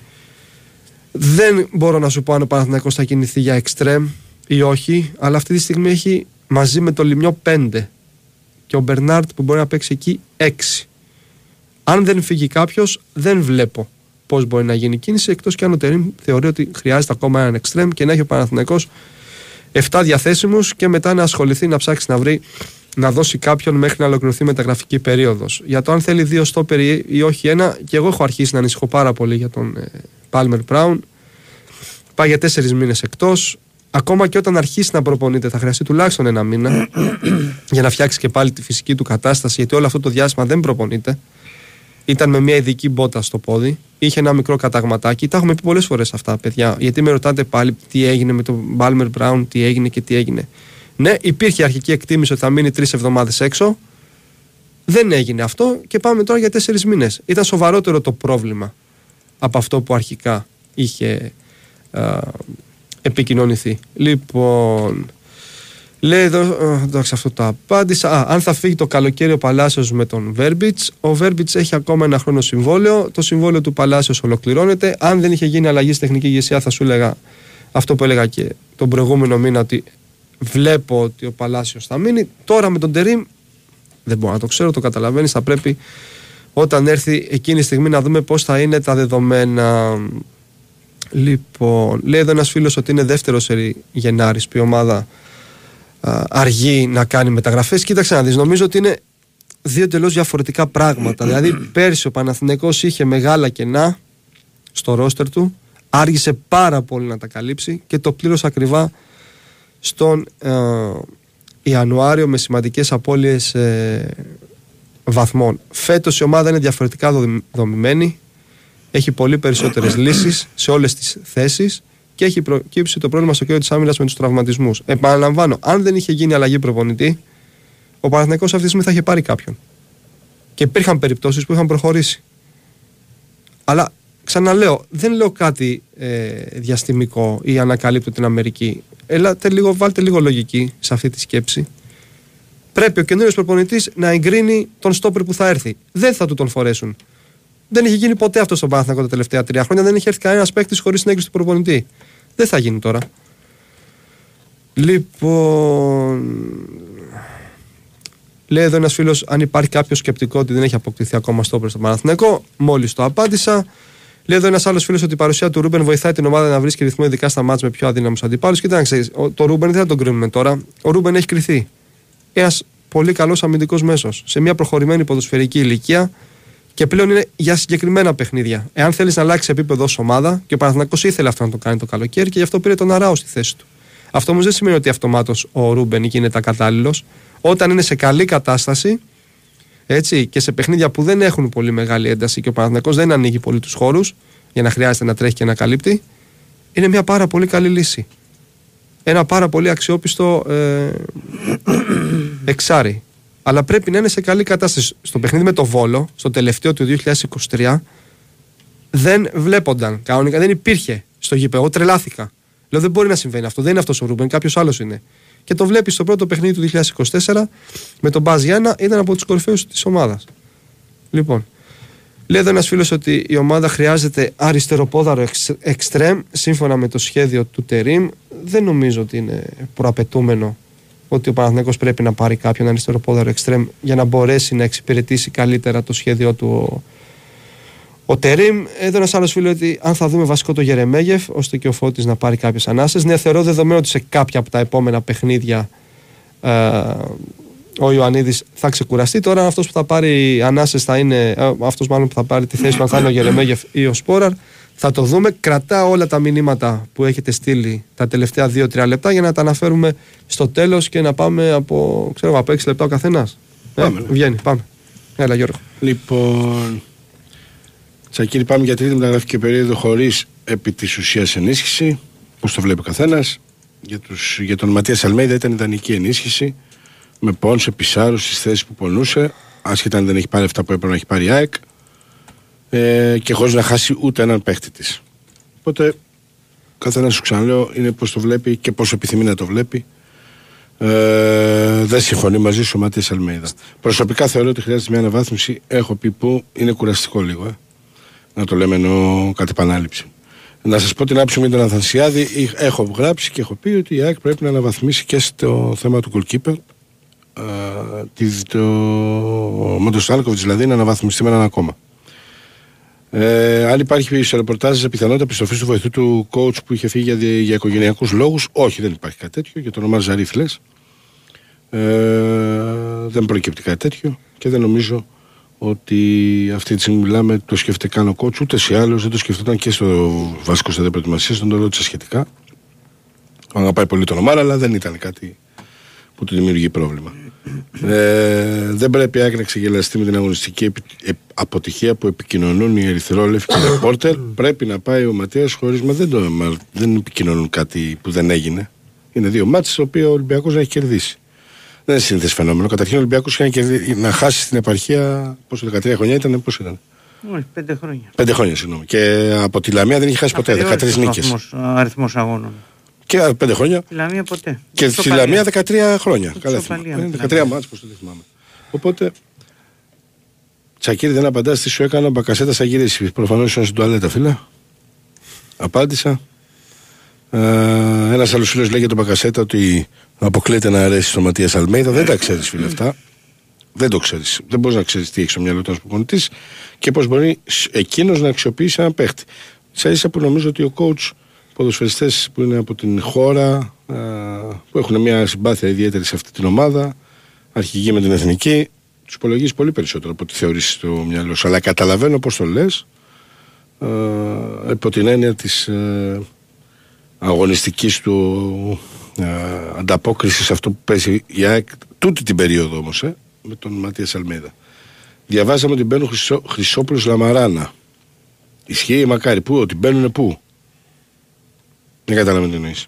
Δεν μπορώ να σου πω αν ο Παναθηναϊκός θα κινηθεί για εξτρέμ ή όχι, αλλά αυτή τη στιγμή έχει μαζί με το Λιμιό 5 και ο Μπερνάρτ που μπορεί να παίξει εκεί 6. Αν δεν φύγει κάποιος, δεν βλέπω πώς μπορεί να γίνει κίνηση εκτός και αν ο Τερήμ θεωρεί ότι χρειάζεται ακόμα έναν εξτρέμ και να έχει ο Παναθηναϊκός 7 διαθέσιμους και μετά να ασχοληθεί να ψάξει να βρει να δώσει κάποιον μέχρι να ολοκληρωθεί η μεταγραφική περίοδος. Για το αν θέλει δύο στόπερ ή όχι ένα, και εγώ έχω αρχίσει να ανησυχώ πάρα πολύ για τον Πάλμερ Μπράουν. Πάει για τέσσερις μήνες εκτός. Ακόμα και όταν αρχίσει να προπονείται, θα χρειαστεί τουλάχιστον ένα μήνα για να φτιάξει και πάλι τη φυσική του κατάσταση, γιατί όλο αυτό το διάστημα δεν προπονείται. Ήταν με μια ειδική μπότα στο πόδι, είχε ένα μικρό καταγματάκι. Τα έχουμε πει πολλές φορές αυτά, παιδιά. Γιατί με ρωτάτε πάλι τι έγινε με τον Μπάλμερ Μπράουν, τι έγινε και τι έγινε. Ναι, υπήρχε αρχική εκτίμηση ότι θα μείνει τρεις εβδομάδες έξω. Δεν έγινε αυτό και πάμε τώρα για τέσσερις μήνες. Ήταν σοβαρότερο το πρόβλημα από αυτό που αρχικά είχε α, επικοινωνηθεί. Λοιπόν, λέει εδώ, ε, εντάξει αυτό το απάντησα, Α, αν θα φύγει το καλοκαίρι ο Παλάσιος με τον Βέρμπιτς, ο Βέρμπιτς έχει ακόμα ένα χρόνο συμβόλαιο, το συμβόλαιο του Παλάσιος ολοκληρώνεται, αν δεν είχε γίνει αλλαγή στη τεχνική ηγεσία θα σου έλεγα αυτό που έλεγα και τον προηγούμενο μήνα ότι βλέπω ότι ο Παλάσιος θα μείνει, τώρα με τον Τερίμ δεν μπορώ να το ξέρω, το καταλαβαίνεις, θα πρέπει όταν έρθει εκείνη η στιγμή να δούμε πώς θα είναι τα δεδομένα. Λοιπόν, λέει εδώ ένας φίλος ότι είναι δεύτερος σερι Γενάρης που η ομάδα α, αργεί να κάνει μεταγραφές. Κοίταξε να δεις, νομίζω ότι είναι δύο τελώς διαφορετικά πράγματα. δηλαδή πέρσι ο Παναθηναϊκός είχε μεγάλα κενά στο ρόστερ του, άργησε πάρα πολύ να τα καλύψει και το πλήρωσε ακριβά στον ε, Ιανουάριο με σημαντικές απώλειες ε, βαθμών. Φέτος η ομάδα είναι διαφορετικά δομημένη. Έχει πολύ περισσότερες λύσεις σε όλες τις θέσεις και έχει προκύψει το πρόβλημα στο κέντρο της άμυνας με τους τραυματισμούς. Επαναλαμβάνω, αν δεν είχε γίνει αλλαγή προπονητή, ο Παναθηναϊκός αυτή τη στιγμή θα είχε πάρει κάποιον. Και υπήρχαν περιπτώσεις που είχαν προχωρήσει. Αλλά ξαναλέω, δεν λέω κάτι ε, διαστημικό ή ανακαλύπτω την Αμερική. Ελάτε λίγο, βάλτε λίγο λογική σε αυτή τη σκέψη πρέπει ο καινούριο προπονητής να εγκρίνει τον στόπερ που θα έρθει. Δεν θα του τον φορέσουν. Δεν έχει γίνει ποτέ αυτό στον Παναθηναϊκό τα τελευταία τρία χρόνια. Δεν έχει έρθει κανένας παίκτης χωρίς την έγκριση του προπονητή. Δεν θα γίνει τώρα. Λοιπόν. Λέει εδώ ένας φίλος, αν υπάρχει κάποιος σκεπτικό ότι δεν έχει αποκτηθεί ακόμα στόπερ στον Παναθηναϊκό. Μόλις το απάντησα. Λέει εδώ ένας άλλος φίλος ότι η παρουσία του Ρούμπεν βοηθάει την ομάδα να βρίσκει ρυθμό, ειδικά στα ματς με πιο αδύναμους αντιπάλους. Κοιτάξτε, το Ρούμπεν δεν θα τον κρίνουμε τώρα. Ο Ρούμπεν έχει κριθεί ένας πολύ καλός αμυντικός μέσος σε μια προχωρημένη ποδοσφαιρική ηλικία και πλέον είναι για συγκεκριμένα παιχνίδια. Εάν θέλεις να αλλάξει επίπεδο ως ομάδα, και ο Παναθηναϊκός ήθελε αυτό να το κάνει το καλοκαίρι και γι' αυτό πήρε τον Αράο στη θέση του. Αυτό όμως δεν σημαίνει ότι αυτομάτως ο Ρούμπεν γίνεται κατάλληλος. Όταν είναι σε καλή κατάσταση έτσι, και σε παιχνίδια που δεν έχουν πολύ μεγάλη ένταση και ο Παναθυνακό δεν ανοίγει πολύ τους χώρους για να χρειάζεται να τρέχει και να καλύπτει, είναι μια πάρα πολύ καλή λύση ένα πάρα πολύ αξιόπιστο ε, εξάρι. Αλλά πρέπει να είναι σε καλή κατάσταση. Στο παιχνίδι με το Βόλο, στο τελευταίο του 2023, δεν βλέπονταν κανονικά, δεν υπήρχε στο γήπεδο. Εγώ τρελάθηκα. Λέω δεν μπορεί να συμβαίνει αυτό. Δεν είναι αυτός ο Ρούμπεν, κάποιος άλλος είναι. Και το βλέπεις στο πρώτο παιχνίδι του 2024 με τον Μπάζ Γιάννα, ήταν από τους κορυφαίους της ομάδας. Λοιπόν. Λέει εδώ ένας φίλος ότι η ομάδα χρειάζεται αριστεροπόδαρο εξ- εξτρέμ σύμφωνα με το σχέδιο του Τερίμ. Δεν νομίζω ότι είναι προαπαιτούμενο ότι ο Παναθηναϊκός πρέπει να πάρει κάποιον αριστεροπόδαρο εξτρέμ για να μπορέσει να εξυπηρετήσει καλύτερα το σχέδιο του ο, ο Τερίμ. Εδώ ένας άλλος φίλος ότι αν θα δούμε βασικό το Γερεμέγεφ, ώστε και ο Φώτης να πάρει κάποιες ανάσες. Ναι, θεωρώ δεδομένο ότι σε κάποια από τα επόμενα παιχνίδια ε, ο Ιωαννίδης θα ξεκουραστεί. Τώρα αυτός που θα πάρει ανάσες θα είναι. Αυτός μάλλον που θα πάρει τη θέση του, αν θα είναι ο Γερεμέγεφ ή ο Σπόραρ. Θα το δούμε. Κρατά όλα τα μηνύματα που έχετε στείλει τα τελευταία 2-3 λεπτά για να τα αναφέρουμε στο τέλος και να πάμε από, ξέρω, από 6 λεπτά ο καθένας. Ε, Πάμε, ναι. βγαίνει, πάμε. Έλα, Γιώργο. Λοιπόν, Τσακίρη, πάμε για τρίτη μεταγραφική περίοδο χωρίς επί της ουσίας ενίσχυση. Πώ το βλέπει ο καθένας. Για, τους, για τον Ματίας Αλμέιδα ήταν ιδανική ενίσχυση. Με πόνσε, πισάρου στις θέσεις που πονούσε. Άσχετα αν δεν έχει πάρει αυτά που έπρεπε να έχει πάρει η ΑΕΚ. Ε, και χωρίς να χάσει ούτε έναν παίχτη της. Οπότε, καθένα σου ξαναλέω είναι πώς το βλέπει και πόσο επιθυμεί να το βλέπει. Ε, δεν συμφωνεί μαζί σου ο Μάτια Αλμέιδα. Προσωπικά θεωρώ ότι χρειάζεται μια αναβάθμιση. Έχω πει που είναι κουραστικό λίγο. Ε. Να το λέμε ενώ κατ' επανάληψη. Να σας πω την άποψη μου για τον Αθανσιάδη. Εί- Έχω γράψει και έχω πει ότι η ΑΕΚ πρέπει να αναβαθμίσει και στο θέμα του goalkeeper. Ε, τη- το, με τον Στάλκοβιτς δηλαδή να αναβαθμιστεί με έναν ακόμα. Ε, αν υπάρχει σε ρεπορτάζ πιθανότητα επιστροφή του βοηθού του coach που είχε φύγει για, δι- για οικογενειακούς λόγους, όχι, δεν υπάρχει κάτι τέτοιο. Για τον Ομάρ Ζαρίφ λες. Ε, δεν προκύπτει κάτι τέτοιο και δεν νομίζω ότι αυτή τη στιγμή μιλάμε το σκέφτεται καν ο coach, ούτε σε άλλο δεν το σκεφτόταν και στο βασικό στάδιο προετοιμασία, τον το ρώτησα σχετικά. Αγαπάει πολύ τον Ομάρ, αλλά δεν ήταν κάτι που του δημιουργεί πρόβλημα. Ε, δεν πρέπει η ΑΕΚ να ξεγελαστεί με την αγωνιστική επι- ε, αποτυχία που επικοινωνούν οι ερυθρόλευκοι και οι ρεπόρτερ. Πρέπει να πάει ο Ματέας χωρίς. Μα δεν, το, μα δεν επικοινωνούν κάτι που δεν έγινε. Είναι δύο μάτσε, τα οποία ο Ολυμπιακός να έχει κερδίσει. Δεν είναι σύνηθε φαινόμενο. Καταρχήν ο Ολυμπιακός είχε να, κερδί- να χάσει στην επαρχία. Πόσο 13 χρονιά ήταν, πώς ήταν; Όχι, πέντε χρόνια. Πέντε χρόνια, συγγνώμη. Και από τη Λαμία δεν είχε χάσει ποτέ. 13 νίκες. Αριθμός αγώνων. Και α, πέντε χρόνια. Η Λαμία ποτέ. Και στη Ισοπαλία. Λαμία 13 χρόνια. Καλά Ισοπαλία θυμάμαι. με τη Ε, 13 Λαμία. μάτς, πώς το δεν θυμάμαι. Οπότε, Τσακίρη δεν απαντάς τι σου έκανα, μπακασέτα θα γυρίσει. Προφανώς ήσουν στην τουαλέτα, φίλε. Απάντησα. Ε, Ένας άλλος φίλος λέει για τον Μπακασέτα ότι αποκλείεται να αρέσει στο Ματίας Αλμέιδα. Δεν τα ξέρεις, φίλε, αυτά. Δεν το ξέρεις. Δεν μπορείς να ξέρεις τι έχει στο μυαλό του ένας προπονητής και πώς μπορεί εκείνος να αξιοποιήσει έναν παίχτη. σα ίσα που νομίζω ότι ο coach, ποδοσφαιριστές που είναι από την χώρα, α, που έχουν μια συμπάθεια ιδιαίτερη σε αυτή την ομάδα, αρχηγοί με την εθνική, τους υπολογίζεις πολύ περισσότερο από ό,τι θεωρείς στο μυαλό σου. Αλλά καταλαβαίνω πώς το λες, υπό την έννοια της ε, αγωνιστικής του ε, ανταπόκρισης σε αυτό που παίζει η ΑΕΚ τούτη την περίοδο όμως, ε, με τον Ματίας Αλμέδα. Διαβάζαμε ότι μπαίνουν Χρυσό, Χρυσόπουλος Λαμαράνα. Ισχύει μακάρι. Πού, ότι μπαίνουν πού; Δεν καταλαβαίνω τι εννοείς.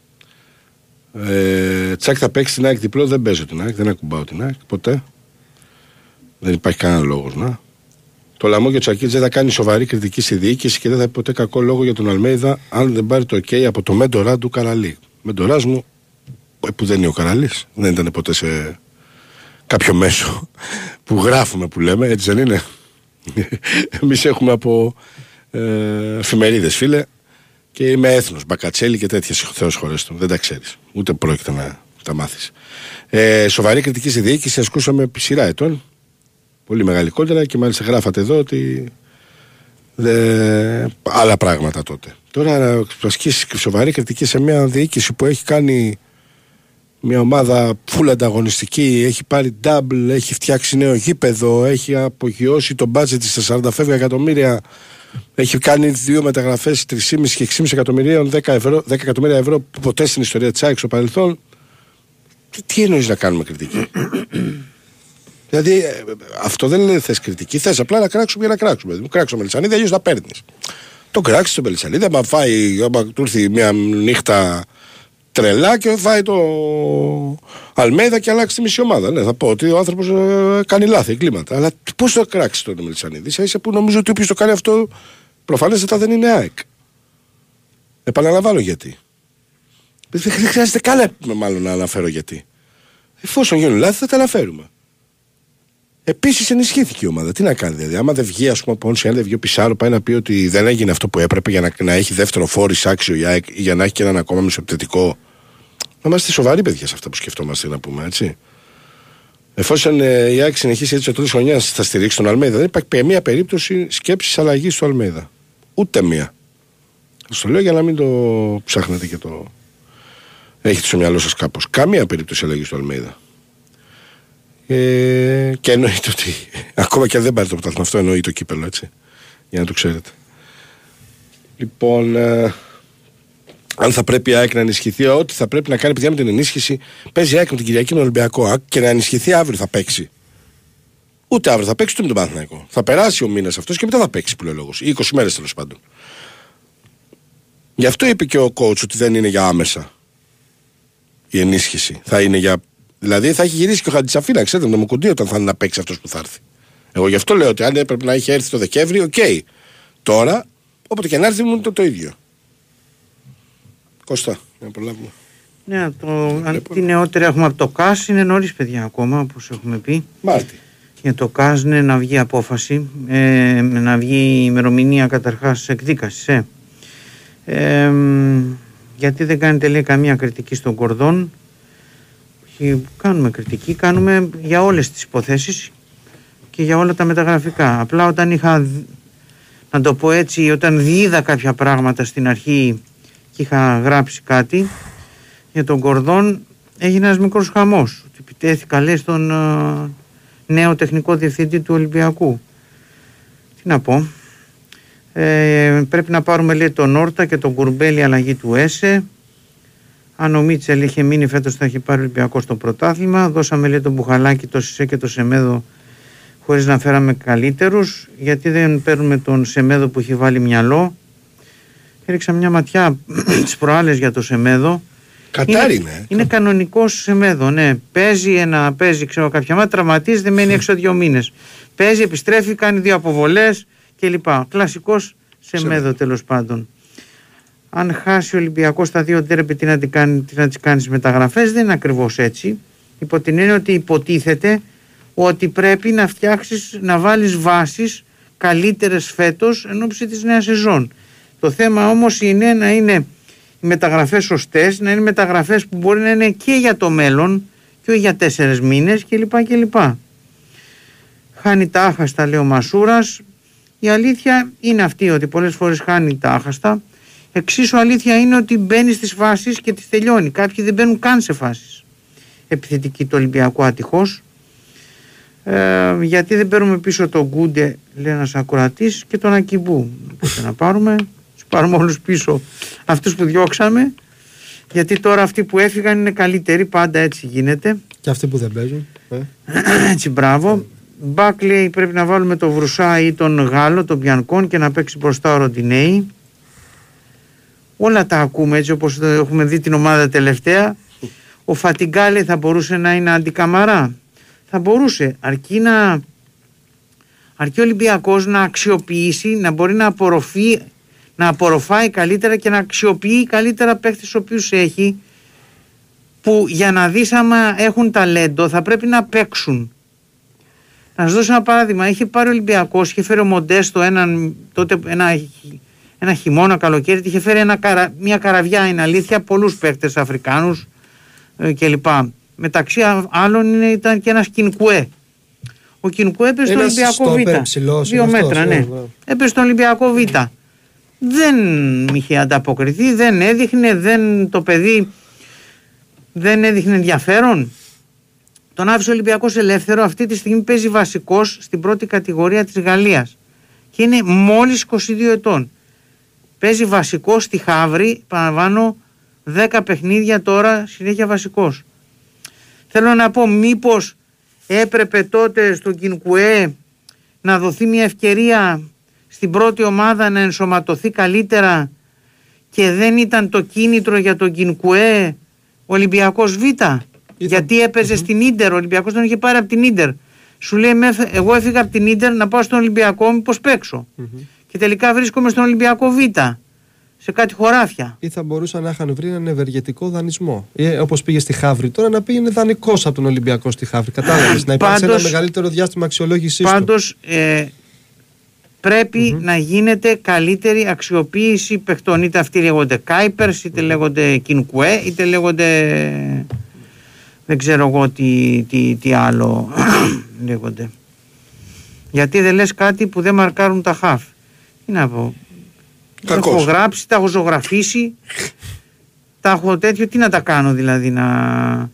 Ε, τσακ θα παίξει την ΑΕΚ διπλό. Δεν παίζω την ΑΕΚ. Δεν ακουμπάω την ΑΕΚ. Ποτέ. Δεν υπάρχει κανένας λόγος να. Το Λαμό και ο Τσακίτζ δεν θα κάνει σοβαρή κριτική στη διοίκηση και δεν θα πει ποτέ κακό λόγο για τον Αλμέιδα αν δεν πάρει το OK από το μέντορά του Καραλή. Μέντοράς μου, ε, που δεν είναι ο Καραλής, δεν ήταν ποτέ σε κάποιο μέσο που γράφουμε που λέμε, έτσι δεν είναι. Εμείς έχουμε από ε, εφημερίδες, φίλε, και είμαι έθνος, μπακατσέλη και τέτοιες θεός χωρέ του. Δεν τα ξέρεις. Ούτε πρόκειται να τα μάθεις. Ε, σοβαρή κριτική στη διοίκηση ασκούσαμε επί σειρά ετών. Πολύ μεγαλικότερα και μάλιστα γράφατε εδώ ότι. Δε, άλλα πράγματα τότε. Τώρα να ασκήσει σοβαρή κριτική σε μια διοίκηση που έχει κάνει μια ομάδα full ανταγωνιστική, έχει πάρει double, έχει φτιάξει νέο γήπεδο, έχει απογειώσει το budget της στα 40 φεύγα εκατομμύρια, έχει κάνει δύο μεταγραφές 3,5 και 6,5 εκατομμυρίων, 10, ευρώ, 10 εκατομμύρια ευρώ που ποτέ στην ιστορία της ΑΕΚ στο παρελθόν. Τι, τι εννοείς να κάνουμε κριτική; δηλαδή ε, αυτό δεν είναι θες κριτική, θες απλά να κράξουμε για να κράξουμε. Δηλαδή, κράξουμε Μελισανίδη, αλλιώς να παίρνεις. Το κράξεις το Μελισανίδη, άμα φάει, άμα του έρθει μια νύχτα τρελά και φάει το Αλμέδα και αλλάξει τη μισή ομάδα. Ναι, θα πω ότι ο άνθρωπος κάνει λάθη, εγκλήματα. Αλλά πώς θα κράξει τον Μελισανίδη, ίσα ίσα που νομίζω ότι όποιος το κάνει αυτό προφανέστατα δεν είναι ΑΕΚ. Επαναλαμβάνω γιατί. Δεν δεν χρειάζεται καν μάλλον να αναφέρω γιατί. Εφόσον γίνουν λάθη θα τα αναφέρουμε. Επίσης ενισχύθηκε η ομάδα. Τι να κάνει, δηλαδή. Άμα δεν βγει, ας πούμε, από αν δεν βγει ο Πισάρο, πάει να πει ότι δεν έγινε αυτό που έπρεπε για να, να έχει δεύτερο φόρη άξιο για, για να έχει και έναν ακόμα μισοπτετικό. Να είμαστε σοβαροί παιδιά σε αυτά που σκεφτόμαστε να πούμε, έτσι. Εφόσον ε, η Άκη συνεχίσει έτσι το χρονιάς θα στηρίξει τον Αλμέδα, δεν υπάρχει καμία περίπτωση σκέψης αλλαγής του Αλμέδα. Ούτε μία. Σας το λέω για να μην το ψάχνετε και το. Έχετε στο μυαλό σας κάπως. Καμία περίπτωση αλλαγής του Αλμέδα. Ε, και εννοείται ότι ακόμα και αν δεν πάρει το πρωτάθλημα αυτό εννοεί το κύπελο έτσι. Για να το ξέρετε. Λοιπόν, ε, αν θα πρέπει η ΑΕΚ να ενισχυθεί, ό,τι θα πρέπει να κάνει παιδιά με την ενίσχυση, παίζει η ΑΕΚ με την Κυριακή με τον Ολυμπιακό και να ενισχυθεί αύριο θα παίξει. Ούτε αύριο θα παίξει, ούτε με τον Παναθηναϊκό. Θα περάσει ο μήνας αυτός και μετά θα παίξει που λέει λόγος. 20 μέρες τέλος πάντων. Γι' αυτό είπε και ο coach ότι δεν είναι για άμεσα η ενίσχυση. Θα είναι για. Δηλαδή θα έχει γυρίσει και ο Χατζισαφί, να, ξέρετε, με το Μουκουντί όταν θα είναι να παίξει αυτός που θα έρθει. Εγώ γι' αυτό λέω ότι αν έπρεπε να είχε έρθει το Δεκέμβριο, OK. Okay. Τώρα, όποτε και να έρθει, μου το, το ίδιο. Κώστα, να προλάβουμε. Ναι, το, αν τι νεότερο έχουμε από το ΚΑΣ, είναι νωρίς παιδιά ακόμα, όπως έχουμε πει. Μάρτι. Για το ΚΑΣ ναι, να βγει απόφαση, ε, να βγει η ημερομηνία καταρχάς εκδίκασης. Ε. Ε, γιατί δεν κάνετε λέει καμία κριτική στον Κορδόν κάνουμε κριτική κάνουμε για όλες τις υποθέσεις και για όλα τα μεταγραφικά. Απλά όταν είχα να το πω έτσι όταν διείδα κάποια πράγματα στην αρχή και είχα γράψει κάτι για τον Κορδόν έγινε ένας μικρός χαμός. Ότι επιτέθηκα λέει στον ε, νέο τεχνικό διευθυντή του Ολυμπιακού. Τι να πω. Ε, πρέπει να πάρουμε λέει τον Όρτα και τον Κουρμπέλη αλλαγή του ΕΣΕ. Αν ο Μίτσελ είχε μείνει φέτος θα έχει πάρει Ολυμπιακό στο πρωτάθλημα. Δώσαμε λέει τον Μπουχαλάκη, το Σισε και το Σεμέδο χωρίς να φέραμε καλύτερους. Γιατί δεν παίρνουμε τον Σεμέδο που έχει βάλει μυαλό. Έριξα μια ματιά τι προάλλες για το Σεμέδο. Κατάρι είναι. Είναι, είναι κανονικός Σεμέδο, ναι. Παίζει ένα, παίζει ξέρω κάποια μάτια, τραυματίζεται, μένει έξω δύο μήνες. Παίζει, επιστρέφει, κάνει δύο αποβολές κλπ. Κλασικός σε μέδο τέλος πάντων. Αν χάσει ο Ολυμπιακός στα δύο τέρεπι, τι να τι κάνει, τι να τις κάνεις μεταγραφές, δεν είναι ακριβώς έτσι. Υπό την έννοια ότι υποτίθεται ότι πρέπει να φτιάξεις, να βάλεις βάσεις καλύτερες φέτος εν ώψη της νέας σεζόν. Το θέμα όμως είναι να είναι οι μεταγραφές σωστές, να είναι μεταγραφές που μπορεί να είναι και για το μέλλον και όχι για τέσσερις μήνες κλπ. Χάνει τα άχαστα, λέει ο Μασούρας. Η αλήθεια είναι αυτή ότι πολλές φορές χάνει τα άχαστα. Εξίσου αλήθεια είναι ότι μπαίνεις στις φάσεις και τις τελειώνει. Κάποιοι δεν μπαίνουν καν σε φάσεις. Επιθετική του Ολυμπιακού ατυχώς. Ε, γιατί δεν παίρνουμε πίσω τον Γκούντε, λέει ένας ακροατής, και τον Ακιμπού. Οπότε να πάρουμε, τους πάρουμε όλους πίσω αυτούς που διώξαμε. Γιατί τώρα αυτοί που έφυγαν είναι καλύτεροι, πάντα έτσι γίνεται. Και αυτοί που δεν παίζουν. Ε. έτσι, μπράβο. Μπακ λέει πρέπει να βάλουμε τον Βρουσά ή τον Γάλλο, τον Πιανκόν και να παίξει μπροστά ο Ροντινέη. Όλα τα ακούμε έτσι όπως έχουμε δει την ομάδα τελευταία. Ο Φατιγκάλε θα μπορούσε να είναι αντικαμαρά; Θα μπορούσε αρκεί να αρκεί ο Ολυμπιακός να αξιοποιήσει, να μπορεί να απορροφεί να απορροφάει καλύτερα και να αξιοποιεί καλύτερα παίχτες ο οποίους έχει που για να δεις άμα έχουν ταλέντο θα πρέπει να παίξουν να σας δώσω ένα παράδειγμα. Είχε πάρει ο Ολυμπιακός, είχε φέρει ο Μοντέστο έναν, τότε ένα, ένα χειμώνα καλοκαίρι, είχε φέρει ένα, μια καραβιά, είναι αλήθεια, πολλούς παίκτες Αφρικάνους ε, κλπ. Μεταξύ άλλων ήταν και ένας Κινκουέ. Ο Κινκουέ έπεσε στον Ολυμπιακό Β. Δύο μέτρα, ναι. Έπεσε στον Ολυμπιακό Β. Δεν είχε ανταποκριθεί, δεν έδειχνε, δεν, το παιδί δεν έδειχνε ενδιαφέρον. Τον άφησε ο Ολυμπιακός ελεύθερο. Αυτή τη στιγμή παίζει βασικός στην πρώτη κατηγορία της Γαλλίας. Και είναι μόλις 22 ετών. Παίζει βασικό στη Χαύρη. Παραλαμβάνω 10 παιχνίδια τώρα συνέχεια βασικός. Θέλω να πω, μήπως έπρεπε τότε στον Κινκουέ να δοθεί μια ευκαιρία στην πρώτη ομάδα να ενσωματωθεί καλύτερα και δεν ήταν το κίνητρο για τον Κινκουέ Ολυμπιακός Β; Γιατί έπαιζε στην ντερ, ο Ολυμπιακός τον είχε πάρει από την ντερ. Σου λέει, εγώ έφυγα από την ντερ να πάω στον Ολυμπιακό, μήπως παίξω. Και τελικά βρίσκομαι στον Ολυμπιακό Β. σε κάτι χωράφια. Ή θα μπορούσαν να είχαν βρει έναν ευεργετικό δανεισμό. Ή όπως πήγε στη Χαύρη, τώρα να πήγαινε δανεικός από τον Ολυμπιακό στη Χαύρη. Κατάλαβες. να υπάρξει Πάντως- ένα μεγαλύτερο διάστημα αξιολόγησής του. Πάντως ε, πρεπει να γίνεται καλύτερη αξιοποίηση παιχτών. Είτε αυτοί λέγονται Κάιπερς, είτε λέγονται Κινκουέ, είτε λέγονται δεν ξέρω εγώ τι, τι, τι άλλο λέγονται. Γιατί δεν λες κάτι που δεν μαρκάρουν τα χαφ. Τι να πω. Τα Κακός. έχω γράψει, τα έχω ζωγραφίσει. τα έχω τέτοιο. Τι να τα κάνω δηλαδή να,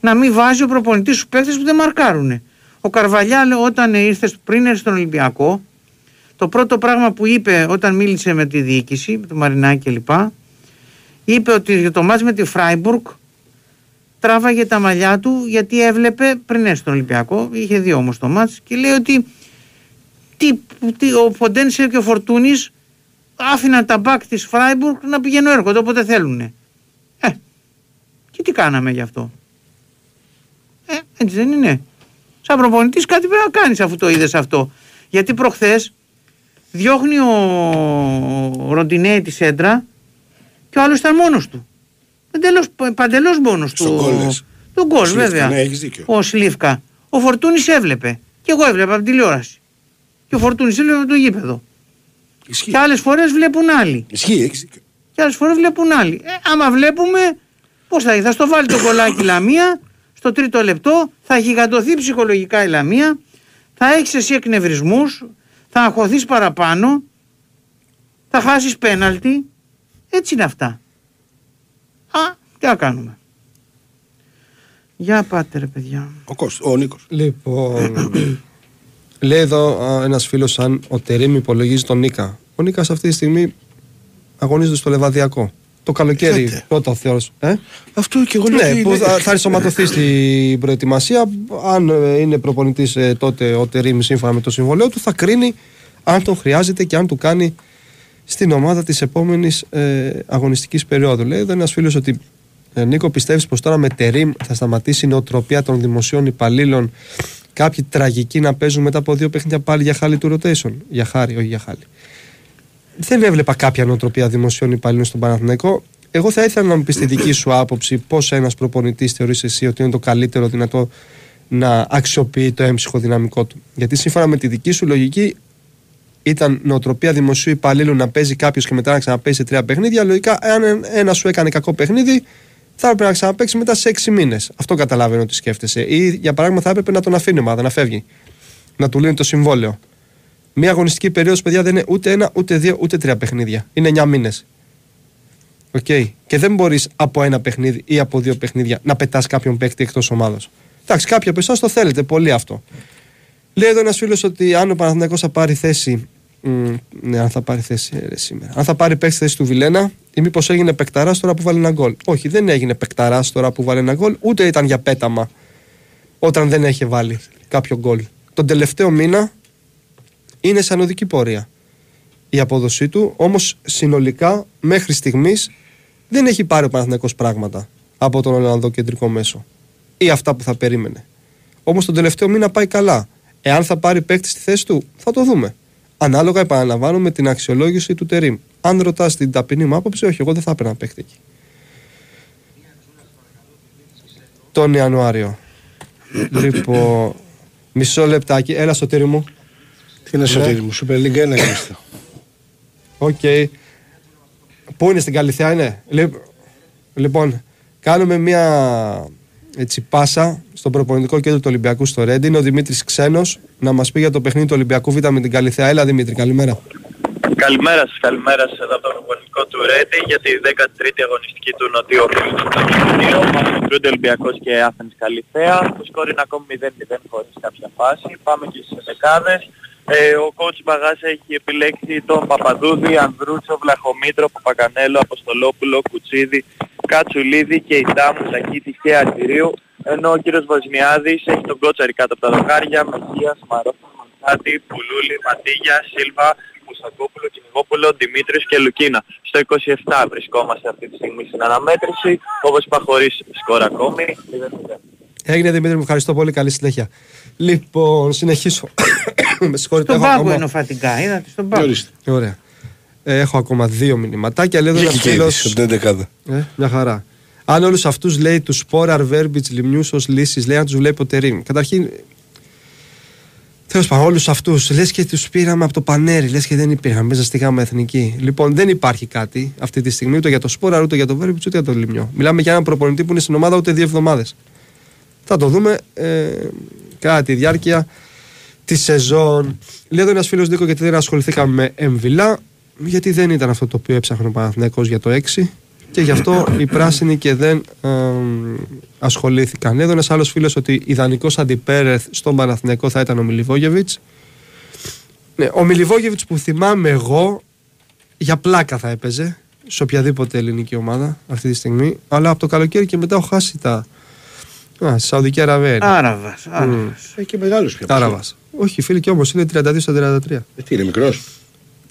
να μην βάζει ο προπονητής στους παίχτες που δεν μαρκάρουνε. Ο Καρβαλιά όταν ήρθε πριν έρθει στον Ολυμπιακό το πρώτο πράγμα που είπε όταν μίλησε με τη διοίκηση, με τον Μαρινάκη κλπ. Είπε ότι για το μάτς με τη Φράιμπουργκ τράβαγε τα μαλλιά του γιατί έβλεπε πριν έρθει στον Ολυμπιακό, είχε δει όμως το μάτς και λέει ότι τι, τι, ο Ποντένσερ και ο Φορτούνης άφηναν τα μπακ της Φράιμπουργκ να πηγαίνουν έρχονται όποτε θέλουν. Ε, και τι κάναμε γι' αυτό. Ε, έτσι δεν είναι. Σαν προπονητής κάτι πρέπει να κάνεις αφού το είδες αυτό. Γιατί προχθές διώχνει ο, ο Ροντινέη τη σέντρα και ο άλλος ήταν μόνος του. Παντελώς, παντελώς μόνος του. Στον γκολ, λες. Τον γκολ Σλίβκα, βέβαια. ναι, έχεις δίκιο. Ο Σλίφκα. Ο Φορτούνης έβλεπε. Και εγώ έβλεπα από την τηλεόραση. Και ο Φορτούνης έβλεπε από το γήπεδο. Ισχύει. Και άλλες φορές βλέπουν άλλοι. Ισχύει, έχεις δίκιο. Και άλλες φορές βλέπουν άλλοι. Ε, άμα βλέπουμε, πώς θα, θα στο βάλει το κολλάκι η Λαμία, στο τρίτο λεπτό, θα γιγαντωθεί ψυχολογικά η Λαμία, θα έχεις εσύ εκνευρισμούς, θα αγχωθείς παραπάνω, θα χάσεις πέναλτι. Έτσι είναι αυτά. Α, τι να κάνουμε. Για πάτε ρε παιδιά. Ο, Κώστας, ο Νίκος. Λοιπόν. λέει εδώ ένας φίλος αν ο Τερήμ υπολογίζει τον Νίκα. Ο Νίκας αυτή τη στιγμή αγωνίζεται στο Λεβαδιακό. Το καλοκαίρι Ξέρετε. πρώτα ο Θεός. Ε; Αυτό και εγώ λέω Ναι, ότι που είναι- θα, θα ενσωματωθεί στην προετοιμασία. Αν ε, είναι προπονητής τότε ο Τερήμ σύμφωνα με το συμβολέο του, θα κρίνει αν τον χρειάζεται και αν του κάνει στην ομάδα της επόμενης ε, αγωνιστικής περίοδου. Λέει εδώ ένας φίλος ότι ε, Νίκο, πιστεύεις πως τώρα με Τερήμ θα σταματήσει η νοοτροπία των δημοσίων υπαλλήλων κάποιοι τραγικοί να παίζουν μετά από δύο παιχνίδια πάλι για χάλι του rotation. Για χάρη, όχι για χάλι. Δεν έβλεπα κάποια νοοτροπία δημοσίων υπαλλήλων στον Παναθηναϊκό. Εγώ θα ήθελα να μου πεις τη δική σου άποψη πώς ένας προπονητής θεωρείς εσύ ότι είναι το καλύτερο δυνατό να αξιοποιεί το έμψυχο δυναμικό του. Γιατί σύμφωνα με τη δική σου λογική, ήταν νοοτροπία δημοσίου υπαλλήλου να παίζει κάποιος και μετά να ξαναπαίζει σε τρία παιχνίδια. Λογικά, αν ένα σου έκανε κακό παιχνίδι, θα έπρεπε να ξαναπαίξει μετά σε έξι μήνες. Αυτό καταλαβαίνω ότι σκέφτεσαι. Ή για παράδειγμα, θα έπρεπε να τον αφήνει η ομάδα να φεύγει. Να του λύνει το συμβόλαιο. Μία αγωνιστική περίοδος, παιδιά, δεν είναι ούτε ένα, ούτε δύο, ούτε τρία παιχνίδια. Είναι εννιά μήνες. Οκ. Και δεν μπορείς από ένα παιχνίδι ή από δύο παιχνίδια να πετάς κάποιον παίκτη εκτός ομάδας. Εντάξει, κάποιοι από εσάς το θέλετε πολύ αυτό. Λέει εδώ ένας φίλος ότι αν ο Παναθηναϊκός θα πάρει θέση. Μ, ναι, αν θα πάρει θέση ε, ρε, σήμερα. Αν θα πάρει παίκτης θέση του Βιλένα, ή μήπως έγινε παικταράς τώρα που βάλει ένα γκολ. Όχι, δεν έγινε παικταράς τώρα που βάλει ένα γκολ, ούτε ήταν για πέταμα όταν δεν έχει βάλει κάποιο γκολ. Τον τελευταίο μήνα είναι σαν οδική πορεία η απόδοσή του, όμως συνολικά μέχρι στιγμής δεν έχει πάρει ο Παναθηναϊκός πράγματα από τον Ολλανδό κεντρικό μέσο ή αυτά που θα περίμενε. Όμως τον τελευταίο μήνα πάει καλά. Εάν θα πάρει παίκτη στη θέση του, θα το δούμε. Ανάλογα, επαναλαμβάνω, με την αξιολόγηση του Τερήμ. Αν ρωτάς την ταπεινή μου άποψη, όχι, εγώ δεν θα έπαιρνα παίκτη εκεί. Τον Ιανουάριο. λοιπόν, μισό λεπτάκι. Έλα στο τύρι μου. Τι είναι σωτήρι μου, Super League 1 είμαστε. Οκ. Πού είναι στην Καλλιθέα, είναι; Λι- Λοιπόν, κάνουμε μια έτσι, πάσα στο προπονητικό κέντρο του Ολυμπιακού στο Ρέντι. Είναι ο Δημήτρης Ξένος να μας πει για το παιχνίδι του Ολυμπιακού Β με την Καλλιθέα. Έλα, Δημήτρη, καλημέρα. Καλημέρα σας, καλημέρα σας εδώ από το προπονητικό του Ρέντι για τη 13η αγωνιστική του Νοτίου Ομίλου. Μάχονται Ολυμπιακός και Athens Καλλιθέα. Το σκόρ είναι ακόμη 0-0 χωρίς κάποια φάση. Πάμε και στις ενδεκάδες. Ε, ο coach Μπαγάς έχει επιλέξει τον Παπαδούδη, Ανδρούτσο, Βλαχομήτρο, Παπακανέλο, Αποστολόπουλο, Κουτσίδη, Κατσουλίδη και Ιτάμου, Τακίτη και Αρτηρίου. Ενώ ο κύριος Βοσνιάδης έχει τον κότσαρη κάτω από τα δοκάρια, Μεχία, Μαρόφα, Μανθάτη, Πουλούλη, Ματίγια, Σίλβα, Μουστακόπουλο, Κυνηγόπουλο, Δημήτρης και Λουκίνα. Στο 27 βρισκόμαστε αυτή τη στιγμή στην αναμέτρηση, όπως είπα χωρίς σκορ ακόμη. 0-0. Έγινε Δημήτρη, μου ευχαριστώ πολύ. Καλή συνέχεια. Λοιπόν, συνεχίσω. Με συγχωρείτε, Στον έχω πάγκο ακόμα- είναι ο Φατιγκά, είδατε στον πάγκο. Ορίστε. Ωραία. Ε, έχω ακόμα δύο μηνυματάκια. Λέει εδώ ένα Βγήκε και φίλος. είδηση από την 11η. Ε, μια χαρά. Αν όλους αυτούς λέει τους Σπόραρ, Βέρμπιτ, Λιμιού ως λύσεις, λέει να τους βλέπει ο Τερήμ. Καταρχήν, τέλος πάντων, όλους αυτούς λες και τους πήραμε από το πανέρι, λες και δεν υπήρχαν μέσα στη γάμα εθνική. Λοιπόν, δεν υπάρχει κάτι αυτή τη στιγμή ούτε για το Σπόραρ, ούτε για το Βέρμπιτ, ούτε για το Λιμιό. Μιλάμε για έναν προπονητή που είναι στην ομάδα ούτε δύο εβδομάδες. Θα το δούμε ε, κατά τη διάρκεια τη σεζόν. Λέει εδώ ένας φίλος Νίκο γιατί δεν ασχοληθήκαμε με Εμβιλά. Γιατί δεν ήταν αυτό το οποίο έψαχνε ο Παναθηναϊκός για το 6 και γι' αυτό οι πράσινοι και δεν ε, ασχολήθηκαν. Εδώ ένας άλλος φίλος ότι ιδανικός αντιπέρεθ στον Παναθηναϊκό θα ήταν ο Μιλιβόγεβιτς. Ναι, ο Μιλιβόγεβιτς που θυμάμαι εγώ για πλάκα θα έπαιζε σε οποιαδήποτε ελληνική ομάδα αυτή τη στιγμή. Αλλά από το καλοκαίρι και μετά έχω χάσει τα. Α, στη Σαουδική Αραβία. είναι. Άραβας, Μμ. Άραβας. Έχει και μεγάλο πια. Άραβας. Όχι, φίλοι, και όμως είναι 32 στα 33. Ε, τι είναι μικρός;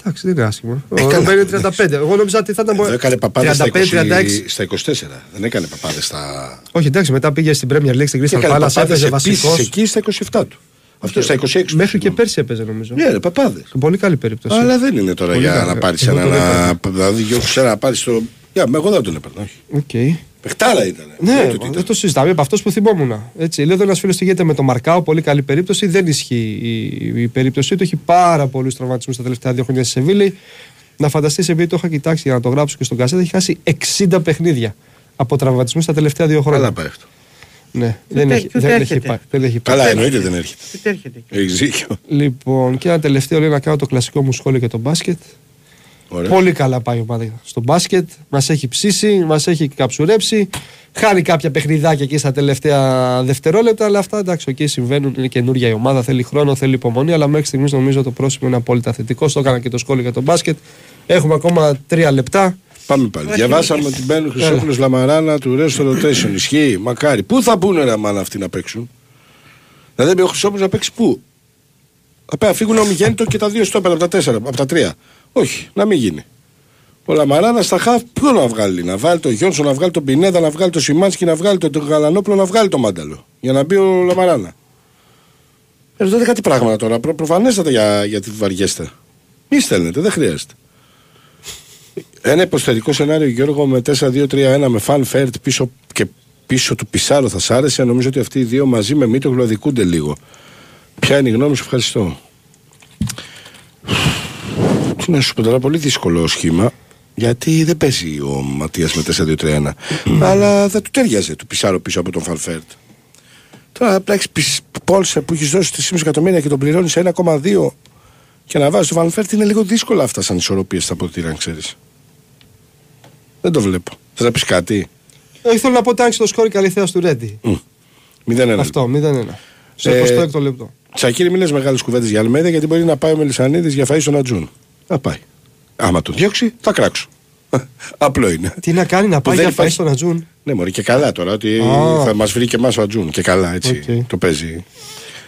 Εντάξει, δεν είναι άσχημο. Ε, Ο καλά. Ρόμπερ είναι 35. Εγώ νόμιζα ότι θα ήταν. Εδώ έκανε παπάδες στα, 35, 20 36. στα 24. Δεν έκανε παπάδες στα. Όχι, εντάξει, μετά πήγε στην Premier League στην Crystal Έκανε Palace, παπάδες έπαιζε επίσης βασικός. εκεί στα 27 του. Αυτό στα 26. Μέχρι και συγγνώμη. πέρσι έπαιζε νομίζω. Ναι, ρε, παπάδες. Πολύ καλή περίπτωση. Αλλά δεν είναι τώρα Πολύ για καλά. να πάρεις Εγώ ένα. τον έπαιρνα. Δηλαδή, για ένα να πάρεις το. Για, εγώ δεν τον έπαιρνα. Όχι. Οκ. Παιχτάρα ήταν. Ναι, δεν το συζητάμε. Από αυτός που θυμόμουν. Έτσι, λέω εδώ ένα φίλο γίνεται με το Μαρκάο, πολύ καλή περίπτωση. Δεν ισχύει η, η περίπτωσή του. Έχει πάρα πολλούς τραυματισμούς τα τελευταία δύο χρόνια στη Σεβίλη. Να φανταστείς, επειδή το είχα κοιτάξει για να το γράψω και στο Gazzetta, έχει χάσει 60 παιχνίδια από τραυματισμούς τα τελευταία δύο χρόνια. Καλά πάει αυτό. Ναι, Ούτε δεν έχει- έχει, ούτε δεν έχει, έρχεται; πάει, δεν έχει πάει. Καλά, εννοείται δεν έρχεται. Τι έρχεται; Έχει δίκιο. Λοιπόν, και ένα τελευταίο λέει να κάνω το κλασικό μου σχόλιο για τον μπάσκετ. Ωραία. Πολύ καλά πάει η ομάδα στο μπάσκετ. Μας έχει ψήσει, μας έχει καψουρέψει. Χάνει κάποια παιχνιδάκια εκεί στα τελευταία δευτερόλεπτα, αλλά αυτά εντάξει, εκεί συμβαίνουν. Είναι καινούργια η ομάδα, θέλει χρόνο, θέλει υπομονή. Αλλά μέχρι στιγμής νομίζω το πρόσημο είναι απόλυτα θετικό. Στο έκανα και το σχόλιο για τον μπάσκετ. Έχουμε ακόμα τρία λεπτά. Πάμε πάλι. Διαβάσαμε ότι μπαίνουν Χρυσόπουλος Λαμαράνα του Ρέου στο rotation. Ισχύει, μακάρι. Πού θα μπουν ρε μάνα αυτοί να παίξουν; Δηλαδή ο Χρυσόπουλος να παίξει πού; Θα να φύγουν ο Μιγέννητο και τα δύο στόπερα από τα τέσσερα, από τα τρία. Όχι, να μην γίνει. Ο Λαμαράνα στα χαφ ποιο να βγάλει. Να βγάλει τον Γιόνσον, να βγάλει τον Πινέδα, να βγάλει τον Σιμάνσκι, να βγάλει τον Γαλανόπουλο, να βγάλει τον Μάνταλο. Για να μπει ο Λαμαράνα. Ε, δείτε κάτι πράγματα τώρα. Προ, προφανέστατα για, για τη βαριέστε. Μη στέλνετε, δεν χρειάζεται. Ένα υποθετικό σενάριο Γιώργο με 4-2-3-1 με φαν φέρτ πίσω και πίσω του Πισάρο θα σ' άρεσε. Νομίζω ότι αυτοί οι δύο μαζί με Μήτρο γλωδικούνται λίγο. Ποια είναι η γνώμη σου, ευχαριστώ. Τι να σου πω τώρα, πολύ δύσκολο σχήμα. Γιατί δεν παίζει ο Ματίας με 4-2-3-1. Αλλά δεν του ταίριαζε του Πισάρο πίσω από τον Φαν Φερτ. Τώρα απλά έχεις Ποντένσε που έχεις δώσει 3,5 εκατομμύρια και τον πληρώνεις σε 1,2 και να βάζεις το Φαν Φερτ είναι λίγο δύσκολα αυτά σαν ισορροπίες στα αποδυτήρια, αν ξέρεις. Δεν το βλέπω. Θες να πεις κάτι; Ε, Ήθελα να πω ότι άνοιξε το σκόρ η Καλλιθέα στου Ρέντη. 0-1. Αυτό, 0-1. Σε Ε, 26 λεπτό. Τσακίρι, μην λες μεγάλες κουβέντες για Αλμέδα γιατί μπορεί να πάει ο Μελισανίδης για φαΐ στον Ατζούν. Θα πάει. Άμα τον διώξει, θα κράξω. Απλό είναι. Τι να κάνει, να πάει δεν για φαΐ υπάρχει- στον Ατζούν. Ναι, μωρή και καλά τώρα ότι Α. θα μας βρει και εμάς ο Ατζούν. Και καλά, έτσι. Οκ. Το παίζει.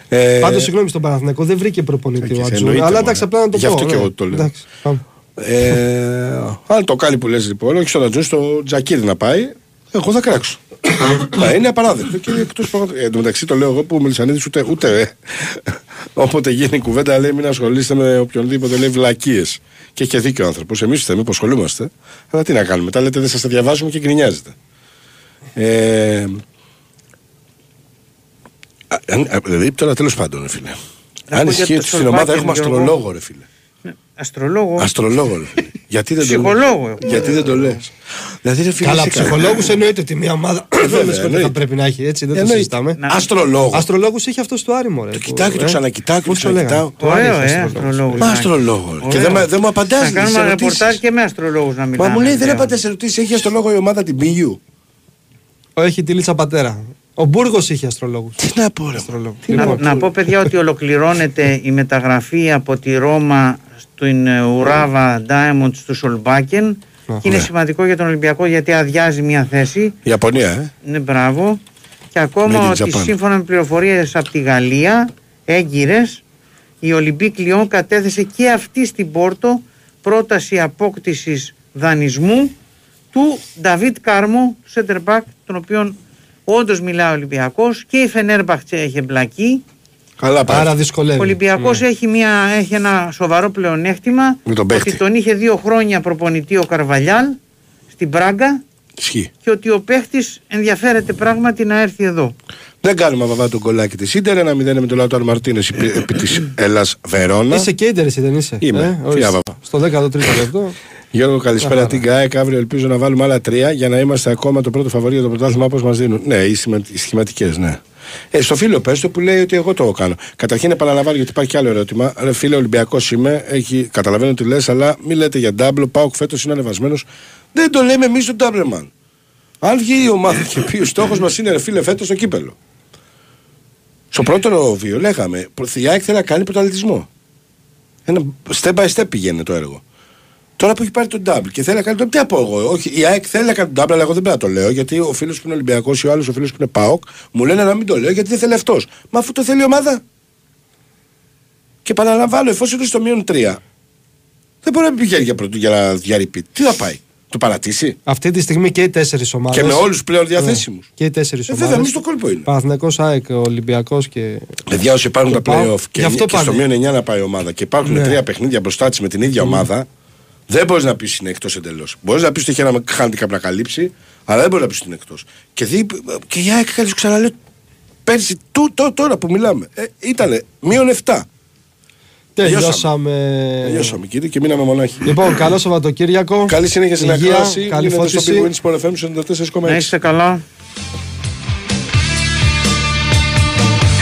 Ε, Πάντως, συγγνώμη στον Παναθηναϊκό, δεν βρήκε προπονητή Ε, ο Ατζούν. εννοείται, Αλλά μωρέ. εντάξει, απλά να το Γι' πω. αυτό και ναι. εγώ το λέω. Εντάξει, πάμε. Ε, αν το κάνει που λες λοιπόν, όχι στον Ατζούν, στο Τζακίρι να πάει, εγώ θα κράξω. Μα είναι απαράδεκτο και εκτός πραγματικά. Ε, εν τω μεταξύ το λέω εγώ που ο Μελισανίδης ούτε, ούτε ε. Όποτε γίνει κουβέντα λέει μην ασχολείστε με οποιονδήποτε λέει βλακίες. Και έχει δίκιο ο άνθρωπος. Εμείς θέμε που ασχολούμαστε. Αλλά τι να κάνουμε. Τα λέτε δεν σας τα διαβάζουμε και γκρινιάζετε. Ε, α, αν- α, δηλαδή τώρα τέλος πάντων, ρε φίλε. Να Αν πω για ισχύει το ότι στην ομάδα Σολβάκη, έχουμε Γιώργο. αστρολόγο, ρε φίλε. Αστρολόγο. Αστρολόγο, ρε φίλε. Γιατί δεν το Ψυχολόγο λες; έχουμε. Γιατί δεν το λες; Δηλαδή, ρε φίλε. Καλά, είσαι καλά. ψυχολόγους εννοείται ότι μια ομάδα δεν με συγχωρείτε, θα εννοείται. πρέπει να έχει έτσι, δεν το Εννοείται. συζητάμε. Να- Αστρολόγο. Αστρολόγους έχει αυτός στο Άρημο. Ρε, Το που- κοιτάω και το ε, ξανακοιτάω και το πώς το λέγανε; ξανακοιτάω. Το Άρη Ωραίο, έχει ε, αστρολόγους. αστρολόγος. Μα αστρολόγος. ρε. Και δεν με- δεν μου απαντάς. Θα κάνουμε ρεπορτάζ και με αστρολόγους να μιλάμε. Μα μου λέει δεν βέβαια. απαντάς σε ερωτήσεις. Έχει αστρολόγο η ομάδα την Πίγιου. Έχει τη λίτσα πατέρα. Ο Μπούργος είχε αστρολόγους. Τι να πω, ρε. Αστρολόγους. Τι Να, να να πω παιδιά ότι ολοκληρώνεται η μεταγραφή από τη Ρώμα στην ε, Ουράβα Diamonds του Σολμπάκεν και είναι ναι. σημαντικό για τον Ολυμπιακό γιατί αδειάζει μια θέση. Ιαπωνία, ε. Ναι, μπράβο. Και ακόμα Made in ότι Japan. σύμφωνα με πληροφορίες από τη Γαλλία, έγκυρες, η Ολυμπίκ Λιόν κατέθεσε και αυτή στην Πόρτο πρόταση απόκτησης δανεισμού του Νταβίτ Κάρμο, του center back, τον οποίον όντως μιλάει ο Ολυμπιακός και η Φενέρμπαχτσε έχει εμπλακεί Καλά πάει. Άρα Ο δυσκολεύει. Ολυμπιακός έχει, μια, έχει ένα σοβαρό πλεονέκτημα Με τον παίχτη. ότι τον είχε δύο χρόνια προπονητή ο Καρβαλιάλ στην Πράγκα Ισχύει. και ότι ο παίχτης ενδιαφέρεται πράγματι να έρθει εδώ. Δεν κάνουμε βαβά τον κολλάκι της Ιντερ. Ένα μηδέν με τον Λαutaro Μαρτίνες επί, επί της Ελλάς Βερόνα. Είσαι και ίντερ, εσύ δεν είσαι; Είμαι. Ε, Τι ορίστε. άβαβα. Στο 13ο λεπτό. Γιώργο, καλησπέρα Αχα. την ΚΑΕΚ. Αύριο ελπίζω να βάλουμε άλλα τρία για να είμαστε ακόμα το πρώτο φαβορή για το πρωτάθλημα όπως μας δίνουν. Ναι, οι, σχημα, οι σχηματικές, ναι. Ε, στο φίλο πες το που λέει ότι εγώ το κάνω. Καταρχήν επαναλαμβάνω γιατί υπάρχει και άλλο ερώτημα. Ρε φίλε, Ολυμπιακός είμαι. Έχει, καταλαβαίνω τι λες, αλλά μην λέτε για ντάμπλο. Πάω φέτος είναι ανεβασμένος. Δεν το λέμε εμείς τον ντάμπλεμαν. Αν βγει η ομάδα και πει ο στόχος μας είναι ρε φίλε φέτος το κύπελο. Στο πρώτο βίο λέγαμε, η ΑΕΚ θέλει να κάνει πρωταθλητισμό. Ένα step by step πηγαίνει το έργο. Τώρα που έχει πάρει τον double και θέλει να κάνει τον. Τι από εγώ. Όχι, η ΑΕΚ θέλει να κάνει τον double, αλλά εγώ δεν πρέπει να το λέω. Γιατί ο φίλος που είναι Ολυμπιακός ή ο άλλος ο φίλος που είναι ΠΑΟΚ μου λένε να μην το λέω γιατί δεν θέλει αυτός. Μα αφού το θέλει η ομάδα. Και επαναλαμβάνω, εφόσον είναι στο μείον 3, δεν μπορεί να πηγαίνει για, πρωτο, για, για repeat. Τι θα πάει, το παρατήσει. Αυτή τη στιγμή και οι τέσσερις ομάδε. Και με όλους πλέον διαθέσιμους. Και οι τέσσερις Ε, ομάδες. βέβαια, εμείς το κόλπο είναι. Παναθυνακό ΑΕΚ, Ολυμπιακός και. Παιδιά, όσοι υπάρχουν Και τα πάω- playoff και, γι' αυτό και στο πάνε. μείον 9 να πάει η ομάδα και υπάρχουν Ναι. τρία παιχνίδια μπροστά της με την ίδια ομάδα, δεν μπορείς να πεις είναι εκτός εντελώς. Μπορείς να πεις ότι έχει ένα handicap να καλύψει, αλλά δεν μπορείς να πεις ότι είναι εκτός. Και, δι, και η ΑΕΚ, κάτι σου ξαναλέω, πέρσι, τού, τώ- τώρα που μιλάμε, ε, ήταν μείον 7. Τελειώσαμε. Τελειώσαμε κύριε και μείναμε μονάχοι. Λοιπόν, καλό Σαββατοκύριακο. Καλή συνέχεια στην Υγεία, ακρόαση. Καλή Μείνετε στο φώτιση. Big Win Sport FM 94,6. Να είστε καλά.